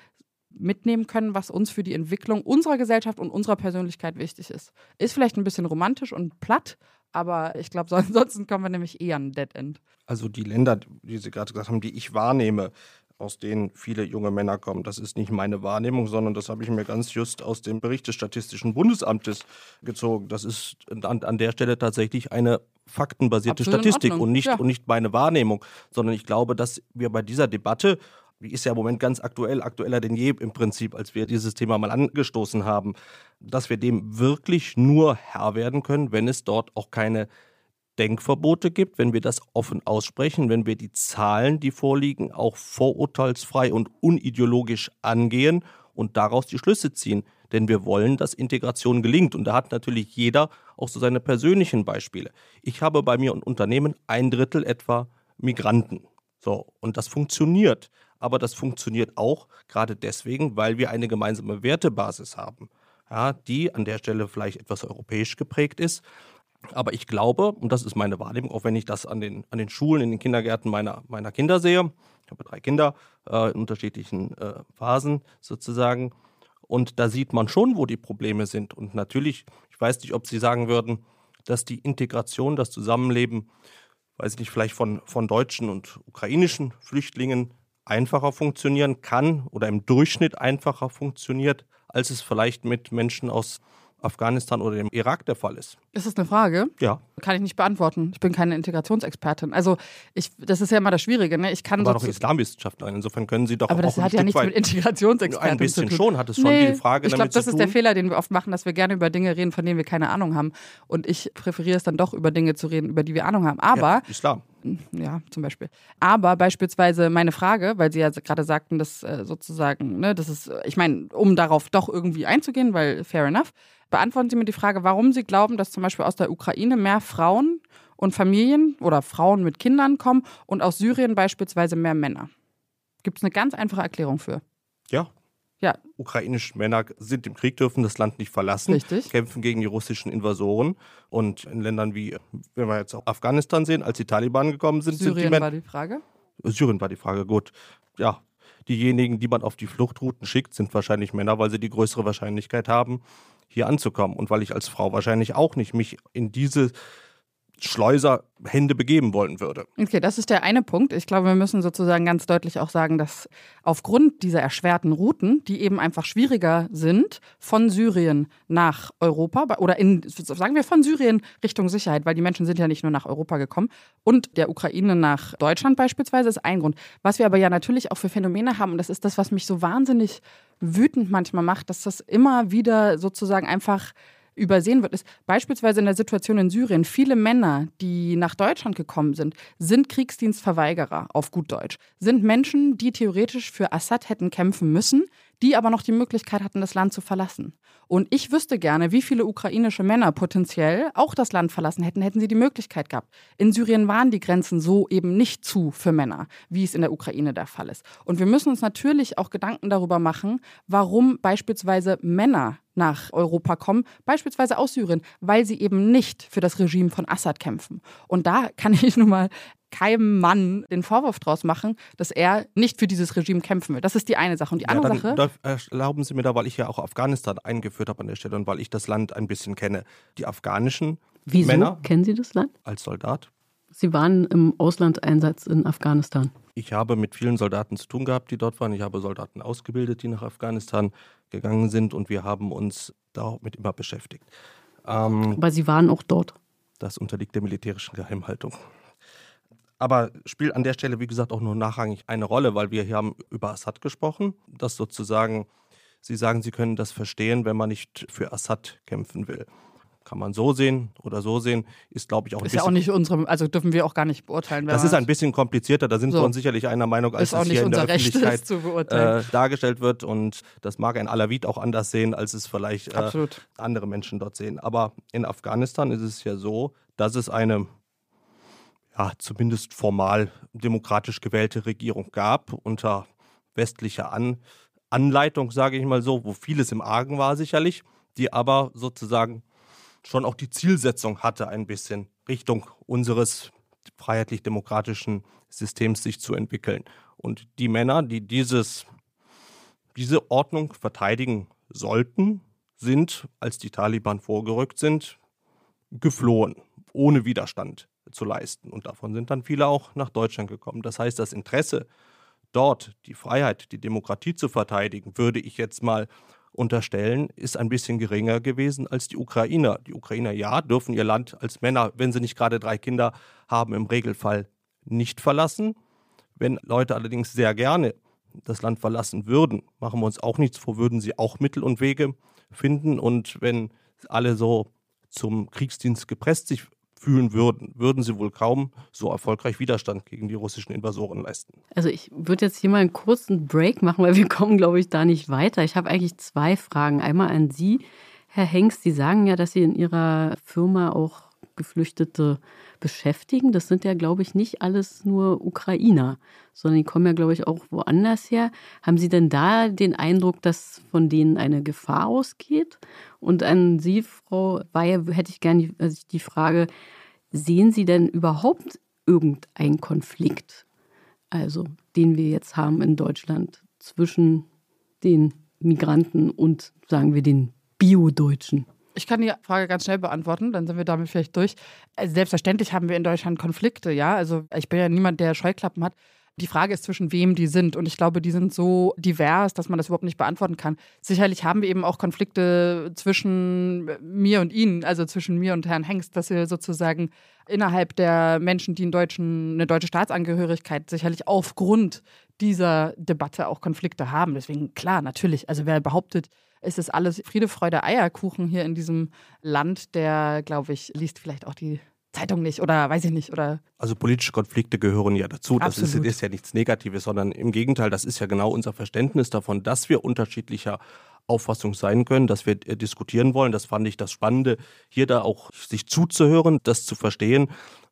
mitnehmen können, was uns für die Entwicklung unserer Gesellschaft und unserer Persönlichkeit wichtig ist. Ist vielleicht ein bisschen romantisch und platt, aber ich glaube, [LAUGHS] ansonsten kommen wir nämlich eher an Dead End. Also die Länder, die Sie gerade gesagt haben, die ich wahrnehme, aus denen viele junge Männer kommen. Das ist nicht meine Wahrnehmung, sondern das habe ich mir ganz just aus dem Bericht des Statistischen Bundesamtes gezogen. Das ist an, an der Stelle tatsächlich eine faktenbasierte Absolut Statistik und nicht, ja. und nicht meine Wahrnehmung, sondern ich glaube, dass wir bei dieser Debatte die ist ja im Moment ganz aktuell, aktueller denn je im Prinzip, als wir dieses Thema mal angestoßen haben, dass wir dem wirklich nur Herr werden können, wenn es dort auch keine Denkverbote gibt, wenn wir das offen aussprechen, wenn wir die Zahlen, die vorliegen, auch vorurteilsfrei und unideologisch angehen und daraus die Schlüsse ziehen. denn wir wollen, dass Integration gelingt. Und da hat natürlich jeder auch so seine persönlichen Beispiele. Ich habe bei mir im Unternehmen ein Drittel etwa Migranten. So, und das funktioniert. Aber das funktioniert auch gerade deswegen, weil wir eine gemeinsame Wertebasis haben, ja, die an der Stelle vielleicht etwas europäisch geprägt ist. Aber ich glaube, und das ist meine Wahrnehmung, auch wenn ich das an den, an den Schulen, in den Kindergärten meiner, meiner Kinder sehe, ich habe drei Kinder äh, in unterschiedlichen äh, Phasen sozusagen, und da sieht man schon, wo die Probleme sind. Und natürlich, ich weiß nicht, ob Sie sagen würden, dass die Integration, das Zusammenleben, weiß ich nicht, vielleicht von, von deutschen und ukrainischen Flüchtlingen einfacher funktionieren kann oder im Durchschnitt einfacher funktioniert, als es vielleicht mit Menschen aus Afghanistan oder dem Irak der Fall ist. Ist das eine Frage? Ja. Kann ich nicht beantworten. Ich bin keine Integrationsexpertin. Also ich, das ist ja immer das Schwierige. Ne? Ich kann aber doch Islamwissenschaftlerin. Insofern können Sie doch aber auch das hat ja nichts mit Integrationsexperten Ein bisschen zu tun. schon hat es schon nee, die Frage Ich glaube, das ist der. Fehler, den wir oft machen, dass wir gerne über Dinge reden, von denen wir keine Ahnung haben. Und ich präferiere es dann doch, über Dinge zu reden, über die wir Ahnung haben. Aber ja, Islam. ja, zum Beispiel. Aber beispielsweise meine Frage, weil Sie ja gerade sagten, dass äh, sozusagen, ne, das ist, ich meine, um darauf doch irgendwie einzugehen, weil fair enough, beantworten Sie mir die Frage, warum Sie glauben, dass zum Beispiel aus der Ukraine mehr Frauen und Familien oder Frauen mit Kindern kommen und aus Syrien beispielsweise mehr Männer. Gibt es eine ganz einfache Erklärung für? Ja. Ja. Ukrainische Männer sind im Krieg, dürfen das Land nicht verlassen, Richtig. kämpfen gegen die russischen Invasoren. Und in Ländern wie, wenn wir jetzt auch Afghanistan sehen, als die Taliban gekommen sind, sind die Syrien Männer. war die Frage. Syrien war die Frage, gut. Ja, diejenigen, die man auf die Fluchtrouten schickt, sind wahrscheinlich Männer, weil sie die größere Wahrscheinlichkeit haben, hier anzukommen. Und weil ich als Frau wahrscheinlich auch nicht mich in diese Schleuserhände begeben wollen würde. Okay, das ist der eine Punkt. Ich glaube, wir müssen sozusagen ganz deutlich auch sagen, dass aufgrund dieser erschwerten Routen, die eben einfach schwieriger sind, von Syrien nach Europa oder in, sagen wir von Syrien Richtung Sicherheit, weil die Menschen sind ja nicht nur nach Europa gekommen und der Ukraine nach Deutschland beispielsweise ist ein Grund. Was wir aber ja natürlich auch für Phänomene haben, und das ist das, was mich so wahnsinnig wütend manchmal macht, dass das immer wieder sozusagen einfach übersehen wird, ist beispielsweise in der Situation in Syrien, viele Männer, die nach Deutschland gekommen sind, sind Kriegsdienstverweigerer auf gut Deutsch, sind Menschen, die theoretisch für Assad hätten kämpfen müssen, die aber noch die Möglichkeit hatten, das Land zu verlassen. Und ich wüsste gerne, wie viele ukrainische Männer potenziell auch das Land verlassen hätten, hätten sie die Möglichkeit gehabt. In Syrien waren die Grenzen so eben nicht zu für Männer, wie es in der Ukraine der Fall ist. Und wir müssen uns natürlich auch Gedanken darüber machen, warum beispielsweise Männer nach Europa kommen, beispielsweise aus Syrien, weil sie eben nicht für das Regime von Assad kämpfen. Und da kann [LAUGHS] ich nun mal keinem Mann den Vorwurf draus machen, dass er nicht für dieses Regime kämpfen will. Das ist die eine Sache. Und die andere ja, dann Sache. darf- erlauben Sie mir da, weil ich ja auch Afghanistan eingeführt habe an der Stelle und weil ich das Land ein bisschen kenne. Die afghanischen Wieso Männer kennen Sie das Land? als Soldat. Sie waren im Auslandseinsatz in Afghanistan. Ich habe mit vielen Soldaten zu tun gehabt, die dort waren. Ich habe Soldaten ausgebildet, die nach Afghanistan gegangen sind und wir haben uns damit immer beschäftigt. Ähm, Aber Sie waren auch dort. Das unterliegt der militärischen Geheimhaltung. Aber spielt an der Stelle, wie gesagt, auch nur nachrangig eine Rolle, weil wir hier haben über Assad gesprochen, dass sozusagen, Sie sagen, Sie können das verstehen, wenn man nicht für Assad kämpfen will. Kann man so sehen oder so sehen, ist, glaube ich, auch Ist ja auch nicht unsere, also dürfen wir auch gar nicht beurteilen. das ist ein bisschen komplizierter, da sind So. wir uns sicherlich einer Meinung, als Ist nicht hier in der Recht, Öffentlichkeit das zu beurteilen. äh, dargestellt wird. Und das mag ein Alawit auch anders sehen, als es vielleicht äh, andere Menschen dort sehen. Aber in Afghanistan ist es ja so, dass es eine ja, zumindest formal demokratisch gewählte Regierung gab, unter westlicher An Anleitung, sage ich mal so, wo vieles im Argen war sicherlich, die aber sozusagen schon auch die Zielsetzung hatte, ein bisschen Richtung unseres freiheitlich-demokratischen Systems sich zu entwickeln. Und die Männer, die dieses, diese Ordnung verteidigen sollten, sind, als die Taliban vorgerückt sind, geflohen, ohne Widerstand zu leisten. Und davon sind dann viele auch nach Deutschland gekommen. Das heißt, das Interesse, dort die Freiheit, die Demokratie zu verteidigen, würde ich jetzt mal unterstellen, ist ein bisschen geringer gewesen als die Ukrainer. Die Ukrainer, ja, dürfen ihr Land als Männer, wenn sie nicht gerade drei Kinder haben, im Regelfall nicht verlassen. Wenn Leute allerdings sehr gerne das Land verlassen würden, machen wir uns auch nichts vor, würden sie auch Mittel und Wege finden. Und wenn alle so zum Kriegsdienst gepresst sich fühlen würden, würden sie wohl kaum so erfolgreich Widerstand gegen die russischen Invasoren leisten. Also ich würde jetzt hier mal einen kurzen Break machen, weil wir [LAUGHS] kommen, glaube ich, da nicht weiter. Ich habe eigentlich zwei Fragen. Einmal an Sie, Herr Hengst. Sie sagen ja, dass Sie in Ihrer Firma auch Geflüchtete beschäftigen. Das sind ja, glaube ich, nicht alles nur Ukrainer, sondern die kommen ja, glaube ich, auch woanders her. Haben Sie denn da den Eindruck, dass von denen eine Gefahr ausgeht? Und an Sie, Frau Weihe, hätte ich gerne also die Frage, sehen Sie denn überhaupt irgendeinen Konflikt, also den wir jetzt haben in Deutschland zwischen den Migranten und, sagen wir, den Bio-Deutschen? Ich kann die Frage ganz schnell beantworten, dann sind wir damit vielleicht durch. Also selbstverständlich haben wir in Deutschland Konflikte, ja. Also ich bin ja niemand, der Scheuklappen hat. Die Frage ist, zwischen wem die sind. Und ich glaube, die sind so divers, dass man das überhaupt nicht beantworten kann. Sicherlich haben wir eben auch Konflikte zwischen mir und Ihnen, also zwischen mir und Herrn Hengst, dass wir sozusagen innerhalb der Menschen, die deutschen, eine deutsche Staatsangehörigkeit sicherlich aufgrund dieser Debatte auch Konflikte haben. Deswegen, klar, natürlich. Also wer behauptet, es ist alles Friede, Freude, Eierkuchen hier in diesem Land, der, glaube ich, liest vielleicht auch die Zeitung nicht oder weiß ich nicht. Oder also politische Konflikte gehören ja dazu. Das ist, ist, ja nichts Negatives, sondern im Gegenteil, das ist ja genau unser Verständnis davon, dass wir unterschiedlicher Auffassung sein können, dass wir äh, diskutieren wollen. Das fand ich das Spannende, hier da auch sich zuzuhören, das zu verstehen.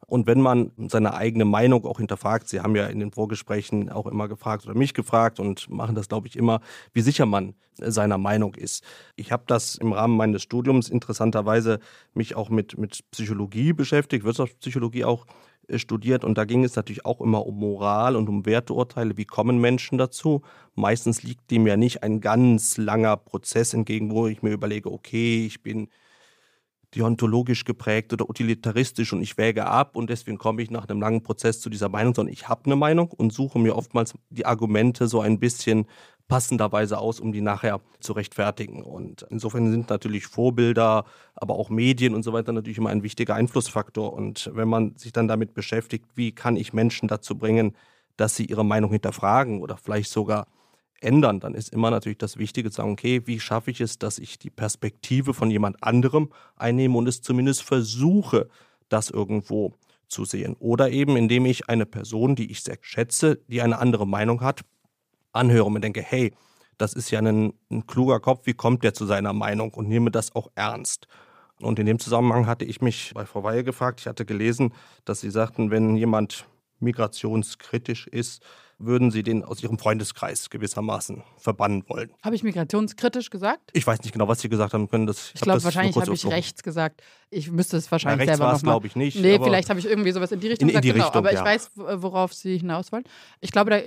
Und wenn man seine eigene Meinung auch hinterfragt, Sie haben ja in den Vorgesprächen auch immer gefragt oder mich gefragt und machen das, glaube ich, immer, wie sicher man äh, seiner Meinung ist. Ich habe das im Rahmen meines Studiums interessanterweise mich auch mit, mit Psychologie beschäftigt, Wirtschaftspsychologie auch studiert und da ging es natürlich auch immer um Moral und um Werteurteile. Wie kommen Menschen dazu? Meistens liegt dem ja nicht ein ganz langer Prozess entgegen, wo ich mir überlege, okay, ich bin deontologisch geprägt oder utilitaristisch und ich wäge ab und deswegen komme ich nach einem langen Prozess zu dieser Meinung, sondern ich habe eine Meinung und suche mir oftmals die Argumente so ein bisschen passenderweise aus, um die nachher zu rechtfertigen. Und insofern sind natürlich Vorbilder, aber auch Medien und so weiter natürlich immer ein wichtiger Einflussfaktor. Und wenn man sich dann damit beschäftigt, wie kann ich Menschen dazu bringen, dass sie ihre Meinung hinterfragen oder vielleicht sogar ändern, dann ist immer natürlich das Wichtige zu sagen, okay, wie schaffe ich es, dass ich die Perspektive von jemand anderem einnehme und es zumindest versuche, das irgendwo zu sehen. Oder eben, indem ich eine Person, die ich sehr schätze, die eine andere Meinung hat, anhöre und mir denke, hey, das ist ja ein, ein kluger Kopf, wie kommt der zu seiner Meinung und nehme das auch ernst. Und in dem Zusammenhang hatte ich mich bei Frau Weihe gefragt, ich hatte gelesen, dass Sie sagten, wenn jemand migrationskritisch ist, würden Sie den aus Ihrem Freundeskreis gewissermaßen verbannen wollen. Habe ich migrationskritisch gesagt? Ich weiß nicht genau, was Sie gesagt haben können. Das, ich, ich glaube, wahrscheinlich habe ich rechts gesagt. Ich müsste es wahrscheinlich Na, selber noch glaube ich nicht. Nee, vielleicht habe ich irgendwie sowas in die Richtung in, in gesagt. Die genau, aber ja. ich weiß, worauf Sie hinaus wollen. Ich glaube, da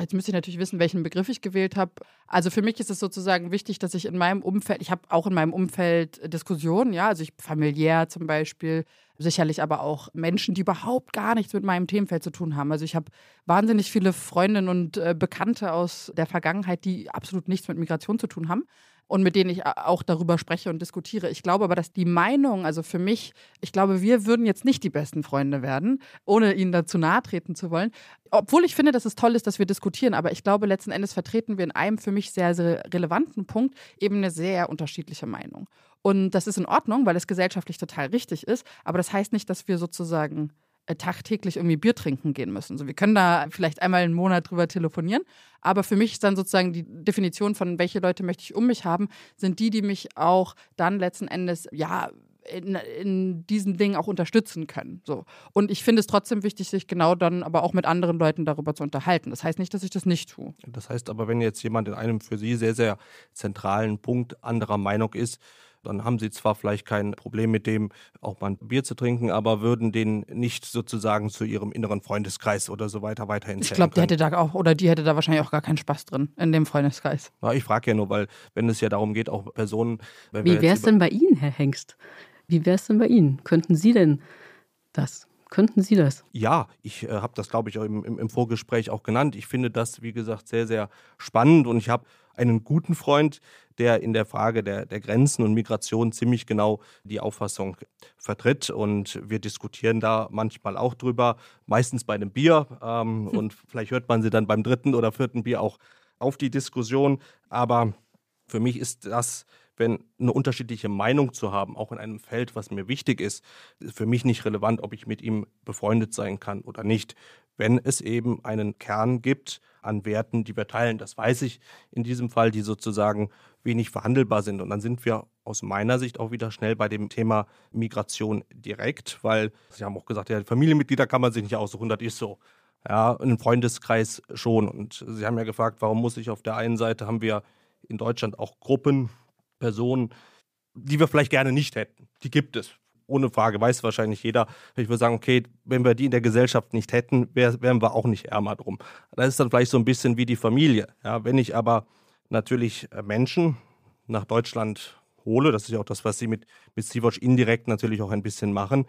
jetzt müsste ich natürlich wissen, welchen Begriff ich gewählt habe. Also für mich ist es sozusagen wichtig, dass ich in meinem Umfeld, ich habe auch in meinem Umfeld Diskussionen, ja, also ich familiär zum Beispiel, sicherlich aber auch Menschen, die überhaupt gar nichts mit meinem Themenfeld zu tun haben. Also ich habe wahnsinnig viele Freundinnen und äh, Bekannte aus der Vergangenheit, die absolut nichts mit Migration zu tun haben und mit denen ich auch darüber spreche und diskutiere. Ich glaube aber, dass die Meinung, also für mich, ich glaube, wir würden jetzt nicht die besten Freunde werden, ohne ihnen dazu nahe treten zu wollen. Obwohl ich finde, dass es toll ist, dass wir diskutieren, aber ich glaube, letzten Endes vertreten wir in einem für mich sehr, sehr relevanten Punkt eben eine sehr unterschiedliche Meinung. Und das ist in Ordnung, weil es gesellschaftlich total richtig ist, aber das heißt nicht, dass wir sozusagen tagtäglich irgendwie Bier trinken gehen müssen. So, wir können da vielleicht einmal im Monat drüber telefonieren, aber für mich ist dann sozusagen die Definition von, welche Leute möchte ich um mich haben, sind die, die mich auch dann letzten Endes, ja, in, in diesen Dingen auch unterstützen können. So. Und ich finde es trotzdem wichtig, sich genau dann aber auch mit anderen Leuten darüber zu unterhalten. Das heißt nicht, dass ich das nicht tue. Das heißt aber, wenn jetzt jemand in einem für Sie sehr, sehr zentralen Punkt anderer Meinung ist, dann haben sie zwar vielleicht kein Problem mit dem, auch mal ein Bier zu trinken, aber würden den nicht sozusagen zu ihrem inneren Freundeskreis oder so weiter weiterhin Ich glaube, der hätte da auch, oder die hätte da wahrscheinlich auch gar keinen Spaß drin in dem Freundeskreis. Ja, ich frage ja nur, weil wenn es ja darum geht, auch Personen. Wie wäre es denn bei Ihnen, Herr Hengst? Wie wäre es denn bei Ihnen? Könnten Sie denn das? Könnten Sie das? Ja, ich äh, habe das, glaube ich, auch im, im, im, Vorgespräch auch genannt. Ich finde das, wie gesagt, sehr, sehr spannend und ich habe einen guten Freund, der in der Frage der, der Grenzen und Migration ziemlich genau die Auffassung vertritt. Und wir diskutieren da manchmal auch drüber, meistens bei einem Bier. Ähm, hm. Und vielleicht hört man sie dann beim dritten oder vierten Bier auch auf die Diskussion. Aber für mich ist das wenn eine unterschiedliche Meinung zu haben, auch in einem Feld, was mir wichtig ist, ist für mich nicht relevant, ob ich mit ihm befreundet sein kann oder nicht. Wenn es eben einen Kern gibt an Werten, die wir teilen, das weiß ich in diesem Fall, die sozusagen wenig verhandelbar sind. Und dann sind wir aus meiner Sicht auch wieder schnell bei dem Thema Migration direkt, weil Sie haben auch gesagt, ja, Familienmitglieder kann man sich nicht aussuchen, das ist so. Ja, einen Freundeskreis schon. Und Sie haben ja gefragt, warum muss ich auf der einen Seite haben wir in Deutschland auch Gruppen, Personen, die wir vielleicht gerne nicht hätten. Die gibt es. Ohne Frage, weiß wahrscheinlich jeder. Ich würde sagen, okay, wenn wir die in der Gesellschaft nicht hätten, wär, wären wir auch nicht ärmer drum. Das ist dann vielleicht so ein bisschen wie die Familie. Ja, wenn ich aber natürlich äh, Menschen nach Deutschland hole, das ist ja auch das, was Sie mit, mit Sea-Watch indirekt natürlich auch ein bisschen machen,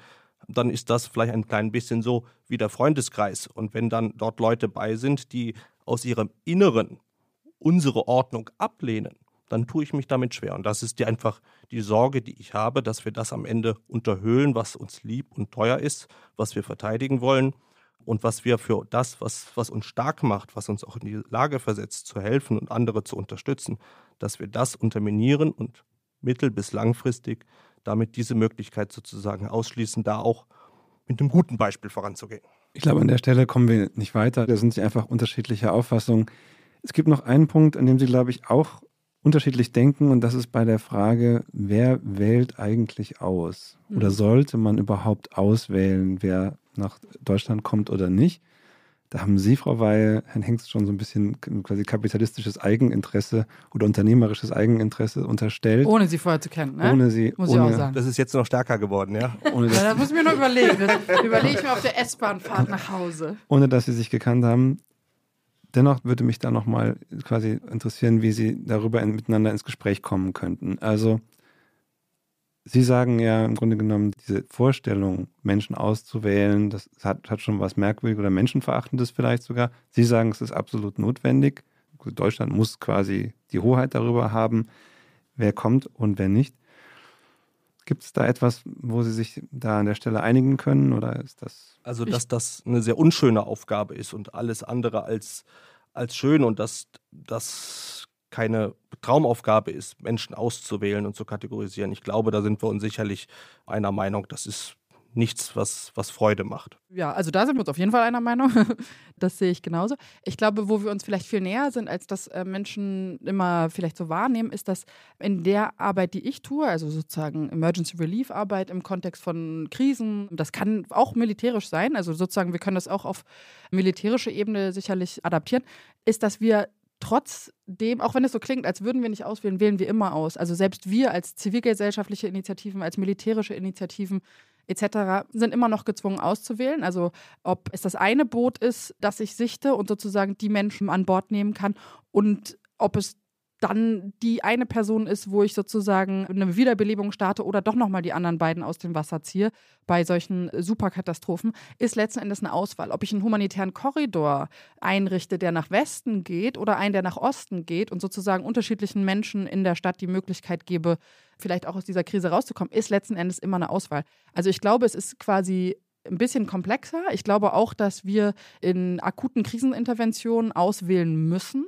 dann ist das vielleicht ein klein bisschen so wie der Freundeskreis. Und wenn dann dort Leute bei sind, die aus ihrem Inneren unsere Ordnung ablehnen, dann tue ich mich damit schwer. Und das ist die einfach die Sorge, die ich habe, dass wir das am Ende unterhöhlen, was uns lieb und teuer ist, was wir verteidigen wollen und was wir für das, was, was uns stark macht, was uns auch in die Lage versetzt, zu helfen und andere zu unterstützen, dass wir das unterminieren und mittel- bis langfristig damit diese Möglichkeit sozusagen ausschließen, da auch mit einem guten Beispiel voranzugehen. Ich glaube, an der Stelle kommen wir nicht weiter. Da sind sich einfach unterschiedliche Auffassungen. Es gibt noch einen Punkt, an dem Sie, glaube ich, auch unterschiedlich denken und das ist bei der Frage, wer wählt eigentlich aus? Oder mhm. sollte man überhaupt auswählen, wer nach Deutschland kommt oder nicht? Da haben Sie, Frau Weil, Herrn Hengst schon so ein bisschen quasi kapitalistisches Eigeninteresse oder unternehmerisches Eigeninteresse unterstellt. Ohne Sie vorher zu kennen, ne? Ohne Sie. Muss ohne, ich auch sagen. Das ist jetzt noch stärker geworden, ja? [LAUGHS] Ohne, ja da muss ich mir noch überlegen. Das überlege ich mir auf der S-Bahn-Fahrt nach Hause. Ohne dass Sie sich gekannt haben. Dennoch würde mich da nochmal quasi interessieren, wie Sie darüber in, miteinander ins Gespräch kommen könnten. Also, Sie sagen ja im Grunde genommen, diese Vorstellung, Menschen auszuwählen, das hat, hat schon was Merkwürdiges oder Menschenverachtendes vielleicht sogar. Sie sagen, es ist absolut notwendig. Deutschland muss quasi die Hoheit darüber haben, wer kommt und wer nicht. Gibt es da etwas, wo Sie sich da an der Stelle einigen können oder ist das? Also, dass das eine sehr unschöne Aufgabe ist und alles andere als, als schön und dass das keine Traumaufgabe ist, Menschen auszuwählen und zu kategorisieren. Ich glaube, da sind wir uns sicherlich einer Meinung, das ist nichts, was, was Freude macht. Ja, also da sind wir uns auf jeden Fall einer Meinung. [LAUGHS] Das sehe ich genauso. Ich glaube, wo wir uns vielleicht viel näher sind, als das äh, Menschen immer vielleicht so wahrnehmen, ist, dass in der Arbeit, die ich tue, also sozusagen Emergency Relief Arbeit im Kontext von Krisen, das kann auch militärisch sein, also sozusagen, wir können das auch auf militärische Ebene sicherlich adaptieren, ist, dass wir trotzdem, auch wenn es so klingt, als würden wir nicht auswählen, wählen wir immer aus. Also selbst wir als zivilgesellschaftliche Initiativen, als militärische Initiativen etc. sind immer noch gezwungen auszuwählen. Also ob es das eine Boot ist, das ich sichte und sozusagen die Menschen an Bord nehmen kann und ob es dann die eine Person ist, wo ich sozusagen eine Wiederbelebung starte oder doch nochmal die anderen beiden aus dem Wasser ziehe bei solchen Superkatastrophen, ist letzten Endes eine Auswahl. Ob ich einen humanitären Korridor einrichte, der nach Westen geht oder einen, der nach Osten geht und sozusagen unterschiedlichen Menschen in der Stadt die Möglichkeit gebe, vielleicht auch aus dieser Krise rauszukommen, ist letzten Endes immer eine Auswahl. Also ich glaube, es ist quasi ein bisschen komplexer. Ich glaube auch, dass wir in akuten Kriseninterventionen auswählen müssen.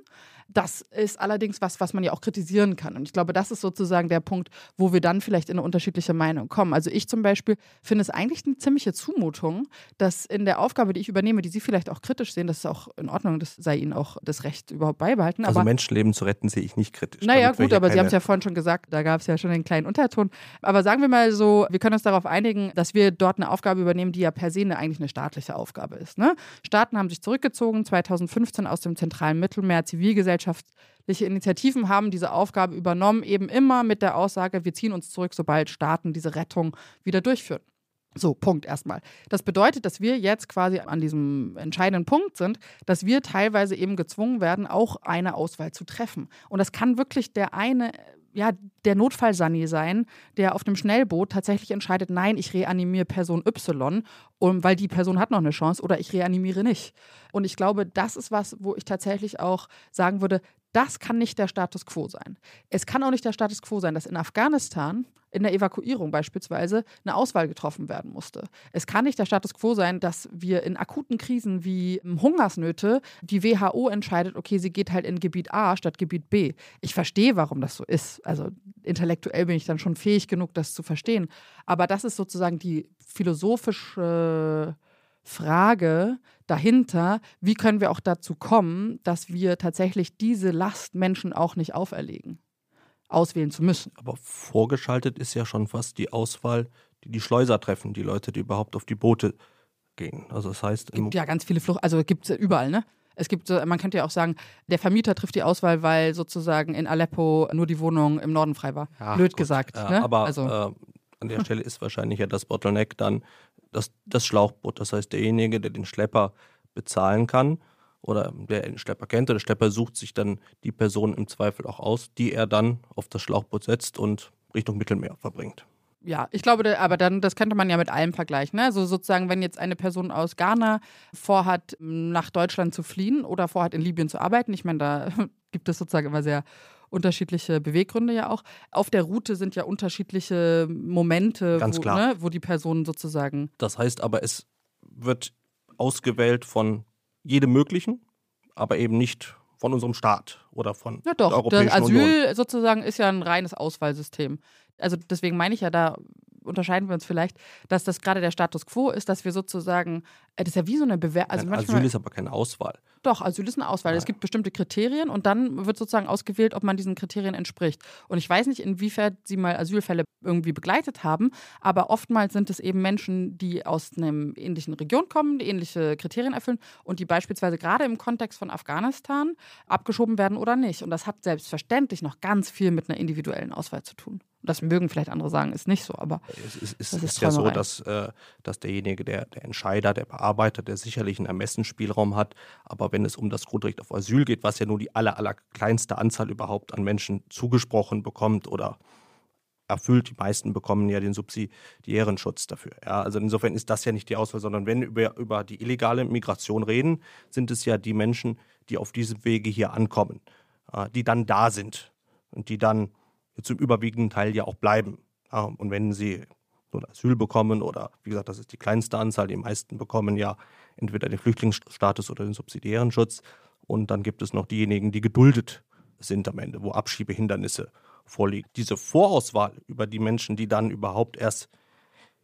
Das ist allerdings was, was man ja auch kritisieren kann. Und ich glaube, das ist sozusagen der Punkt, wo wir dann vielleicht in eine unterschiedliche Meinung kommen. Also ich zum Beispiel finde es eigentlich eine ziemliche Zumutung, dass in der Aufgabe, die ich übernehme, die Sie vielleicht auch kritisch sehen, das ist auch in Ordnung, das sei Ihnen auch das Recht überhaupt beibehalten. Also aber, Menschenleben zu retten sehe ich nicht kritisch. Naja, gut, aber Sie haben es ja vorhin schon gesagt, da gab es ja schon einen kleinen Unterton. Aber sagen wir mal so, wir können uns darauf einigen, dass wir dort eine Aufgabe übernehmen, die ja per se eine, eigentlich eine staatliche Aufgabe ist. Ne? Staaten haben sich zurückgezogen, 2015 aus dem zentralen Mittelmeer, Zivilgesellschaft gesellschaftliche Initiativen haben diese Aufgabe übernommen, eben immer mit der Aussage, wir ziehen uns zurück, sobald Staaten diese Rettung wieder durchführen. So, Punkt erstmal. Das bedeutet, dass wir jetzt quasi an diesem entscheidenden Punkt sind, dass wir teilweise eben gezwungen werden, auch eine Auswahl zu treffen. Und das kann wirklich der eine ja, der Notfallsani sein, der auf dem Schnellboot tatsächlich entscheidet, nein, ich reanimiere Person Y, um, weil die Person hat noch eine Chance oder ich reanimiere nicht. Und ich glaube, das ist was, wo ich tatsächlich auch sagen würde, Das kann nicht der Status quo sein. Es kann auch nicht der Status quo sein, dass in Afghanistan in der Evakuierung beispielsweise eine Auswahl getroffen werden musste. Es kann nicht der Status quo sein, dass wir in akuten Krisen wie Hungersnöte die WHO entscheidet, okay, sie geht halt in Gebiet A statt Gebiet B. Ich verstehe, warum das so ist. Also intellektuell bin ich dann schon fähig genug, das zu verstehen. Aber das ist sozusagen die philosophische Frage dahinter, wie können wir auch dazu kommen, dass wir tatsächlich diese Last Menschen auch nicht auferlegen, auswählen zu müssen. Aber vorgeschaltet ist ja schon fast die Auswahl, die die Schleuser treffen, die Leute, die überhaupt auf die Boote gehen. Also das heißt, es gibt ja ganz viele Flucht, also gibt es überall, ne? Es gibt, man könnte ja auch sagen, der Vermieter trifft die Auswahl, weil sozusagen in Aleppo nur die Wohnung im Norden frei war. Ja, Blöd gut. gesagt. Ja, ne? Aber also. äh, an der Stelle ist wahrscheinlich ja das Bottleneck dann das, das Schlauchboot. Das heißt, derjenige, der den Schlepper bezahlen kann oder der den Schlepper kennt, der Schlepper sucht sich dann die Person im Zweifel auch aus, die er dann auf das Schlauchboot setzt und Richtung Mittelmeer verbringt ja, ich glaube, aber dann, das könnte man ja mit allem vergleichen. Ne? Also sozusagen, wenn jetzt eine Person aus Ghana vorhat, nach Deutschland zu fliehen oder vorhat, in Libyen zu arbeiten, ich meine, da [LAUGHS] gibt es sozusagen immer sehr unterschiedliche Beweggründe ja auch. Auf der Route sind ja unterschiedliche Momente, Ganz wo, klar. Ne, wo die Person sozusagen. Das heißt aber, es wird ausgewählt von jedem möglichen, aber eben nicht von unserem Staat oder von ja, doch, der Europäischen das Asyl Union. sozusagen ist ja ein reines Auswahlsystem. Also deswegen meine ich ja, da unterscheiden wir uns vielleicht, dass das gerade der Status quo ist, dass wir sozusagen, äh, das ist ja wie so eine Bewerbung. Also Asyl ist aber keine Auswahl. Doch, Asyl ist eine Auswahl. Ja. Es gibt bestimmte Kriterien und dann wird sozusagen ausgewählt, ob man diesen Kriterien entspricht. Und ich weiß nicht, inwiefern Sie mal Asylfälle irgendwie begleitet haben, aber oftmals sind es eben Menschen, die aus einer ähnlichen Region kommen, die ähnliche Kriterien erfüllen und die beispielsweise gerade im Kontext von Afghanistan abgeschoben werden oder nicht. Und das hat selbstverständlich noch ganz viel mit einer individuellen Auswahl zu tun. Das mögen vielleicht andere sagen, ist nicht so, aber es ist, es ist, ist ja so, dass, äh, dass derjenige, der, der Entscheider, der Bearbeiter, der sicherlich einen Ermessensspielraum hat, aber wenn es um das Grundrecht auf Asyl geht, was ja nur die aller, aller kleinste Anzahl überhaupt an Menschen zugesprochen bekommt oder erfüllt, die meisten bekommen ja den subsidiären Schutz dafür. Ja, also insofern ist das ja nicht die Auswahl, sondern wenn wir über die illegale Migration reden, sind es ja die Menschen, die auf diesem Wege hier ankommen, äh, die dann da sind und die dann zum überwiegenden Teil ja auch bleiben. Ja, und wenn sie ein Asyl bekommen oder wie gesagt, das ist die kleinste Anzahl, die meisten bekommen ja entweder den Flüchtlingsstatus oder den subsidiären Schutz. Und dann gibt es noch diejenigen, die geduldet sind am Ende, wo Abschiebehindernisse vorliegen. Diese Vorauswahl über die Menschen, die dann überhaupt erst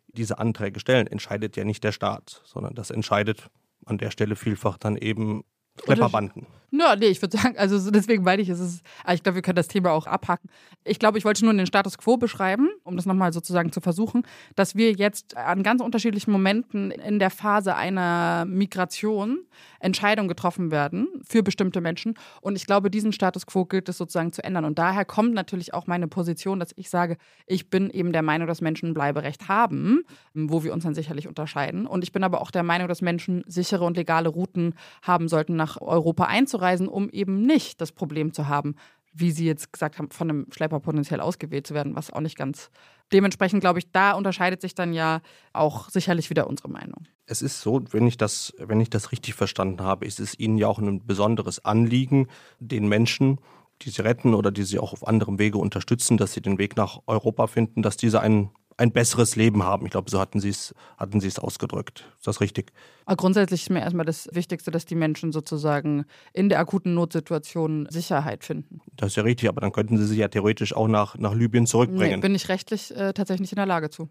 diese Anträge stellen, entscheidet ja nicht der Staat, sondern das entscheidet an der Stelle vielfach dann eben Schlepperbanden. Ja, nee, ich würde sagen, also deswegen meine ich, es ist, ah, ich glaube, wir können das Thema auch abhaken. Ich glaube, ich wollte nur den Status quo beschreiben, um das nochmal sozusagen zu versuchen, dass wir jetzt an ganz unterschiedlichen Momenten in der Phase einer Migration Entscheidungen getroffen werden für bestimmte Menschen. Und ich glaube, diesen Status quo gilt es sozusagen zu ändern. Und daher kommt natürlich auch meine Position, dass ich sage, ich bin eben der Meinung, dass Menschen ein Bleiberecht haben, wo wir uns dann sicherlich unterscheiden. Und ich bin aber auch der Meinung, dass Menschen sichere und legale Routen haben sollten, nach Europa einzureisen, um eben nicht das Problem zu haben, wie Sie jetzt gesagt haben, von einem Schlepper potenziell ausgewählt zu werden, was auch nicht ganz. Dementsprechend glaube ich, da unterscheidet sich dann ja auch sicherlich wieder unsere Meinung. Es ist so, wenn ich das, wenn ich das richtig verstanden habe, ist es Ihnen ja auch ein besonderes Anliegen, den Menschen, die Sie retten oder die Sie auch auf anderem Wege unterstützen, dass sie den Weg nach Europa finden, dass diese einen ein besseres Leben haben. Ich glaube, so hatten Sie es hatten Sie es ausgedrückt. Ist das richtig? Aber grundsätzlich ist mir erstmal das Wichtigste, dass die Menschen sozusagen in der akuten Notsituation Sicherheit finden. Das ist ja richtig, aber dann könnten Sie sie ja theoretisch auch nach, nach Libyen zurückbringen. Nee, bin ich rechtlich äh, tatsächlich nicht in der Lage zu.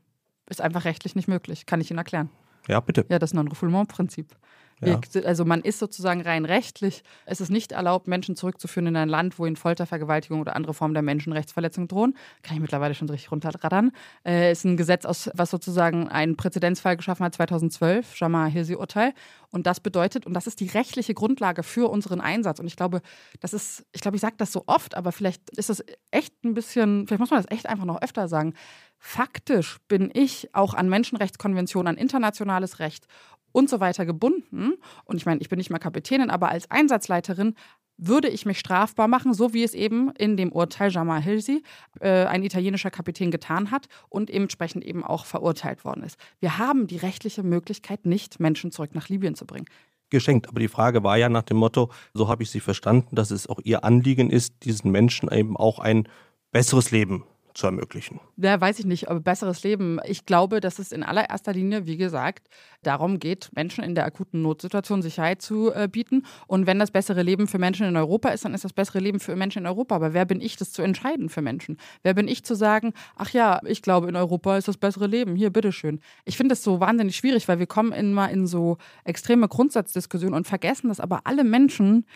Ist einfach rechtlich nicht möglich. Kann ich Ihnen erklären. Ja, bitte. Ja, das Non-Refoulement-Prinzip. Ja. Also man ist sozusagen rein rechtlich, es ist nicht erlaubt, Menschen zurückzuführen in ein Land, wo ihnen Folter, Vergewaltigung oder andere Formen der Menschenrechtsverletzung drohen. Kann ich mittlerweile schon richtig runterraddern. Äh, ist ein Gesetz, aus, was sozusagen einen Präzedenzfall geschaffen hat 2012, Jamal Hirsi-Urteil. Und das bedeutet, und das ist die rechtliche Grundlage für unseren Einsatz. Und ich glaube, das ist, ich glaube, ich sage das so oft, aber vielleicht ist das echt ein bisschen, vielleicht muss man das echt einfach noch öfter sagen. Faktisch bin ich auch an Menschenrechtskonventionen, an internationales Recht und so weiter gebunden. Und ich meine, ich bin nicht mal Kapitänin, aber als Einsatzleiterin würde ich mich strafbar machen, so wie es eben in dem Urteil Jamal Hilsi, äh, ein italienischer Kapitän, getan hat und entsprechend eben auch verurteilt worden ist. Wir haben die rechtliche Möglichkeit, nicht Menschen zurück nach Libyen zu bringen. geschenkt. Aber die Frage war ja nach dem Motto, so habe ich sie verstanden, dass es auch ihr Anliegen ist, diesen Menschen eben auch ein besseres Leben zu ermöglichen. Ja, weiß ich nicht, aber besseres Leben. Ich glaube, dass es in allererster Linie, wie gesagt, darum geht, Menschen in der akuten Notsituation Sicherheit zu äh, bieten. Und wenn das bessere Leben für Menschen in Europa ist, dann ist das bessere Leben für Menschen in Europa. Aber wer bin ich, das zu entscheiden für Menschen? Wer bin ich zu sagen, ach ja, ich glaube, in Europa ist das bessere Leben. Hier, bitteschön. Ich finde das so wahnsinnig schwierig, weil wir kommen immer in so extreme Grundsatzdiskussionen und vergessen, dass aber alle Menschen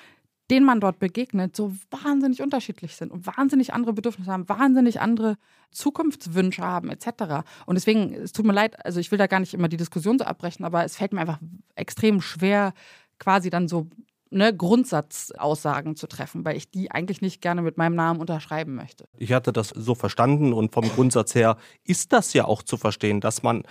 denen man dort begegnet, so wahnsinnig unterschiedlich sind und wahnsinnig andere Bedürfnisse haben, wahnsinnig andere Zukunftswünsche haben, etc. Und deswegen, es tut mir leid, also ich will da gar nicht immer die Diskussion so abbrechen, aber es fällt mir einfach extrem schwer, quasi dann so ne, Grundsatzaussagen zu treffen, weil ich die eigentlich nicht gerne mit meinem Namen unterschreiben möchte. Ich hatte das so verstanden und vom Grundsatz her ist das ja auch zu verstehen, dass man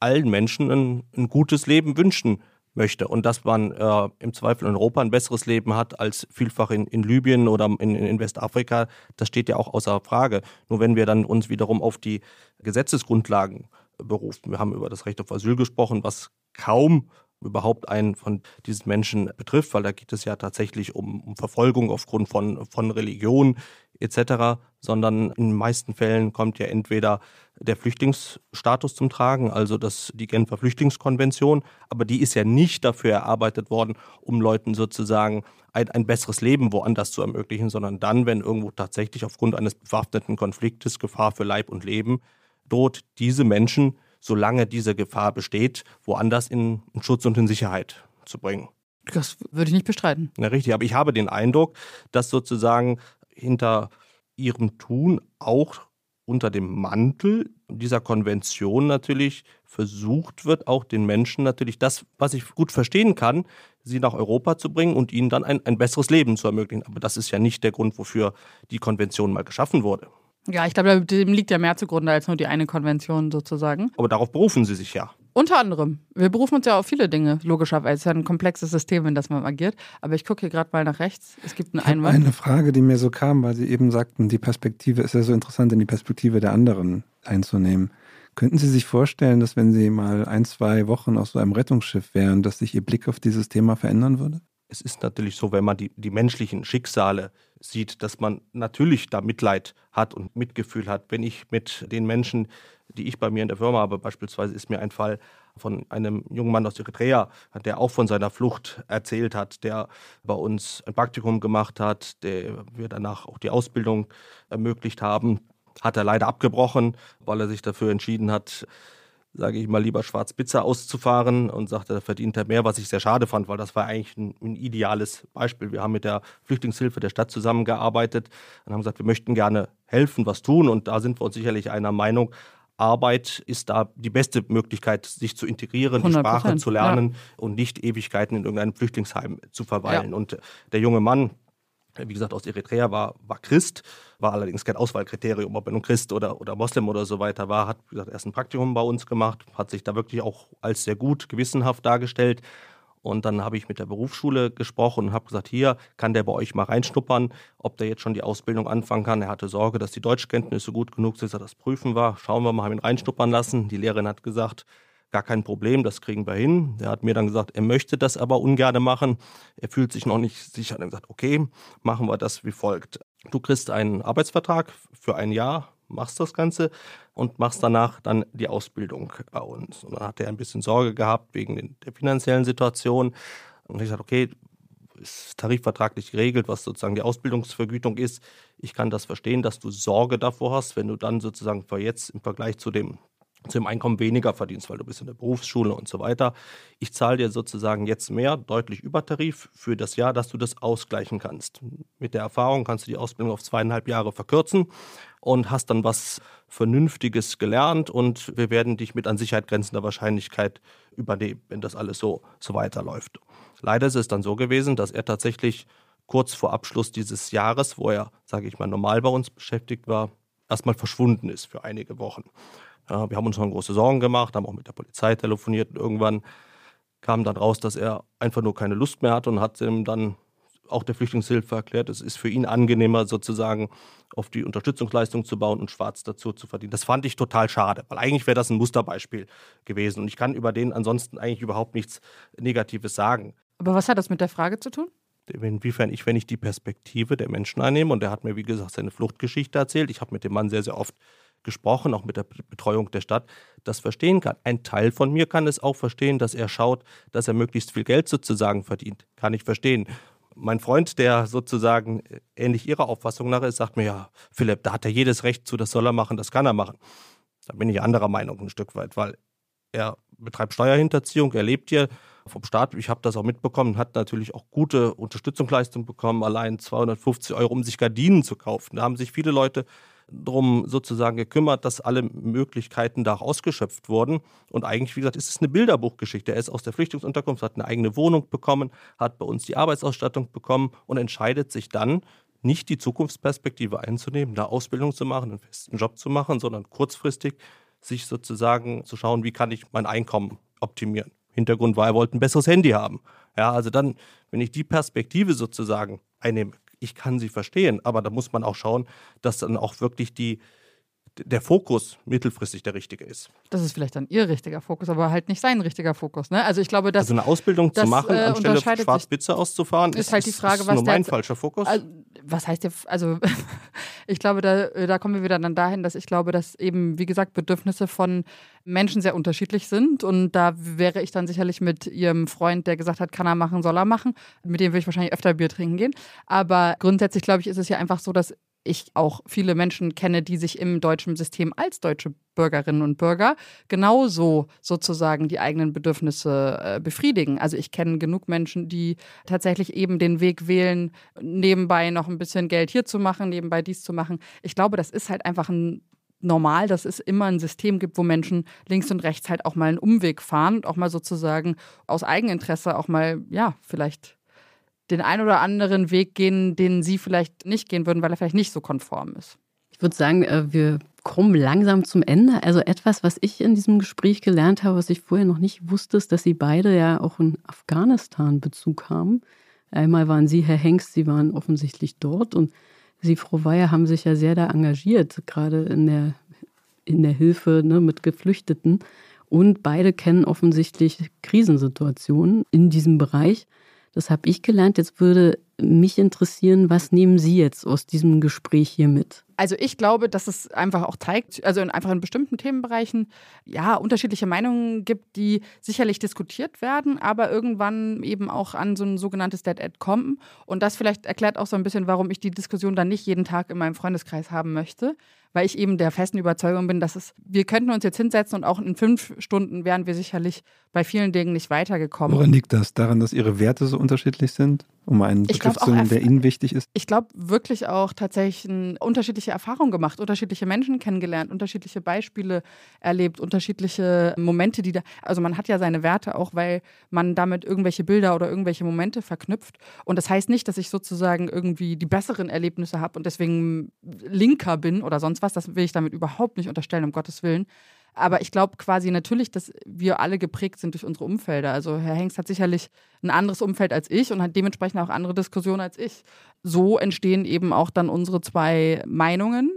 allen Menschen ein, ein gutes Leben wünschen möchte und dass man äh, im Zweifel in Europa ein besseres Leben hat als vielfach in, in Libyen oder in, in Westafrika, das steht ja auch außer Frage. Nur wenn wir dann uns wiederum auf die Gesetzesgrundlagen berufen, wir haben über das Recht auf Asyl gesprochen, was kaum überhaupt einen von diesen Menschen betrifft, weil da geht es ja tatsächlich um, um Verfolgung aufgrund von, von Religion etc., sondern in den meisten Fällen kommt ja entweder der Flüchtlingsstatus zum Tragen, also das, die Genfer Flüchtlingskonvention, aber die ist ja nicht dafür erarbeitet worden, um Leuten sozusagen ein, ein besseres Leben woanders zu ermöglichen, sondern dann, wenn irgendwo tatsächlich aufgrund eines bewaffneten Konfliktes Gefahr für Leib und Leben droht, diese Menschen solange diese Gefahr besteht, woanders in, in Schutz und in Sicherheit zu bringen. Das würde ich nicht bestreiten. Ja, richtig, aber ich habe den Eindruck, dass sozusagen hinter ihrem Tun auch unter dem Mantel dieser Konvention natürlich versucht wird, auch den Menschen natürlich das, was ich gut verstehen kann, sie nach Europa zu bringen und ihnen dann ein, ein besseres Leben zu ermöglichen. Aber das ist ja nicht der Grund, wofür die Konvention mal geschaffen wurde. Ja, ich glaube, dem liegt ja mehr zugrunde als nur die eine Konvention sozusagen. Aber darauf berufen Sie sich ja. Unter anderem. Wir berufen uns ja auf viele Dinge, logischerweise. Es ist ja ein komplexes System, in das man agiert. Aber ich gucke hier gerade mal nach rechts. Es gibt einen Einwand. Eine Frage, die mir so kam, weil Sie eben sagten, die Perspektive ist ja so interessant, in die Perspektive der anderen einzunehmen. Könnten Sie sich vorstellen, dass wenn Sie mal ein, zwei Wochen auf so einem Rettungsschiff wären, dass sich Ihr Blick auf dieses Thema verändern würde? es ist natürlich so, wenn man die, die menschlichen Schicksale sieht, dass man natürlich da Mitleid hat und Mitgefühl hat. Wenn ich mit den Menschen, die ich bei mir in der Firma habe, beispielsweise ist mir ein Fall von einem jungen Mann aus Eritrea, der auch von seiner Flucht erzählt hat, der bei uns ein Praktikum gemacht hat, der wir danach auch die Ausbildung ermöglicht haben, hat er leider abgebrochen, weil er sich dafür entschieden hat, sage ich mal, lieber Schwarz-Pizza auszufahren und sagte, da verdient er mehr, was ich sehr schade fand, weil das war eigentlich ein, ein, ideales Beispiel. Wir haben mit der Flüchtlingshilfe der Stadt zusammengearbeitet und haben gesagt, wir möchten gerne helfen, was tun und da sind wir uns sicherlich einer Meinung. Arbeit ist da die beste Möglichkeit, sich zu integrieren, die Sprache zu lernen ja. und nicht Ewigkeiten in irgendeinem Flüchtlingsheim zu verweilen. Ja. Und der junge Mann, wie gesagt, aus Eritrea war, war Christ, war allerdings kein Auswahlkriterium, ob er nun Christ oder, oder Moslem oder so weiter war, hat, wie gesagt, erst ein Praktikum bei uns gemacht, hat sich da wirklich auch als sehr gut, gewissenhaft dargestellt. Und dann habe ich mit der Berufsschule gesprochen und habe gesagt, hier kann der bei euch mal reinschnuppern, ob der jetzt schon die Ausbildung anfangen kann. Er hatte Sorge, dass die Deutschkenntnisse gut genug sind, dass er das prüfen war. Schauen wir mal, haben ihn reinschnuppern lassen. Die Lehrerin hat gesagt, gar kein Problem, das kriegen wir hin. Der hat mir dann gesagt, er möchte das aber ungern machen. Er fühlt sich noch nicht sicher. Er hat gesagt, okay, machen wir das wie folgt. Du kriegst einen Arbeitsvertrag für ein Jahr, machst das Ganze und machst danach dann die Ausbildung bei uns. Und dann hat er ein bisschen Sorge gehabt wegen der finanziellen Situation. Und ich sagte, okay, ist tarifvertraglich geregelt, was sozusagen die Ausbildungsvergütung ist. Ich kann das verstehen, dass du Sorge davor hast, wenn du dann sozusagen für jetzt im Vergleich zu dem zu dem Einkommen weniger verdienst, weil du bist in der Berufsschule und so weiter. Ich zahle dir sozusagen jetzt mehr, deutlich über Tarif für das Jahr, dass du das ausgleichen kannst. Mit der Erfahrung kannst du die Ausbildung auf zweieinhalb Jahre verkürzen und hast dann was Vernünftiges gelernt und wir werden dich mit an Sicherheit grenzender Wahrscheinlichkeit übernehmen, wenn das alles so, so weiterläuft. Leider ist es dann so gewesen, dass er tatsächlich kurz vor Abschluss dieses Jahres, wo er, sage ich mal, normal bei uns beschäftigt war, erstmal verschwunden ist für einige Wochen. Ja, wir haben uns schon große Sorgen gemacht, haben auch mit der Polizei telefoniert und irgendwann kam dann raus, dass er einfach nur keine Lust mehr hat und hat ihm dann auch der Flüchtlingshilfe erklärt, es ist für ihn angenehmer, sozusagen auf die Unterstützungsleistung zu bauen und schwarz dazu zu verdienen. Das fand ich total schade, weil eigentlich wäre das ein Musterbeispiel gewesen. Und ich kann über den ansonsten eigentlich überhaupt nichts Negatives sagen. Aber was hat das mit der Frage zu tun? Inwiefern ich, wenn ich die Perspektive der Menschen einnehme, und er hat mir, wie gesagt, seine Fluchtgeschichte erzählt, ich habe mit dem Mann sehr, sehr oft gesprochen, auch mit der Betreuung der Stadt, das verstehen kann. Ein Teil von mir kann es auch verstehen, dass er schaut, dass er möglichst viel Geld sozusagen verdient. Kann ich verstehen. Mein Freund, der sozusagen ähnlich ihrer Auffassung nach ist, sagt mir, ja, Philipp, da hat er jedes Recht zu, das soll er machen, das kann er machen. Da bin ich anderer Meinung ein Stück weit, weil er betreibt Steuerhinterziehung, er lebt hier vom Staat. Ich habe das auch mitbekommen, hat natürlich auch gute Unterstützungsleistung bekommen, allein 250 Euro, um sich Gardinen zu kaufen. Da haben sich viele Leute darum sozusagen gekümmert, dass alle Möglichkeiten da ausgeschöpft wurden. Und eigentlich, wie gesagt, ist es eine Bilderbuchgeschichte. Er ist aus der Flüchtlingsunterkunft, hat eine eigene Wohnung bekommen, hat bei uns die Arbeitsausstattung bekommen und entscheidet sich dann, nicht die Zukunftsperspektive einzunehmen, eine Ausbildung zu machen, einen festen Job zu machen, sondern kurzfristig sich sozusagen zu schauen, wie kann ich mein Einkommen optimieren. Hintergrund war, er wollte ein besseres Handy haben. Ja, also dann, wenn ich die Perspektive sozusagen einnehme, ich kann sie verstehen, aber da muss man auch schauen, dass dann auch wirklich die, der Fokus mittelfristig der richtige ist. Das ist vielleicht dann ihr richtiger Fokus, aber halt nicht sein richtiger Fokus. Ne? Also ich glaube, dass also eine Ausbildung das, zu machen, äh, anstelle Schwarzpizza auszufahren, ist halt die Frage, ist was nur mein jetzt- falscher Fokus. Also, was heißt der, also [LAUGHS] ich glaube, da, äh, da kommen wir wieder dann dahin, dass ich glaube, dass eben, wie gesagt, Bedürfnisse von Menschen sehr unterschiedlich sind. Und da wäre ich dann sicherlich mit ihrem Freund, der gesagt hat, kann er machen, soll er machen. Mit dem würde ich wahrscheinlich öfter Bier trinken gehen. Aber grundsätzlich, glaube ich, ist es ja einfach so, dass ich auch viele Menschen kenne, die sich im deutschen System als deutsche Bürgerinnen und Bürger genauso sozusagen die eigenen Bedürfnisse äh, befriedigen. Also ich kenne genug Menschen, die tatsächlich eben den Weg wählen, nebenbei noch ein bisschen Geld hier zu machen, nebenbei dies zu machen. Ich glaube, das ist halt einfach ein normal, dass es immer ein System gibt, wo Menschen links und rechts halt auch mal einen Umweg fahren und auch mal sozusagen aus Eigeninteresse auch mal, ja, vielleicht den ein oder anderen Weg gehen, den sie vielleicht nicht gehen würden, weil er vielleicht nicht so konform ist. Ich würde sagen, äh, wir kommen langsam zum Ende. Also etwas, was ich in diesem Gespräch gelernt habe, was ich vorher noch nicht wusste, ist, dass Sie beide ja auch einen Afghanistan-Bezug haben. Einmal waren Sie, Herr Hengst, Sie waren offensichtlich dort und Sie, Frau Weyer, haben sich ja sehr da engagiert, gerade in der, in der Hilfe ne, mit Geflüchteten. Und beide kennen offensichtlich Krisensituationen in diesem Bereich. Das habe ich gelernt. Jetzt würde mich interessieren, was nehmen Sie jetzt aus diesem Gespräch hier mit? Also ich glaube, dass es einfach auch zeigt, also in, einfach in bestimmten Themenbereichen, ja, unterschiedliche Meinungen gibt, die sicherlich diskutiert werden, aber irgendwann eben auch an so ein sogenanntes Dead End kommen. Und das vielleicht erklärt auch so ein bisschen, warum ich die Diskussion dann nicht jeden Tag in meinem Freundeskreis haben möchte, weil ich eben der festen Überzeugung bin, dass es, wir könnten uns jetzt hinsetzen und auch in fünf Stunden wären wir sicherlich bei vielen Dingen nicht weitergekommen. Woran liegt das? Daran, dass Ihre Werte so unterschiedlich sind? Um einen Begriff zu nennen, der Ihnen wichtig ist? ich glaube, wirklich auch tatsächlich unterschiedliche Erfahrungen gemacht, unterschiedliche Menschen kennengelernt, unterschiedliche Beispiele erlebt, unterschiedliche Momente, die da. Also man hat ja seine Werte auch, weil man damit irgendwelche Bilder oder irgendwelche Momente verknüpft. Und das heißt nicht, dass ich sozusagen irgendwie die besseren Erlebnisse habe und deswegen linker bin oder sonst was. Das will ich damit überhaupt nicht unterstellen, um Gottes Willen. Aber ich glaube quasi natürlich, dass wir alle geprägt sind durch unsere Umfelder. Also Herr Hengst hat sicherlich ein anderes Umfeld als ich und hat dementsprechend auch andere Diskussionen als ich. So entstehen eben auch dann unsere zwei Meinungen,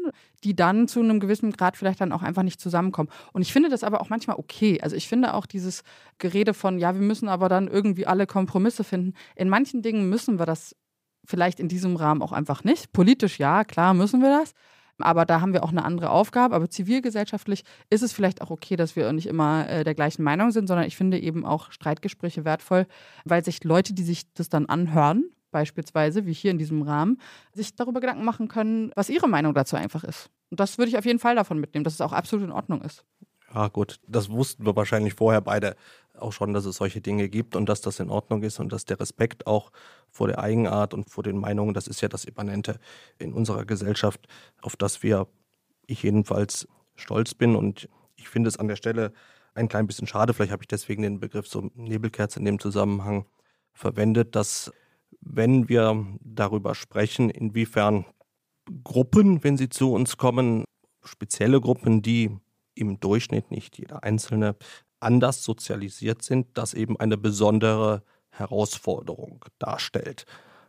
die dann zu einem gewissen Grad vielleicht dann auch einfach nicht zusammenkommen. Und ich finde das aber auch manchmal okay. Also ich finde auch dieses Gerede von, ja, wir müssen aber dann irgendwie alle Kompromisse finden. In manchen Dingen müssen wir das vielleicht in diesem Rahmen auch einfach nicht. Politisch ja, klar müssen wir das. Aber da haben wir auch eine andere Aufgabe. Aber zivilgesellschaftlich ist es vielleicht auch okay, dass wir nicht immer äh, der gleichen Meinung sind, sondern ich finde eben auch Streitgespräche wertvoll, weil sich Leute, die sich das dann anhören, beispielsweise, wie hier in diesem Rahmen, sich darüber Gedanken machen können, was ihre Meinung dazu einfach ist. Und das würde ich auf jeden Fall davon mitnehmen, dass es auch absolut in Ordnung ist. Ja, gut, das wussten wir wahrscheinlich vorher beide auch schon, dass es solche Dinge gibt und dass das in Ordnung ist und dass der Respekt auch vor der Eigenart und vor den Meinungen, das ist ja das Immanente in unserer Gesellschaft, auf das wir, ich jedenfalls, stolz bin. Und ich finde es an der Stelle ein klein bisschen schade, vielleicht habe ich deswegen den Begriff so Nebelkerze in dem Zusammenhang verwendet, dass wenn wir darüber sprechen, inwiefern Gruppen, wenn sie zu uns kommen, spezielle Gruppen, die im Durchschnitt nicht jeder Einzelne anders sozialisiert sind, das eben eine besondere Herausforderung darstellt.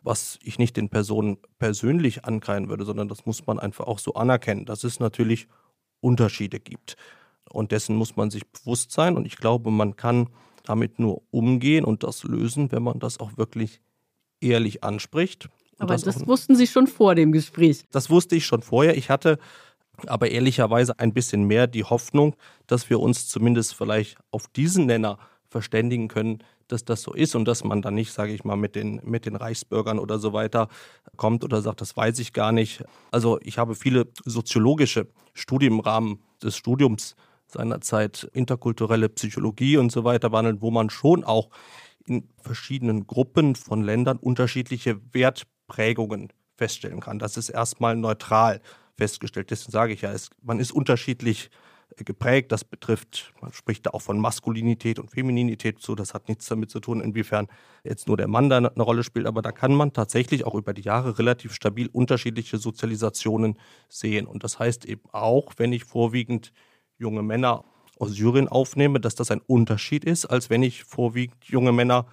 was ich nicht den Personen persönlich ankreien würde, sondern das muss man einfach auch so anerkennen, dass es natürlich Unterschiede gibt. Und dessen muss man sich bewusst sein. Und ich glaube, man kann damit nur umgehen und das lösen, wenn man das auch wirklich ehrlich anspricht. Aber das, das wussten Sie schon vor dem Gespräch. Das wusste ich schon vorher. Ich hatte aber ehrlicherweise ein bisschen mehr die Hoffnung, dass wir uns zumindest vielleicht auf diesen Nenner verständigen können, dass das so ist und dass man dann nicht, sage ich mal, mit den, mit den Reichsbürgern oder so weiter kommt oder sagt, das weiß ich gar nicht. Also ich habe viele soziologische Studien im Rahmen des Studiums seinerzeit interkulturelle Psychologie und so weiter behandelt, wo man schon auch in verschiedenen Gruppen von Ländern unterschiedliche Wertprägungen feststellen kann. Das ist erstmal neutral festgestellt. Deswegen sage ich ja, es, man ist unterschiedlich äh, geprägt. Das betrifft, man spricht da auch von Maskulinität und Femininität so. Das hat nichts damit zu tun, inwiefern jetzt nur der Mann da eine Rolle spielt. Aber da kann man tatsächlich auch über die Jahre relativ stabil unterschiedliche Sozialisationen sehen. Und das heißt eben auch, wenn ich vorwiegend junge Männer aus Syrien aufnehme, dass das ein Unterschied ist, als wenn ich vorwiegend junge Männer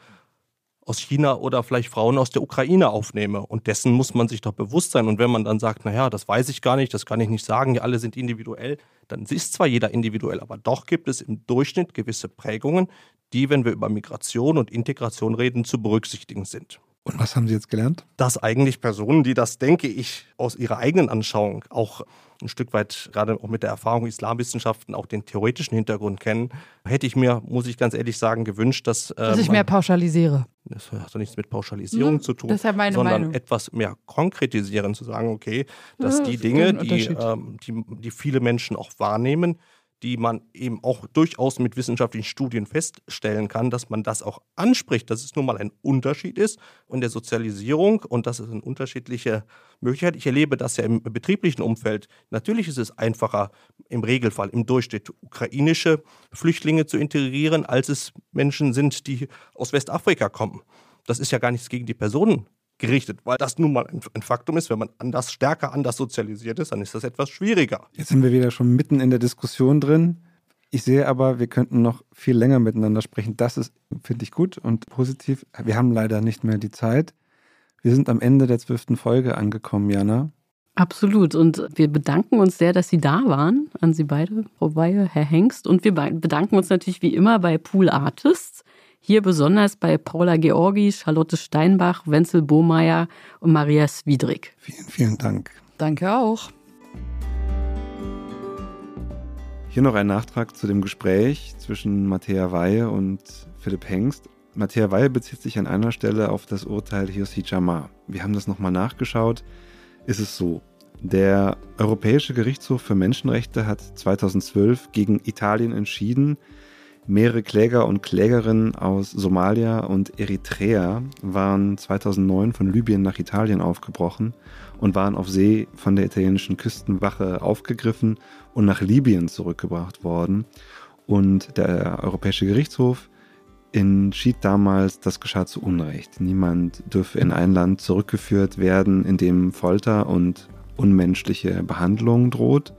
aus China oder vielleicht Frauen aus der Ukraine aufnehme. Und dessen muss man sich doch bewusst sein. Und wenn man dann sagt, naja, das weiß ich gar nicht, das kann ich nicht sagen, die alle sind individuell, dann ist zwar jeder individuell, aber doch gibt es im Durchschnitt gewisse Prägungen, die, wenn wir über Migration und Integration reden, zu berücksichtigen sind. Und was haben Sie jetzt gelernt? Dass eigentlich Personen, die das, denke ich, aus ihrer eigenen Anschauung auch ein Stück weit, gerade auch mit der Erfahrung Islamwissenschaften, auch den theoretischen Hintergrund kennen, hätte ich mir, muss ich ganz ehrlich sagen, gewünscht, dass. Äh, dass ich mehr pauschalisiere. Das hat doch nichts mit Pauschalisierung hm, zu tun, das ist ja meine sondern Meinung. etwas mehr konkretisieren, zu sagen, okay, dass Ja, die das ist Dinge, die, ähm, die, die viele Menschen auch wahrnehmen, die man eben auch durchaus mit wissenschaftlichen Studien feststellen kann, dass man das auch anspricht, dass es nun mal ein Unterschied ist und der Sozialisierung und das ist eine unterschiedliche Möglichkeit. Ich erlebe das ja im betrieblichen Umfeld. Natürlich ist es einfacher im Regelfall im Durchschnitt ukrainische Flüchtlinge zu integrieren, als es Menschen sind, die aus Westafrika kommen. Das ist ja gar nichts gegen die Personen gerichtet, weil das nun mal ein, Faktum ist. Wenn man anders, stärker anders sozialisiert ist, dann ist das etwas schwieriger. Jetzt sind wir wieder schon mitten in der Diskussion drin. Ich sehe aber, wir könnten noch viel länger miteinander sprechen. Das ist, finde ich, gut und positiv. Wir haben leider nicht mehr die Zeit. Wir sind am Ende der zwölften Folge angekommen, Jana. Absolut. Und wir bedanken uns sehr, dass Sie da waren, an Sie beide, Frau Weihe, Herr Hengst. Und wir bedanken uns natürlich wie immer bei Pool Artists. Hier besonders bei Paula Georgi, Charlotte Steinbach, Wenzel Bohmeier und Maria Swidrig. Vielen, vielen Dank. Danke auch. Hier noch ein Nachtrag zu dem Gespräch zwischen Matthäa Weihe und Philipp Hengst. Matthäa Weihe bezieht sich an einer Stelle auf das Urteil Hirsi Jamar. Wir haben das nochmal nachgeschaut. Ist es so, der Europäische Gerichtshof für Menschenrechte hat 2012 gegen Italien entschieden, Mehrere Kläger und Klägerinnen aus Somalia und Eritrea waren 2009 von Libyen nach Italien aufgebrochen und waren auf See von der italienischen Küstenwache aufgegriffen und nach Libyen zurückgebracht worden. Und der Europäische Gerichtshof entschied damals, das geschah zu Unrecht. Niemand dürfe in ein Land zurückgeführt werden, in dem Folter und unmenschliche Behandlung droht.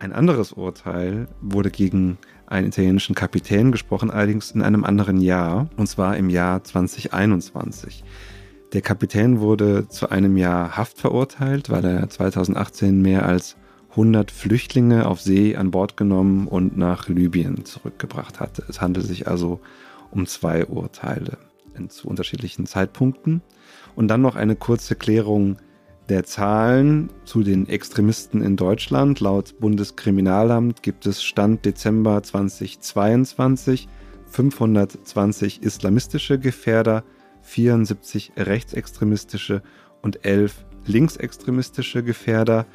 Ein anderes Urteil wurde gegen einen italienischen Kapitän gesprochen, allerdings in einem anderen Jahr, und zwar im Jahr 2021. Der Kapitän wurde zu einem Jahr Haft verurteilt, weil er 2018 mehr als 100 Flüchtlinge auf See an Bord genommen und nach Libyen zurückgebracht hatte. Es handelt sich also um zwei Urteile zu unterschiedlichen Zeitpunkten. Und dann noch eine kurze Klärung der Zahlen zu den Extremisten in Deutschland. Laut Bundeskriminalamt gibt es Stand Dezember 2022 520 islamistische Gefährder, 74 rechtsextremistische und 11 linksextremistische Gefährder.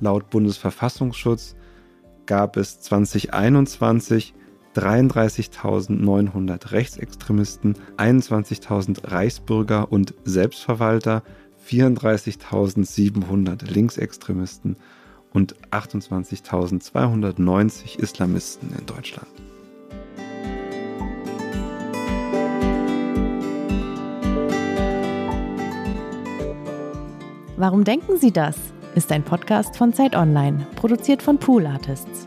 Laut Bundesverfassungsschutz gab es 2021 33.900 Rechtsextremisten, 21.000 Reichsbürger und Selbstverwalter, 34.700 Linksextremisten und 28.290 Islamisten in Deutschland. Warum denken Sie das? Ist ein Podcast von Zeit Online, produziert von Pool Artists.